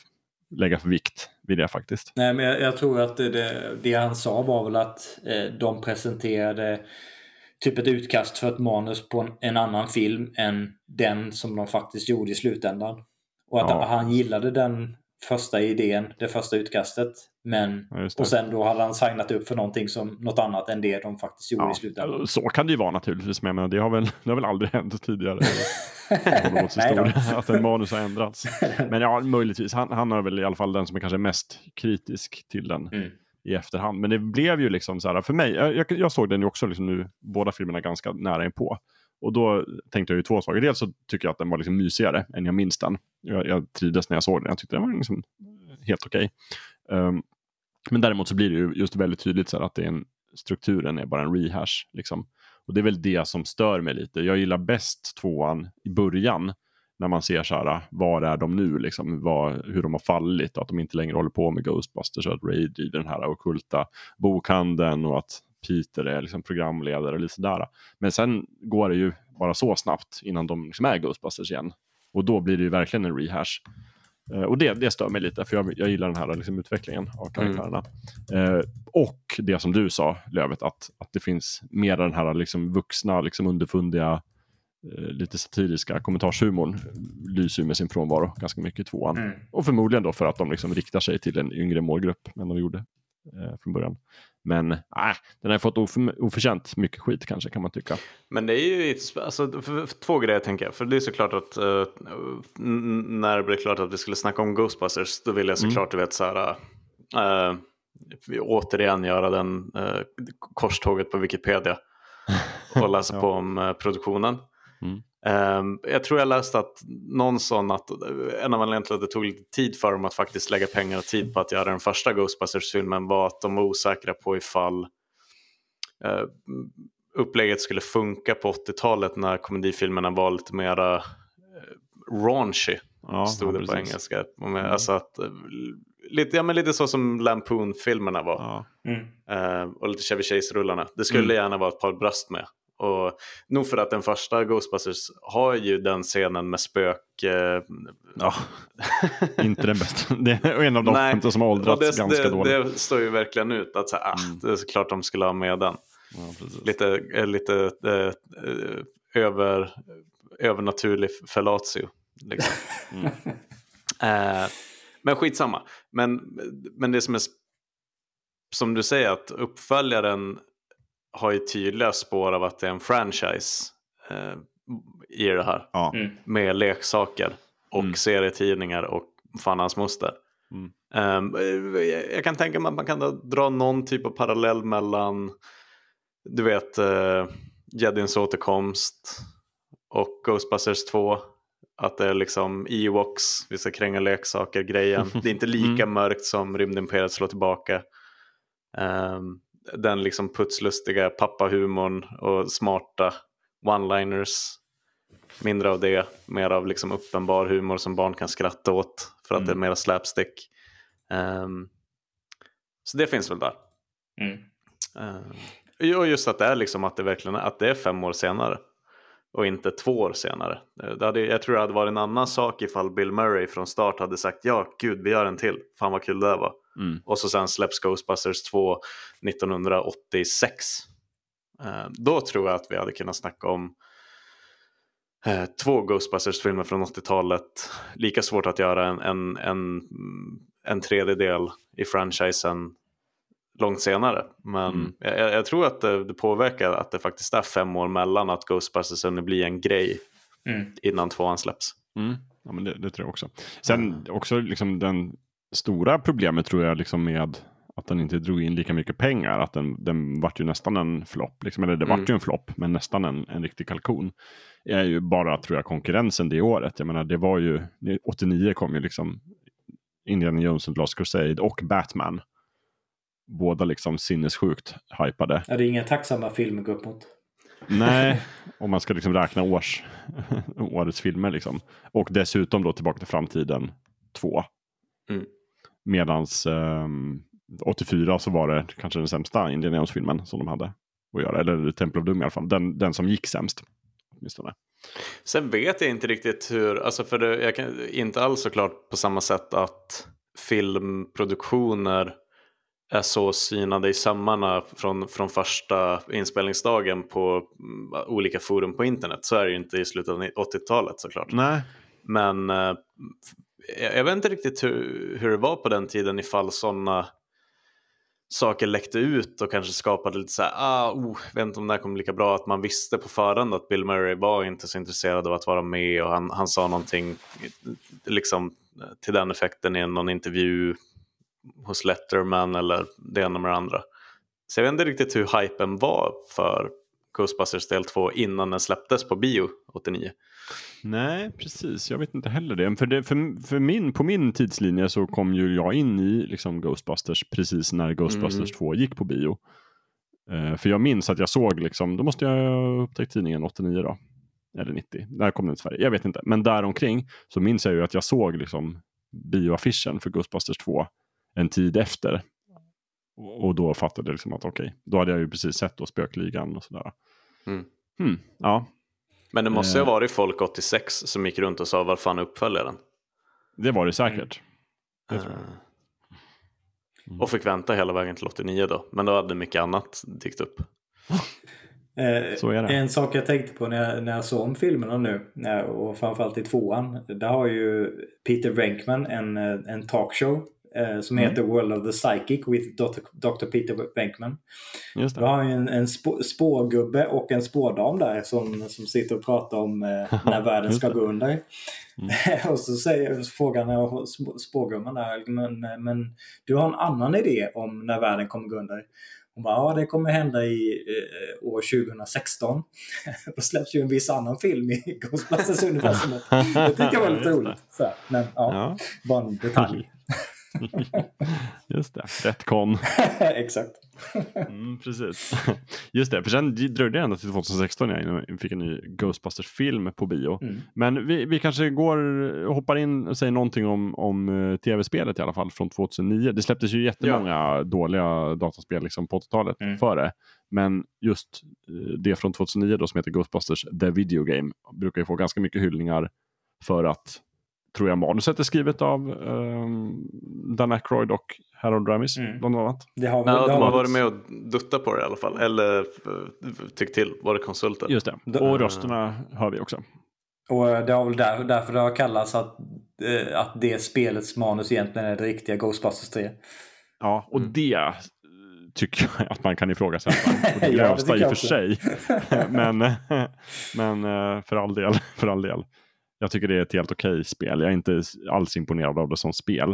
lägga för vikt vid det faktiskt. Nej, men jag, jag tror att det, det, han sa var väl att eh, de presenterade typ ett utkast för ett manus på en, en annan film än den som de faktiskt gjorde i slutändan. Och att Ja. han gillade den första idén, det första utkastet. Men, Ja, och sen då hade han signat upp för någonting som något annat än det de faktiskt gjorde i slutändan. så kan det ju vara naturligtvis, men jag menar, det, har väl, det har väl aldrig hänt tidigare Hollywoods historia att en manus har ändrats. Men ja, möjligtvis. Han, han är väl i alla fall den som är kanske mest kritisk till den Mm. i efterhand. Men det blev ju liksom så här, för mig, jag, jag- såg den ju också liksom nu, båda filmerna ganska nära inpå. Och då tänkte jag ju två saker. Dels så tycker jag att den var liksom mysigare än jag minns den. Jag, jag trivdes när jag såg den. Jag tyckte den var liksom helt okej. Um, men däremot så blir det ju just väldigt tydligt så här att det är en, strukturen är bara en rehash. Liksom. Och det är väl det som stör mig lite. Jag gillar bäst tvåan i början. När man ser så här, var är de nu? Liksom, vad, hur de har fallit och att de inte längre håller på med Ghostbusters och att Ray driver den här okulta bokhandeln och att Peter är liksom programledare och lite sådär. Men sen går det ju bara så snabbt innan de liksom är Ghostbusters igen. Och då blir det ju verkligen en rehash. Eh, och det, det stör mig lite, för jag, jag gillar den här liksom, utvecklingen av karaktärerna. Eh, och det som du sa, Lövet, att, att det finns mer den här liksom, vuxna, liksom, underfundiga eh, lite satiriska kommentarshumorn lyser ju med sin frånvaro ganska mycket i tvåan. Mm. Och förmodligen då för att de liksom riktar sig till en yngre målgrupp än de gjorde eh, från början. Men äh, den har fått oför, oförtjänt mycket skit kanske kan man tycka. Men det är ju alltså, för, för, två grejer tänker jag. För det är såklart att uh, när det blev klart att vi skulle snacka om Ghostbusters då ville jag såklart mm. du vet så här uh, återigen göra den uh, korståget på Wikipedia och läsa ja. på om uh, produktionen. Mm. Um, jag tror jag läste att någon sån att en av anledningarna till att det tog lite tid för dem att faktiskt lägga pengar och tid på att göra den första Ghostbusters-filmen var att de var osäkra på ifall uh, upplägget skulle funka på 80-talet när komedifilmerna var lite mera uh, raunchy, ja, stod det ja, på engelska. Mm. Alltså att, uh, lite, ja, men lite så som Lampoon-filmerna var. Ja. Mm. och lite Chevy Chase-rullarna. Det skulle mm. gärna vara ett par bröst med. Och nog för att den första Ghostbusters har ju den scenen med spök. Eh... Ja, inte den bästa. Det är en av de Nej, som har åldrats det, ganska det, dåligt. Det står ju verkligen ut att så, ah, mm. det är klart de skulle ha med den. Ja, lite eh, lite äh, över, övernaturlig fellatio. Liksom. Mm. äh, men skitsamma. Men, men det som är som du säger att uppföljaren har ju tydliga spår av att det är en franchise eh, i det här. Ja. Mm. Med leksaker och mm. serietidningar och fan hans moster. Mm. Um, jag kan tänka mig att man kan dra någon typ av parallell mellan du vet uh, Jedins återkomst och Ghostbusters 2. Att det är liksom Ewoks, vi ska kränga leksaker grejen. Det är inte lika mm. mörkt som Rymdimperiet slår tillbaka. Um, den liksom putslustiga pappahumorn och smarta one-liners. Mindre av det, mer av liksom uppenbar humor som barn kan skratta åt för att mm. det är mm. mer slapstick. Um, så det finns väl där. Mm. Uh, och just att det är liksom att det verkligen att det är fem år senare och inte två år senare. Det hade, jag tror det hade varit en annan sak ifall Bill Murray från start hade sagt ja, gud vi gör en till, fan vad kul det var. Mm. Och så sen släpps Ghostbusters 2 1986. Eh, då tror jag att vi hade kunnat snacka om eh, två Ghostbusters-filmer från 80-talet. Lika svårt att göra en, en, en, en tredjedel i franchisen långt senare. Men mm. jag, jag, tror att det, det, påverkar att det faktiskt är fem år mellan att Ghostbusters kunde bli en grej mm. innan tvåan släpps. Mm. Ja, men det, det, tror jag också. Sen också liksom den stora problemet tror jag liksom med att den inte drog in lika mycket pengar. Att den, den vart ju nästan en flopp. Liksom, eller det mm. vart ju en flopp, men nästan en, en riktig kalkon. är ju bara, tror jag, konkurrensen det året. Jag menar, det var ju, 89 kom ju liksom Indiana Jones and Last Crusade och Batman. Båda liksom sinnessjukt hypade. Ja, det är inga tacksamma filmer gå upp mot. Nej, om man ska liksom räkna års, årets filmer. Liksom. Och dessutom då Tillbaka till framtiden 2. Mm. Medans um, 84 så var det kanske den sämsta Indiana Jones-filmen som de hade att göra. Eller Temple of Doom i alla fall. Den, den som gick sämst. Åtminstone. Sen vet jag inte riktigt hur, alltså för det, jag kan inte alls såklart på samma sätt att filmproduktioner är så synade i sömmarna från, från första inspelningsdagen på mm, olika forum på internet. Så är det ju inte i slutet av 80-talet såklart. Nej. Men jag, jag vet inte riktigt hur, hur det var på den tiden ifall sådana saker läckte ut och kanske skapade lite så här, ah, oh, vet inte om det här kommer lika bra, att man visste på förhand att Bill Murray var inte så intresserad av att vara med och han, han sa någonting liksom till den effekten i någon intervju hos Letterman eller det ena med det andra. Så jag vet inte riktigt hur hypen var för Ghostbusters del 2 innan den släpptes på bio 89. Nej, precis. Jag vet inte heller det. För, det, för, för min, på min tidslinje så kom ju jag in i liksom, Ghostbusters precis när Ghostbusters mm. 2 gick på bio. Uh, för jag minns att jag såg, liksom, då måste jag ha upptäckt tidningen 89 då. Eller 90, när kom den till Sverige? Jag vet inte. Men däromkring så minns jag ju att jag såg liksom, bioaffischen för Ghostbusters 2 en tid efter. Och då fattade jag liksom att okej, okay, då hade jag ju precis sett då Spökligan och sådär. Mm. Hmm, ja, men det måste ju ha eh. varit folk 86 som gick runt och sa var fan uppföljer den? Det var det säkert. Mm. Det mm. Och fick vänta hela vägen till 89 då. Men då hade mycket annat dykt upp. Eh, Så är det. En sak jag tänkte på när jag, när jag såg om filmerna nu, och framförallt i tvåan. Där har ju Peter Venkman en, en talkshow eh, som Mm. heter World of the Psychic with Dr. Peter Venkman. Just Då det. har han ju en, en spå, spågubbe och en spådam där som, som sitter och pratar om eh, när världen ska. Mm. gå under. och så säger, spå- spågumman där, men, men du har en annan idé om när världen kommer gå under. Hon bara, ja det kommer hända i eh, år 2016. Då släpps ju en viss annan film i Ghostbusters-universumet. Det tycker jag var lite roligt. Så, men ja, Ja, bara en detalj. just det. Retcon. Exakt. Mm, precis. Just det, för sen dröjde det ända till 2016 jag innan vi fick en ny Ghostbusters-film på bio. Mm. Men vi, vi kanske går, hoppar in och säger någonting om, om eh, tv-spelet i alla fall från 2009. Det släpptes ju jättemånga dåliga dataspel liksom på 80-talet Mm. före. Men just eh, det från 2009 då som heter Ghostbusters The Video Game brukar ju få ganska mycket hyllningar för att tror jag manuset är skrivet av um, Dan Aykroyd och Harold Ramis Mm. bland annat. Det har, Ja, det de har har varit med och duttat på det i alla fall. Eller eh, tyckt till. Var det konsulter? Just det. Och rösterna hör vi också. Och det har väl där, därför det har kallats att, eh, att det spelets manus egentligen är det riktiga Ghostbusters 3. Ja, och Mm. det eh, tycker jag att man kan ifrågasätta. Och det Ja, det grövsta i och för sig. men men eh, för, all del, för all del. Jag tycker det är ett helt okej spel. Jag är inte alls imponerad av det som spel.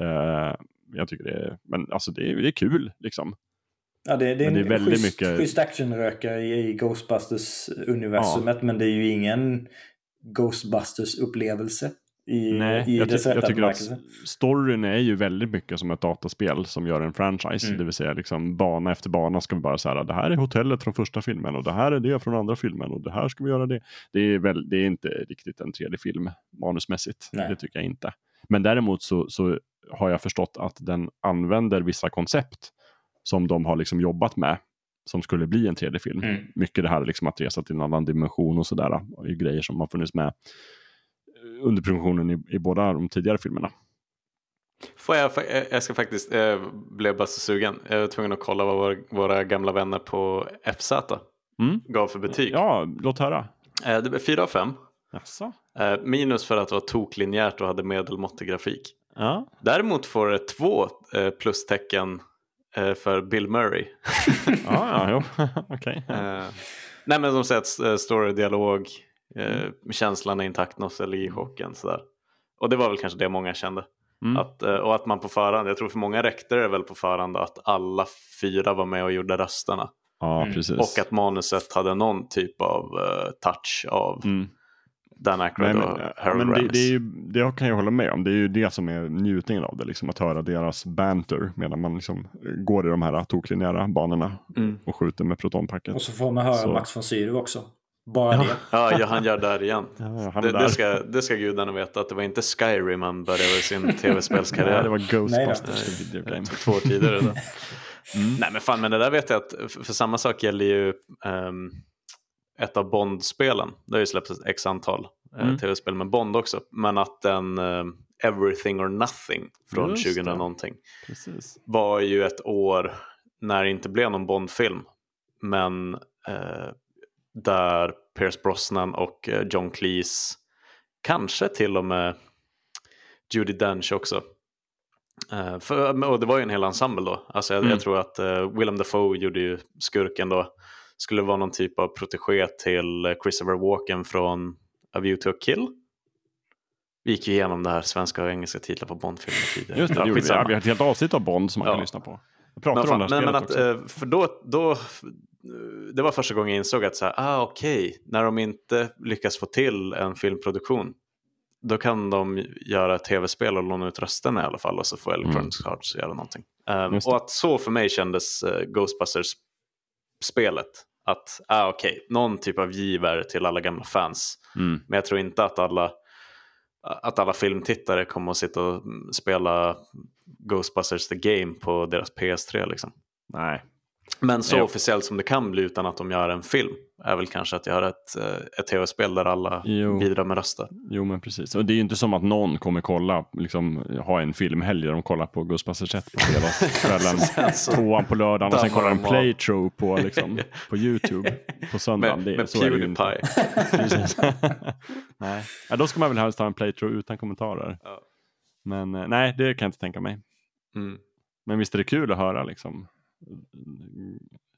Eh, jag tycker det är, men alltså det är, det är kul liksom. Ja, det, det är Men en det är väldigt schysst, mycket- schysst actionrökare i, i Ghostbusters-universumet. Men det är ju ingen Ghostbusters-upplevelse i, Nej, i jag, dess jag tycker att storyn är ju väldigt mycket som ett dataspel som gör en franchise. Mm. Det vill säga liksom bana efter bana ska vi bara säga det här är hotellet från första filmen och det här är det från andra filmen och det här ska vi göra det. Det är, väl, det är inte riktigt en tredje film manusmässigt. Nej. Det tycker jag inte. Men däremot så, så har jag förstått att den använder vissa koncept som de har liksom jobbat med som skulle bli en tredje film. Mm. Mycket det här liksom att resa till en annan dimension och sådär. är ju grejer som har funnits med under produktionen i, i båda de tidigare filmerna. Får jag, eh, jag ska faktiskt, jag blev bara så sugen. Jag var tvungen att kolla vad våra, våra gamla vänner på FZ Mm. gav för betyg. Ja, låt höra. Eh, Det blev 4 av 5. Jaså? Eh, Minus för att det var toklinjärt och hade medelmåttig grafik. Ja. Däremot får det två eh, plustecken eh, för Bill Murray. Ja, ja, jo. okej. Eh, Nej men som sagt, eh, story, dialog, eh, känslan är intakt, nostalgichocken sådär. Och det var väl kanske det många kände. Mm. Att, eh, och att man på förhand, jag tror för många räckte det väl på förhand att alla fyra var med och gjorde rösterna. Ja, Mm. precis. Och att manuset hade någon typ av eh, touch av Mm. Dan Aykroyd och Harold men det, Ramis. det, är ju, det kan jag hålla med om. Det är ju det som är njutningen av det. Liksom, att höra deras banter medan man liksom går i de här toklinjära banorna Mm. och skjuter med protonpacket. Och så får man höra Så. Max von Sydow också. Bara det. Ja, ja, han gör där igen. Ja, Det, där. det, ska, det ska gudarna veta att det var inte Skyrim han började sin Nej, tv-spelskarriär. det var Ghostbusters Nej, Det game. tog två år tidigare. Då. Mm. Nej men fan, men det där vet jag att för, samma sak gäller ju ehm, ett av Bond-spelen. Det har ju släppts ett x antal eh, Mm. tv-spel med Bond också. Men att den ehm, Everything or Nothing från Just 2000 det. någonting Precis. var ju ett år när det inte blev någon Bond-film. Men eh, där Pierce Brosnan och eh, John Cleese, kanske till och med Judi Dench också. Eh, för, och det var ju en hel ensemble då. Alltså jag, Mm. jag tror att eh, Willem Dafoe gjorde ju skurken då. Skulle vara någon typ av protegé till eh, Christopher Walken från A View to a Kill. Vi gick ju igenom det här svenska och engelska titlar på Bondfilmer tidigare. Just det, Ja, det vi. Ja, vi har ett helt avsnitt av Bond som man Ja. kan lyssna på. Jag pratar Men, om det här men, men att, också. eh, för då, då, det var första gången jag insåg att så här, ah, okej, när de inte lyckas få till en filmproduktion, då kan de göra tv-spel och låna ut rösterna i alla fall och så får Electronic Arts göra någonting. Um, och att så för mig kändes eh, Ghostbusters-spelet. Att, ah, okej, någon typ av giver till alla gamla fans. Mm. Men jag tror inte att alla, att alla filmtittare kommer att sitta och mm, spela Ghostbusters the Game på deras PS3 liksom. Nej, Men så Ja. officiellt som det kan bli utan att de gör en film är väl kanske att göra ett, eh, ett tv-spel där alla Jo. bidrar med röster. Jo, men precis. Och det är ju inte som att någon kommer kolla, liksom, ha en filmhelg där de kollar på Ghostbusters 1 på fredagskvällen, tvåan på lördagen och sen kollar en playthrough på, liksom, på YouTube på söndagen. Med, med det. Pewdiepie. Precis. nej. Ja, då ska man väl helst ha en playthrough utan kommentarer. Ja. Men eh, nej, det kan jag inte tänka mig. Mm. Men visst är det kul att höra liksom,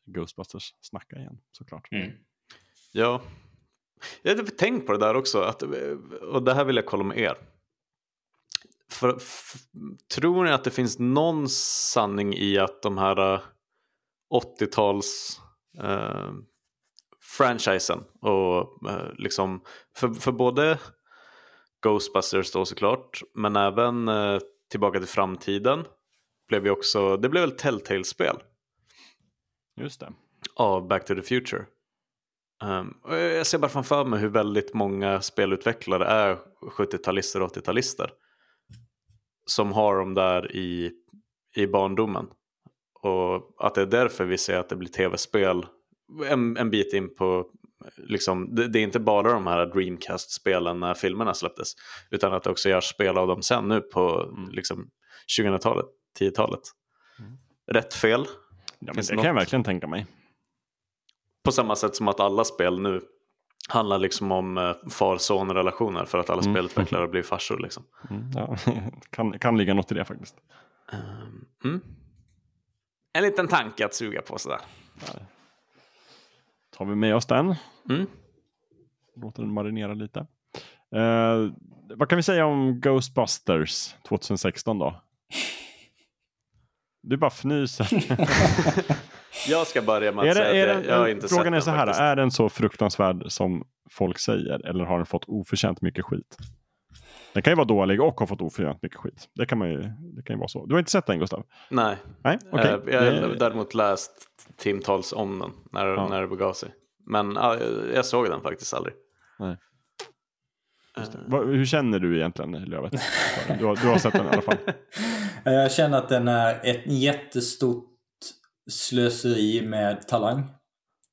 Ghostbusters snacka igen, såklart. Mm. Ja, jag hade tänkt på det där också. Att, och det här vill jag kolla med er. För, f, tror ni att det finns någon sanning i att de här eh, 80-tals eh, franchisen och eh, liksom för, för både Ghostbusters då såklart men även eh, Tillbaka till framtiden blev ju också, det blev väl Telltale-spel Just det. av Back to the Future. Um, jag ser bara framför mig hur väldigt många spelutvecklare är 70-talister och 80-talister. Som har dem där i, i barndomen. Och att det är därför vi ser att det blir tv-spel en, en bit in på, liksom, det, det är inte bara de här Dreamcast-spelen när filmerna släpptes. Utan att det också görs spel av dem sen nu på liksom, 2000-talet, 10-talet. Rätt fel? Ja, men det det kan jag verkligen tänka mig. På samma sätt som att alla spel nu handlar liksom om eh, far-son-relationer för att alla Mm. spelutvecklare blir farsor. Liksom. Mm, ja, kan, kan ligga något i det faktiskt. Ehm, mm. En liten tanke att suga på sådär. Tar vi med oss den. Mm. Låter den marinera lite. Eh, vad kan vi säga om Ghostbusters 2016 då? Du bara fnyser. Jag ska börja med att är säga det, är att jag, jag har inte frågan är så här, faktiskt. är den så fruktansvärd som folk säger eller har den fått oförtjänt mycket skit? Den kan ju vara dålig och ha fått oförtjänt mycket skit. Det kan, man ju, det kan ju vara så. Du har inte sett den Gustav? Nej, Nej, okej. Eh, jag har Det- däremot läst timtals om den när, Ja. när det begav sig. Men ja, jag såg den faktiskt aldrig. Nej. Eh, hur känner du egentligen Lövet? Du har, du har sett den i alla fall. Jag känner att den är ett jättestort slöseri med talang.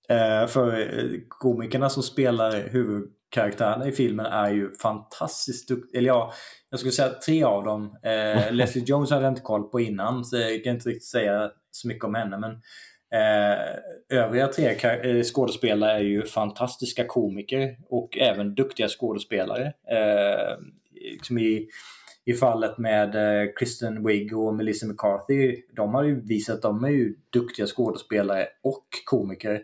Eh, För eh, komikerna som spelar huvudkaraktärerna i filmen är ju fantastiskt duktiga. Eller ja, jag skulle säga tre av dem. Leslie Jones hade jag inte koll på innan så jag kan inte riktigt säga så mycket om henne. Men eh, övriga tre eh, skådespelare är ju fantastiska komiker och även duktiga skådespelare. Eh, liksom i, i fallet med eh, Kristen Wiig och Melissa McCarthy, de har ju visat att de är ju duktiga skådespelare och komiker.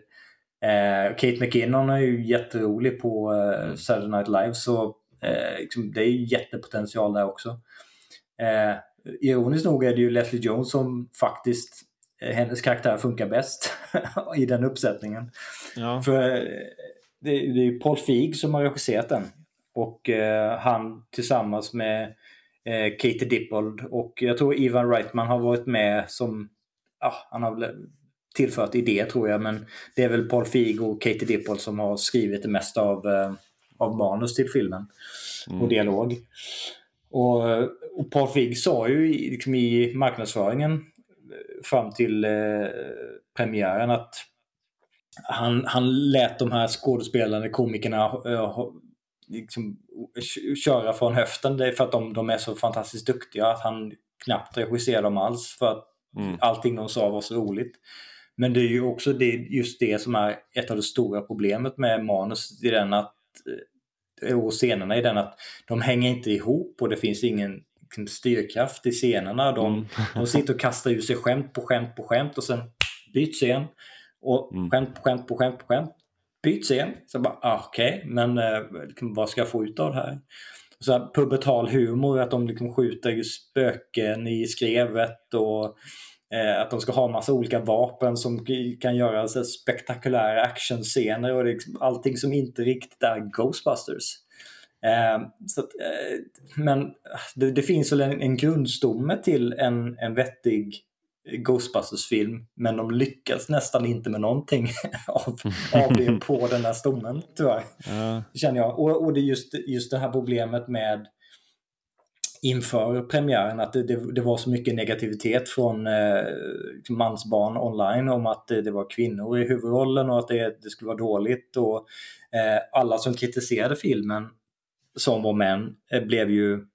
Eh, Kate McKinnon är ju jätterolig på eh, Saturday Night Live så eh, liksom, det är ju jättepotential där också. Eh, ironiskt nog är det ju Leslie Jones som faktiskt, hennes karaktär funkar bäst i den uppsättningen. Ja. För eh, det, det är Paul Feig som har regisserat den. Och eh, han tillsammans med eh, Katie Dippold och jag tror Ivan Reitman har varit med som, ja, han har tillfört idé tror jag, men det är väl Paul Feig och Katie Dippold som har skrivit det mesta av, eh, av manus till filmen och dialog. Och, och Paul Feig sa ju i- liksom i marknadsföringen eh, fram till eh, premiären att han, han lät de här skådespelarna, komikerna eh, liksom, köra från höften. Det är för att de, de är så fantastiskt duktiga att han knappt regisserar dem alls för att Mm. allting de sa var så roligt. Men det är ju också det, just det som är ett av det stora problemet med manus i den att eh, och scenerna i den att de hänger inte ihop och det finns ingen liksom, styrkraft i scenerna. De, Mm. de sitter och kastar ur sig skämt på skämt på skämt och sen byts scen. Och Mm. skämt på skämt på skämt på skämt. Byts scen. Så bara, ah, okej, men eh, liksom, vad ska jag få ut av det här? Så här, pubertal humor, att de liksom skjuter ju spöken i skrevet och eh, att de ska ha massa olika vapen som kan göra så spektakulära actionscener och det liksom allting som inte riktigt är Ghostbusters. Eh, så att, eh, men det, det finns väl en, en grundstomme till en, en vettig Ghostbusters-film men de lyckas nästan inte med någonting av, av det på den här stommen tyvärr Ja. känner jag. Och, och det är just, just det här problemet med inför premiären att det, det, det, var så mycket negativitet från eh, mansbarn online om att det, det, var kvinnor i huvudrollen och att det, det skulle vara dåligt. Och, eh, alla som kritiserade filmen som var män eh, blev ju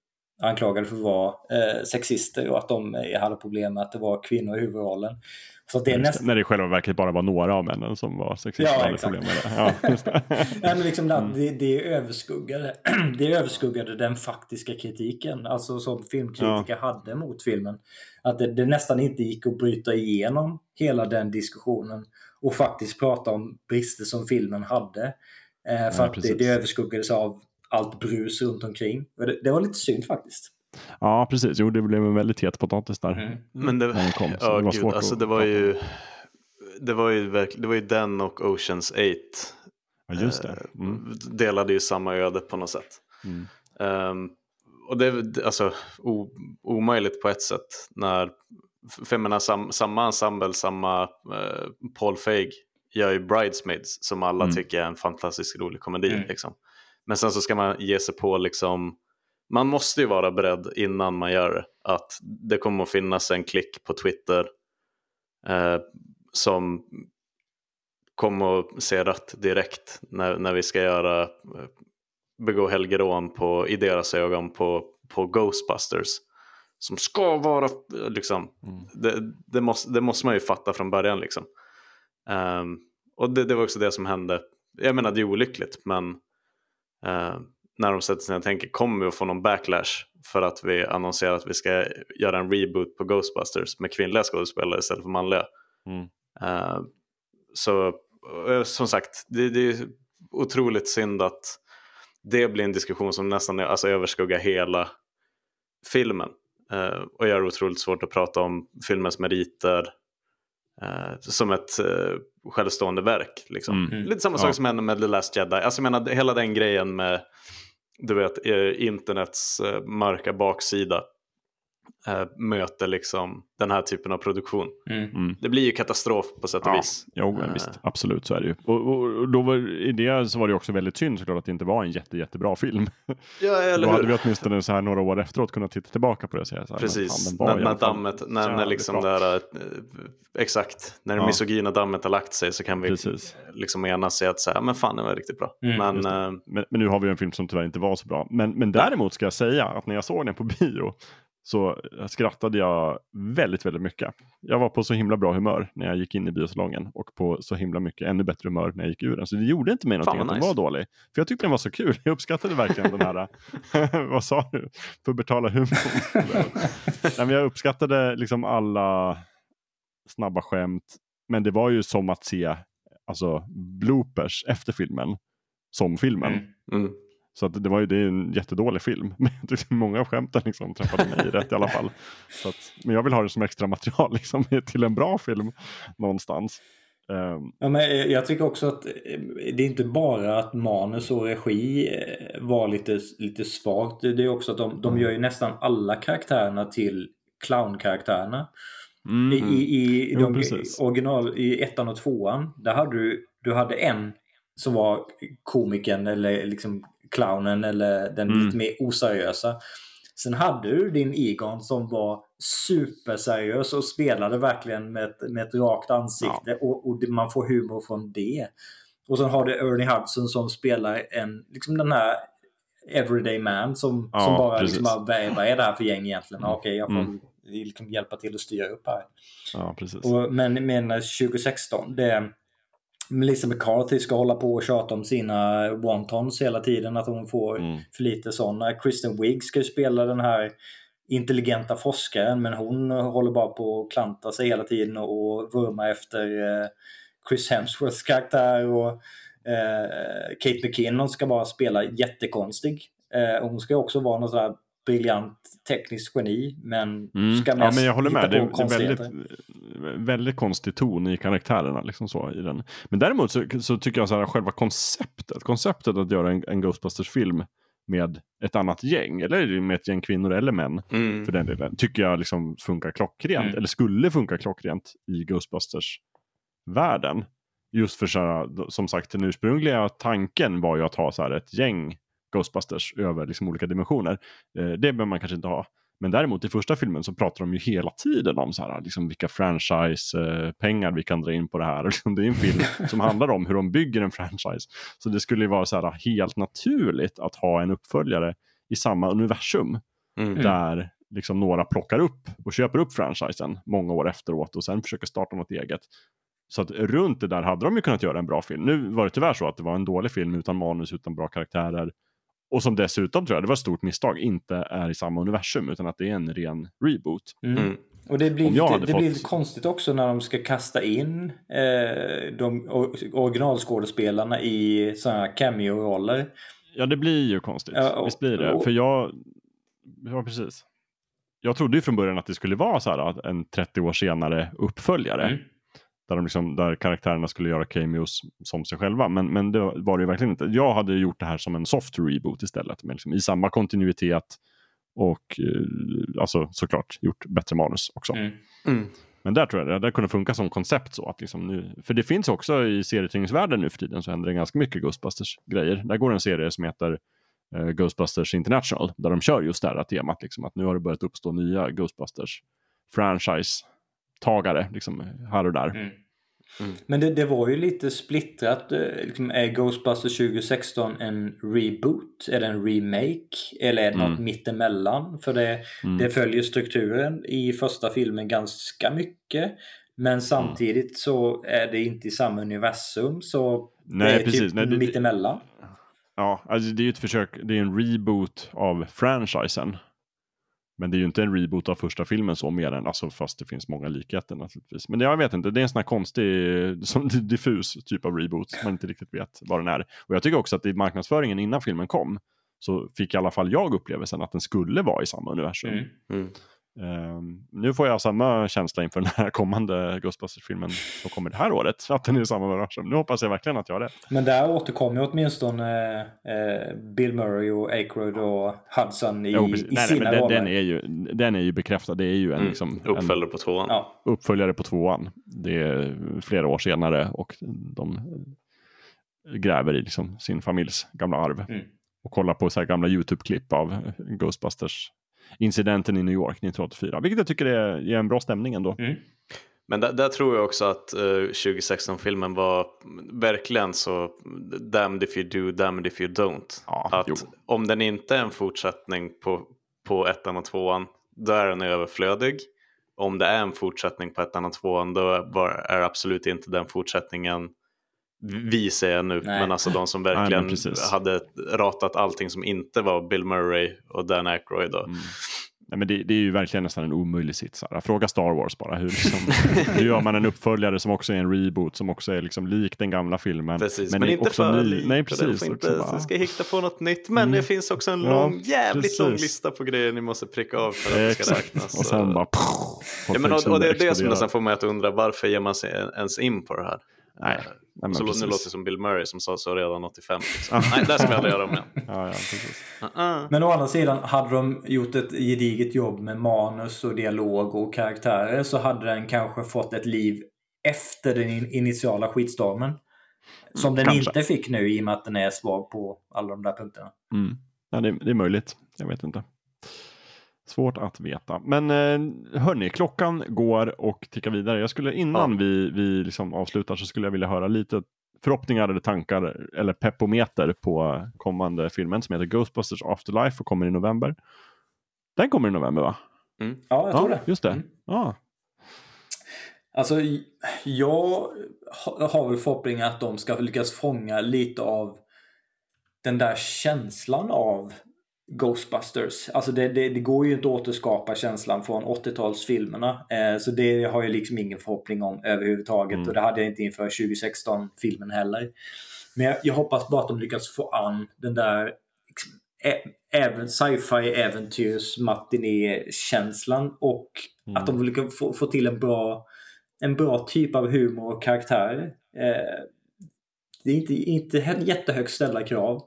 anklagade för att vara eh, sexister och att de eh, hade problem med att det var kvinnor i huvudrollen. Så det är näst... När det i själva verket bara var några av männen som var sexister. Ja, exakt. Ja, Nej, men liksom mm. det, det, överskuggade, det överskuggade den faktiska kritiken, alltså som filmkritiker ja. hade mot filmen. Att det, det, nästan inte gick att bryta igenom hela den diskussionen och faktiskt prata om brister som filmen hade. Eh, för ja, att det, det överskuggades av allt brus runt omkring. Det, det var lite synd faktiskt. Ja, precis. Jo, det blev en väldigt het potatis där. Mm. Men det, kom, ja, det var gud, alltså det var ju det var ju verkligen, det var ju den och Oceans 8. Ja, just det. Eh, mm. delade ju samma öde på något sätt. Mm. Um, och det är alltså o, omöjligt på ett sätt när, för jag menar, sam, samma ensemble, samma uh, Paul Feig gör ju Bridesmaids som alla mm. tycker är en fantastiskt rolig komedi. Mm. Liksom. Men sen så ska man ge sig på liksom man måste ju vara beredd innan man gör det. Att det kommer att finnas en klick på Twitter eh, som kommer att se rött direkt när, när vi ska göra eh, begå helgerån på, i deras ögon på, på Ghostbusters. Som ska vara, liksom, mm. det, det, måste, det måste man ju fatta från början liksom. Um, och det, det, var också det som hände. Jag menar det är olyckligt men uh, när de sätter sig ner och tänker kommer vi att få någon backlash för att vi annonserar att vi ska göra en reboot på Ghostbusters med kvinnliga skådespelare istället för manliga. Mm. Uh, så uh, som sagt, det, det, är otroligt synd att det blir en diskussion som nästan alltså, överskuggar hela filmen uh, och gör det otroligt svårt att prata om filmens meriter som ett självstående verk. Liksom. Mm. Lite samma sak ja. som hände med The Last Jedi. Alltså, jag menar, hela den grejen med du vet, eh, internets eh, mörka baksida möter liksom den här typen av produktion. Mm. Mm. Det blir ju katastrof på sätt och ja, vis. Jo, men visst, absolut så är det ju. Och, och, och, då var, i det så var det också väldigt synd såklart att det inte var en jätte, jättebra film. Ja, eller då hade vi åtminstone så här några år efteråt kunnat titta tillbaka på det och säga så här, Precis, när, när dammet, när, när liksom det här, exakt, när det ja. misogyna dammet har lagt sig så kan vi Precis. liksom enas i att säga, men fan det var riktigt bra. Mm. Men, men, men, nu har vi en film som tyvärr inte var så bra. Men, men däremot ska jag säga att när jag såg den på bio så skrattade jag väldigt, väldigt mycket. Jag var på så himla bra humör när jag gick in i biosalongen och på så himla mycket ännu bättre humör när jag gick ur den. Så det gjorde inte mig någonting att nice. den var dålig. För jag tyckte den var så kul. Jag uppskattade verkligen den här, vad sa du, pubertala humorn. Nej, jag uppskattade liksom alla snabba skämt. Men det var ju som att se alltså, bloopers efter filmen som filmen. Mm. Mm. Så att det var ju det är en jättedålig film. Men många av skämten liksom träffade mig rätt i alla fall. Så att, men jag vill ha det som extra material liksom, till en bra film någonstans. Um, ja, men jag tycker också att eh, det är inte bara att manus och regi eh, var lite, lite svagt. Det är också att de, de gör ju nästan alla karaktärerna till clownkaraktärerna. Mm, I, i, i, de, jo, original, I ettan och tvåan, där hade du, du hade en som var komikern eller liksom clownen eller den mm. lite mer oseriösa. Sen hade du din Egon som var superseriös och spelade verkligen med ett, med ett rakt ansikte ja. och, och, man får humor från det. Och sen har du Ernie Hudson som spelar en, liksom den här everyday man som, ja, som bara liksom, vad är det här för gäng egentligen? Mm. Okej, jag får mm. liksom hjälpa till att styra upp här. Ja, precis. Och, men, men 2016, det Melissa McCarthy ska hålla på och tjata om sina wontons hela tiden, att hon får mm. för lite sådana. Kristen Wiig ska ju spela den här intelligenta forskaren, men hon håller bara på att klanta sig hela tiden och vurma efter eh, Chris Hemsworths karaktär. Och eh, Kate McKinnon ska bara spela jättekonstig. Eh, och hon ska också vara någon sån här briljant tekniskt geni men mm. ska mest ja, men jag håller med. Det är, det är väldigt, väldigt konstig ton i karaktärerna. Liksom så, i den. Men däremot så, så tycker jag så här, själva konceptet, konceptet att göra en, en Ghostbusters-film med ett annat gäng, eller med ett gäng kvinnor eller män mm. för den delen, tycker jag liksom funkar klockrent, mm. eller skulle funka klockrent i Ghostbusters-världen. Just för så här, som sagt, den ursprungliga tanken var ju att ha så här ett gäng Ghostbusters över liksom olika dimensioner. Eh, det behöver man kanske inte ha. Men däremot i första filmen så pratar de ju hela tiden om så här, liksom vilka franchise-pengar vi kan dra in på det här. Liksom, det är en film som handlar om hur de bygger en franchise. Så det skulle ju vara så här, helt naturligt att ha en uppföljare i samma universum. Mm. Där liksom några plockar upp och köper upp franchisen många år efteråt och sen försöker starta något eget. Så att runt det där hade de ju kunnat göra en bra film. Nu var det tyvärr så att det var en dålig film utan manus, utan bra karaktärer. Och som dessutom tror jag, det var ett stort misstag, inte är i samma universum utan att det är en ren reboot. Mm. Mm. Och det blir, lite, det fått- blir lite konstigt också när de ska kasta in eh, de originalskådespelarna i sådana här cameo-roller. Ja, det blir ju konstigt. Ja, och- Visst blir det. och- För jag... Ja, precis. Jag trodde ju från början att det skulle vara så här att en 30 år senare uppföljare. Mm. Där, de liksom, där karaktärerna skulle göra cameos som sig själva. Men, men det var det ju verkligen inte. Jag hade gjort det här som en soft reboot istället. Men liksom i samma kontinuitet. Och eh, alltså såklart gjort bättre manus också. Mm. Mm. Men där tror jag det, det kunde funka som koncept så att liksom nu, för det finns också i serietidningsvärlden nu för tiden så händer det ganska mycket Ghostbusters-grejer. Där går en serie som heter eh, Ghostbusters International där de kör just det här temat, liksom, att nu har det börjat uppstå nya Ghostbusters franchise-tagare liksom, här och där. Mm. Mm. Men det, det var ju lite splittrat. eh, Liksom, är Ghostbusters 2016 en reboot? Är det en remake? Eller är det något Mm. mittemellan? För det, Mm. det följer strukturen i första filmen ganska mycket. Men samtidigt så är det inte i samma universum. Så Nej, det är precis. typ Nej, det- mittemellan. Ja, alltså det är ju ett försök, det är en reboot av franchisen. Men det är ju inte en reboot av första filmen så mer än, alltså fast det finns många likheter naturligtvis. Men jag vet inte, det är en sån här konstig, som diffus typ av reboot. Man inte riktigt vet vad den är. Och jag tycker också att i marknadsföringen innan filmen kom så fick i alla fall jag upplevelsen att den skulle vara i samma universum. Mm. Mm. Ehm, nu får jag samma känsla inför den här kommande Ghostbusters-filmen som kommer det här året, att den är i samma universum. Nu hoppas jag verkligen att jag har rätt. Men där återkommer åtminstone eh, Bill Murray och Aykroyd och Hudson i, Jo, i nej, sina men den, roller. den, är ju, den är ju bekräftad, det är ju en, Mm. liksom, en Uppföljare på tvåan. Ja. uppföljare på tvåan. Det är flera år senare och de gräver i liksom sin familjs gamla arv. Mm. Och kollar på så här gamla YouTube-klipp av Ghostbusters incidenten i New York 1984. Vilket jag tycker är, ger en bra stämning ändå. Mm. Men där, där tror jag också att eh, 2016-filmen var verkligen så damned if you do, damned if you don't. Ja, att jo. om den inte är en fortsättning på, på ettan och tvåan, då är den överflödig. Om det är en fortsättning på ettan och tvåan, då var, är absolut inte den fortsättningen vi säger nu, Nej. men alltså de som men verkligen precis. hade ratat allting som inte var Bill Murray och Dan Aykroyd. Och, Mm. Nej, men det, det är ju verkligen nästan en omöjlig sits. här. Fråga Star Wars bara. Hur, liksom, hur gör man en uppföljare som också är en reboot, som också är liksom lik den gamla filmen. Precis, men, är inte också för ny. lik. Nej, precis. också Inte, bara- ska hitta på något nytt, men Mm. det finns också en Ja, lång, jävligt lång lista på grejer ni måste pricka av för att det ska räknas. Och sen bara... ja, men, och, och det är det som nästan får mig att undra, varför ger man sig ens in på det här? Nej, nej, men så, precis. nu låter det som Bill Murray som sa så redan 85. Liksom. Nej, det ska vi aldrig göra om igen. Ja, ja, precis. Uh-uh. Men å andra sidan, hade de gjort ett gediget jobb med manus och dialog och karaktärer så hade den kanske fått ett liv efter den in- initiala skitstormen. Som den Kanske. inte fick nu i och med att den är svag på alla de där punkterna. Mm. Ja, det, det är möjligt. Jag vet inte. Svårt att veta. Men eh, hörni, klockan går och tickar vidare. Jag skulle innan Ja. vi, vi liksom avslutar så skulle jag vilja höra lite förhoppningar eller tankar eller peppometer på kommande filmen som heter Ghostbusters Afterlife och kommer i november. Den kommer i november va? Ja, jag tror det. Just det. Mm. Ja. Alltså, jag ha- har väl förhoppningar att de ska lyckas fånga lite av den där känslan av Ghostbusters. Alltså det, det, det går ju inte att återskapa känslan från 80-talsfilmerna. Eh, så det har jag liksom ingen förhoppning om överhuvudtaget. Mm. Och det hade jag inte inför 2016-filmen heller. Men jag, jag hoppas bara att de lyckas få an den där liksom, även sci-fi äventyrs matiné-känslan och Mm. att de lyckas få, få till en bra, en bra typ av humor och karaktär. Eh, det är inte, inte jättehögt ställda krav.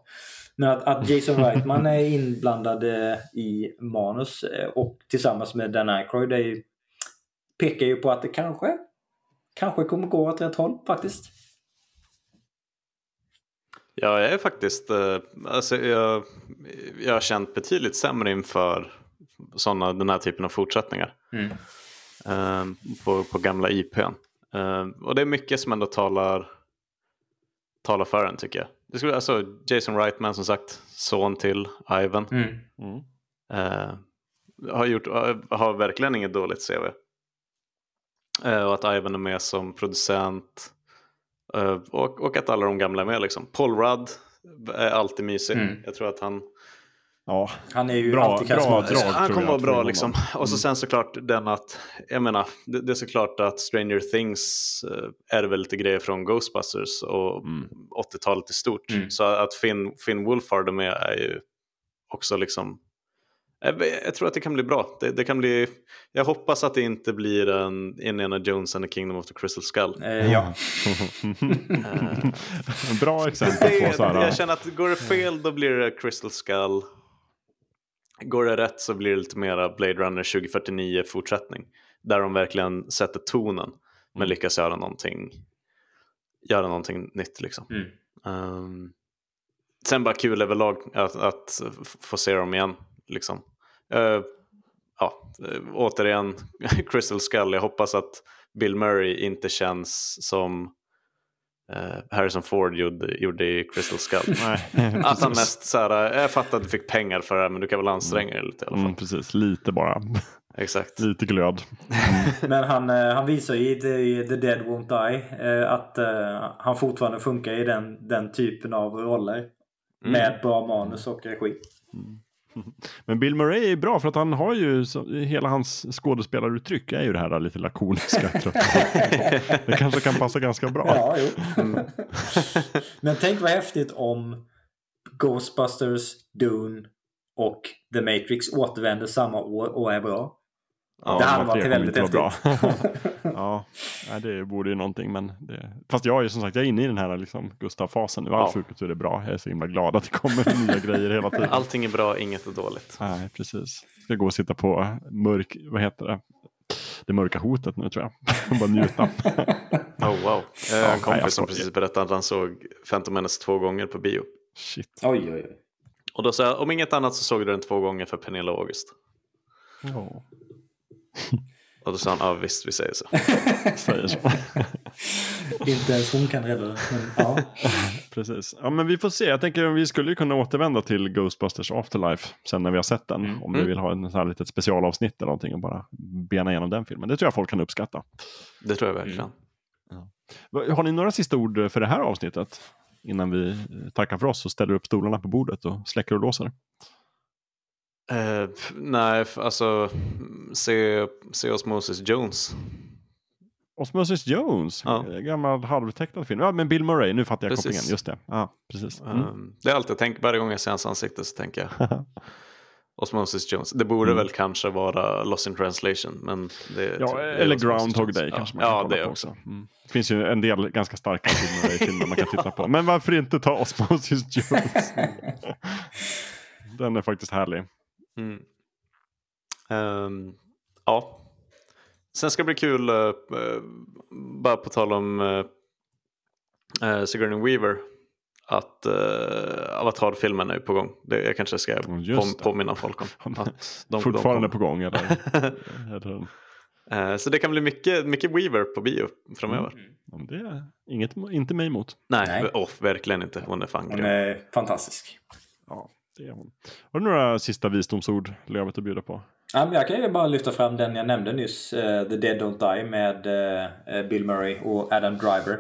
Men att, att Jason Reitman är inblandad eh, i manus eh, och tillsammans med Dan Aykroyd är ju, pekar ju på att det kanske, kanske kommer gå åt rätt håll faktiskt. Ja, jag är faktiskt, eh, alltså jag, jag har känt betydligt sämre inför såna, den här typen av fortsättningar. Mm. på, på gamla IPn. Och det är mycket som ändå talar, talar för den tycker jag. Det skulle, alltså Jason Reitman som sagt, son till Ivan. Mm. Mm. Eh, har, gjort, har verkligen inget dåligt CV. Eh, och att Ivan är med som producent. Eh, och, och att alla de gamla är med liksom. Paul Rudd är alltid mysig. Mm. Jag tror att han, Ja, Han är ju Bra- alltid bra karismatisk. drag. han kommer vara bra liksom. Och så Mm. sen såklart den att, jag menar, det, det är såklart att Stranger Things eh, är väl lite grejer från Ghostbusters och Mm. 80-talet i stort. Mm. Så att Finn, Finn Wolfhard är med är ju också liksom jag, jag tror att det kan bli bra. Det, det kan bli, jag hoppas att det inte blir en Indiana Jones and the Kingdom of the Crystal Skull. Eh, ja. Bra exempel på så här, jag känner att går det fel då blir det Crystal Skull. Går det rätt så blir det lite mera Blade Runner 2049 fortsättning. Där de verkligen sätter tonen men lyckas göra någonting, göra någonting nytt liksom. Mm. Ehm, sen bara kul överlag att, att få se dem igen. Liksom. Eh, ja, återigen, Crystal Skull. Jag hoppas att Bill Murray inte känns som Harrison Ford gjorde, gjorde i Crystal Skull. Nej, Att han mest så här, jag fattar att du fick pengar för det här men du kan väl anstränga dig lite i alla fall. Mm, precis, lite bara. Exakt. Lite glöd. Men han, eh, han visar ju i The, The Dead Won't Die eh, att eh, han fortfarande funkar i den, den typen av roller. Mm. Med bra manus och regi. Men Bill Murray är bra för att han har ju, hela hans skådespelaruttryck är ju det här lite lakoniska. det kanske kan passa ganska bra. Ja, jo. Men tänk vad häftigt om Ghostbusters, Dune och The Matrix återvänder samma år och är bra. Ja, det hade varit väldigt häftigt. ja, det borde ju någonting. Men det... Fast jag är ju som sagt jag är inne i den här liksom, Gustav-fasen nu. All Ja. är bra. Jag är så himla glad att det kommer nya grejer hela tiden. Allting är bra, inget är dåligt. Nej, precis. Ska gå och sitta på mörk, vad heter det? Det mörka hotet nu tror jag. Och bara njuta. Oh wow. Jag har en kompis nej, som jag precis berättade att han såg Phantom Menace två gånger på bio. Shit. Oj, oj, oj. Och då sa jag, om inget annat så såg du den två gånger för Pernilla August. Ja, Och då sa han, ja visst vi säger så. säger så. Inte ens hon kan rädda det. Men, ja. Precis. Ja, men vi får se. Jag tänker vi skulle ju kunna återvända till Ghostbusters Afterlife sen när vi har sett den. Mm. Om vi Mm. vill ha en sån här litet specialavsnitt eller någonting och bara bena igenom den filmen. Det tror jag folk kan uppskatta. Det tror jag verkligen. Va- Har ni några sista ord för det här avsnittet? Innan vi eh, tackar för oss och ställer upp stolarna på bordet och släcker och låser. Eh, f- nej, alltså se, se Osmosis Jones. Osmosis Jones, Ja. eh, gammal halvtecknad film. Ja, men Bill Murray, nu fattar jag Precis. kopplingen. Just det. Ja, precis. Mm. Eh, det är allt jag tänker, varje gång jag ser hans ansikte så tänker jag Osmosis Jones. Det borde Mm. väl kanske vara Lost in translation. Men det, Ja, det är eller Osmosis Groundhog. Day ja. kanske man Ja, kan kolla det på också. Mm. Det finns ju en del ganska starka Bill Murray-filmer man kan titta på. Men varför inte ta Osmosis Jones? Den är faktiskt härlig. Mm. Ehm, ja. Sen ska det bli kul, eh, bara på tal om uh, uh, Sigourney Weaver, att uh, Avatar-filmen är på gång. Det jag kanske ska Mm, det. påminna folk om. Att de, Fortfarande de på gång, eller? eller så det kan bli mycket, mycket Weaver på bio framöver. men det är inget, inte mig emot. Nej, Nej. Oh, verkligen inte. Hon är fan Hon grym. är fantastisk. Ja, det är hon. Har du några sista visdomsord, Lövet, att bjuda på? Ja, men jag kan ju bara lyfta fram den jag nämnde nyss. Eh, The Dead Don't Die med eh, eh, Bill Murray och Adam Driver.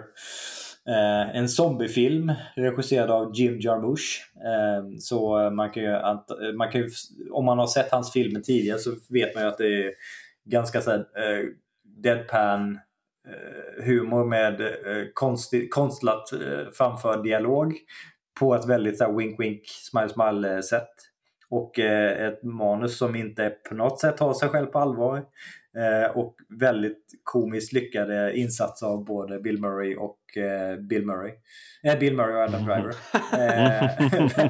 En zombiefilm regisserad av Jim Jarmusch. Så man kan ju, man kan ju, om man har sett hans filmer tidigare så vet man ju att det är ganska så här, deadpan humor med konstlat framförd dialog på ett väldigt så wink wink smile smile sätt. Och eh, ett manus som inte på något sätt tar sig själv på allvar. Eh, och väldigt komiskt lyckade insatser av både Bill Murray och eh, Bill Murray. Eh, Bill Murray och Adam Driver.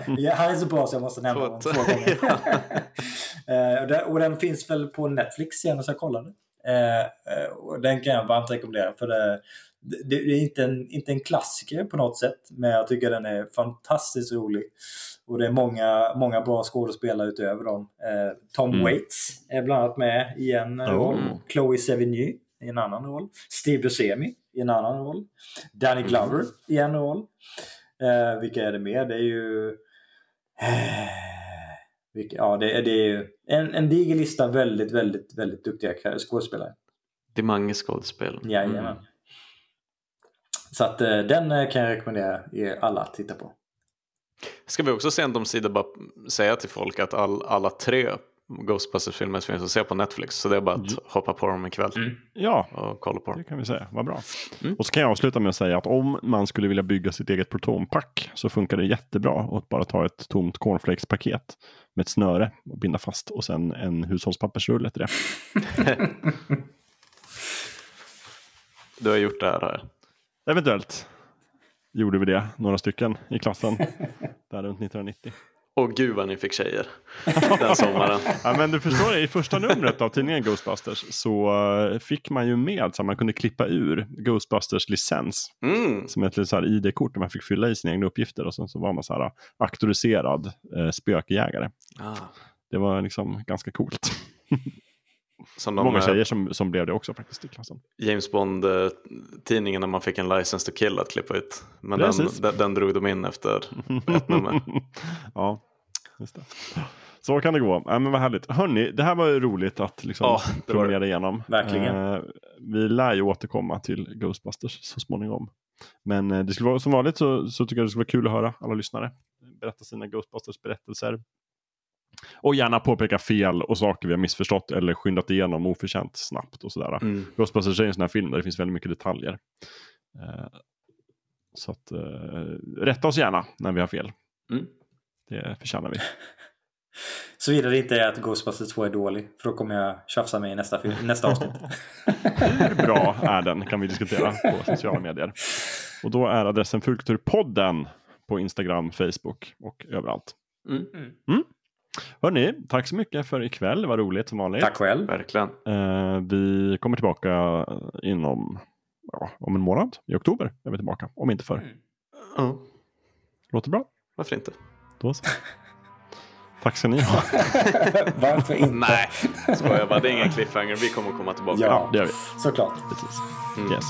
Ja, han är så bra så jag måste nämna honom Två- gånger. eh, och, den, finns väl på Netflix senast jag kollade. Och den kan jag varmt rekommendera för det, det, är inte en, inte en klassiker på något sätt, men jag tycker den är fantastiskt rolig. Och det är många, många bra skådespelare utöver dem. Eh, Tom Mm. Waits är bland annat med i en Oh. roll. Chloe Sevigny i en annan roll. Steve Buscemi i en annan roll. Danny Glover i en roll. Eh, vilka är det mer? Det är ju... Eh, vilka, ja, det, är- det är ju en, en diger lista väldigt, väldigt, väldigt duktiga skådespelare. Det är många skådespel. Jajamän. Mm. Så att eh, den eh, kan jag rekommendera er alla att titta på. Ska vi också sent omsider bara säga till folk att all, alla tre Ghostbusters-filmer finns att se på Netflix. Så det är bara att Mm. hoppa på dem ikväll Ja, och kolla på det dem. kan vi säga. Vad bra. Mm. Och så kan jag avsluta med att säga att om man skulle vilja bygga sitt eget protonpack så funkar det jättebra att bara ta ett tomt cornflakespaket med ett snöre och binda fast och sen en hushållspappersrulle till det. Du har gjort det här. här. Eventuellt gjorde vi det, några stycken i klassen, där runt 1990. Och gud vad ni fick tjejer den sommaren. Ja, men du förstår, i första numret av tidningen Ghostbusters så eh, fick man ju med så att man kunde klippa ur Ghostbusters licens Mm. som ett så här ID-kort där man fick fylla i sina egna uppgifter och sen så var man så här eh, auktoriserad eh, spökjägare. Ah, Det var liksom ganska coolt. som de Många eh, tjejer som, som blev det också faktiskt i klassen. James Bond-tidningen när man fick en license to kill att klippa ut. Men den, den, den drog de in efter ett nummer. ja, just det. Så kan det gå. Ja, men vad härligt. Hörni, det här var ju roligt att liksom Ja, det var det. promenera igenom. Verkligen. Eh, vi lär ju återkomma till Ghostbusters så småningom. Men eh, det skulle vara, som vanligt så, så tycker jag det skulle vara kul att höra alla lyssnare berätta sina Ghostbusters-berättelser. Och gärna påpeka fel och saker vi har missförstått eller skyndat igenom oförtjänt snabbt och sådär. Mm. Ghostbusters är en sån här film där det finns väldigt mycket detaljer. Eh, så att eh, rätta oss gärna när vi har fel. Mm. Det förtjänar vi. Såvida det inte är att Ghostbusters 2 är dålig. För då kommer jag tjafsa mig i nästa, film, nästa avsnitt. Hur bra är den kan vi diskutera på sociala medier. Och då är adressen Fulkulturpodden på Instagram, Facebook och överallt. Mm. Hörni, tack så mycket för ikväll. Det var roligt som vanligt. Tack själv. Verkligen. Eh, vi kommer tillbaka inom ja, om en månad. I oktober är vi tillbaka, om inte förr. Ja, Låter bra? varför inte? Då så. Tack ska ni ha. Varför inte? Nej, skojar bara. Det är ingen cliffhanger. Vi kommer komma tillbaka. Ja, det gör vi. såklart. Precis. Mm. Yes.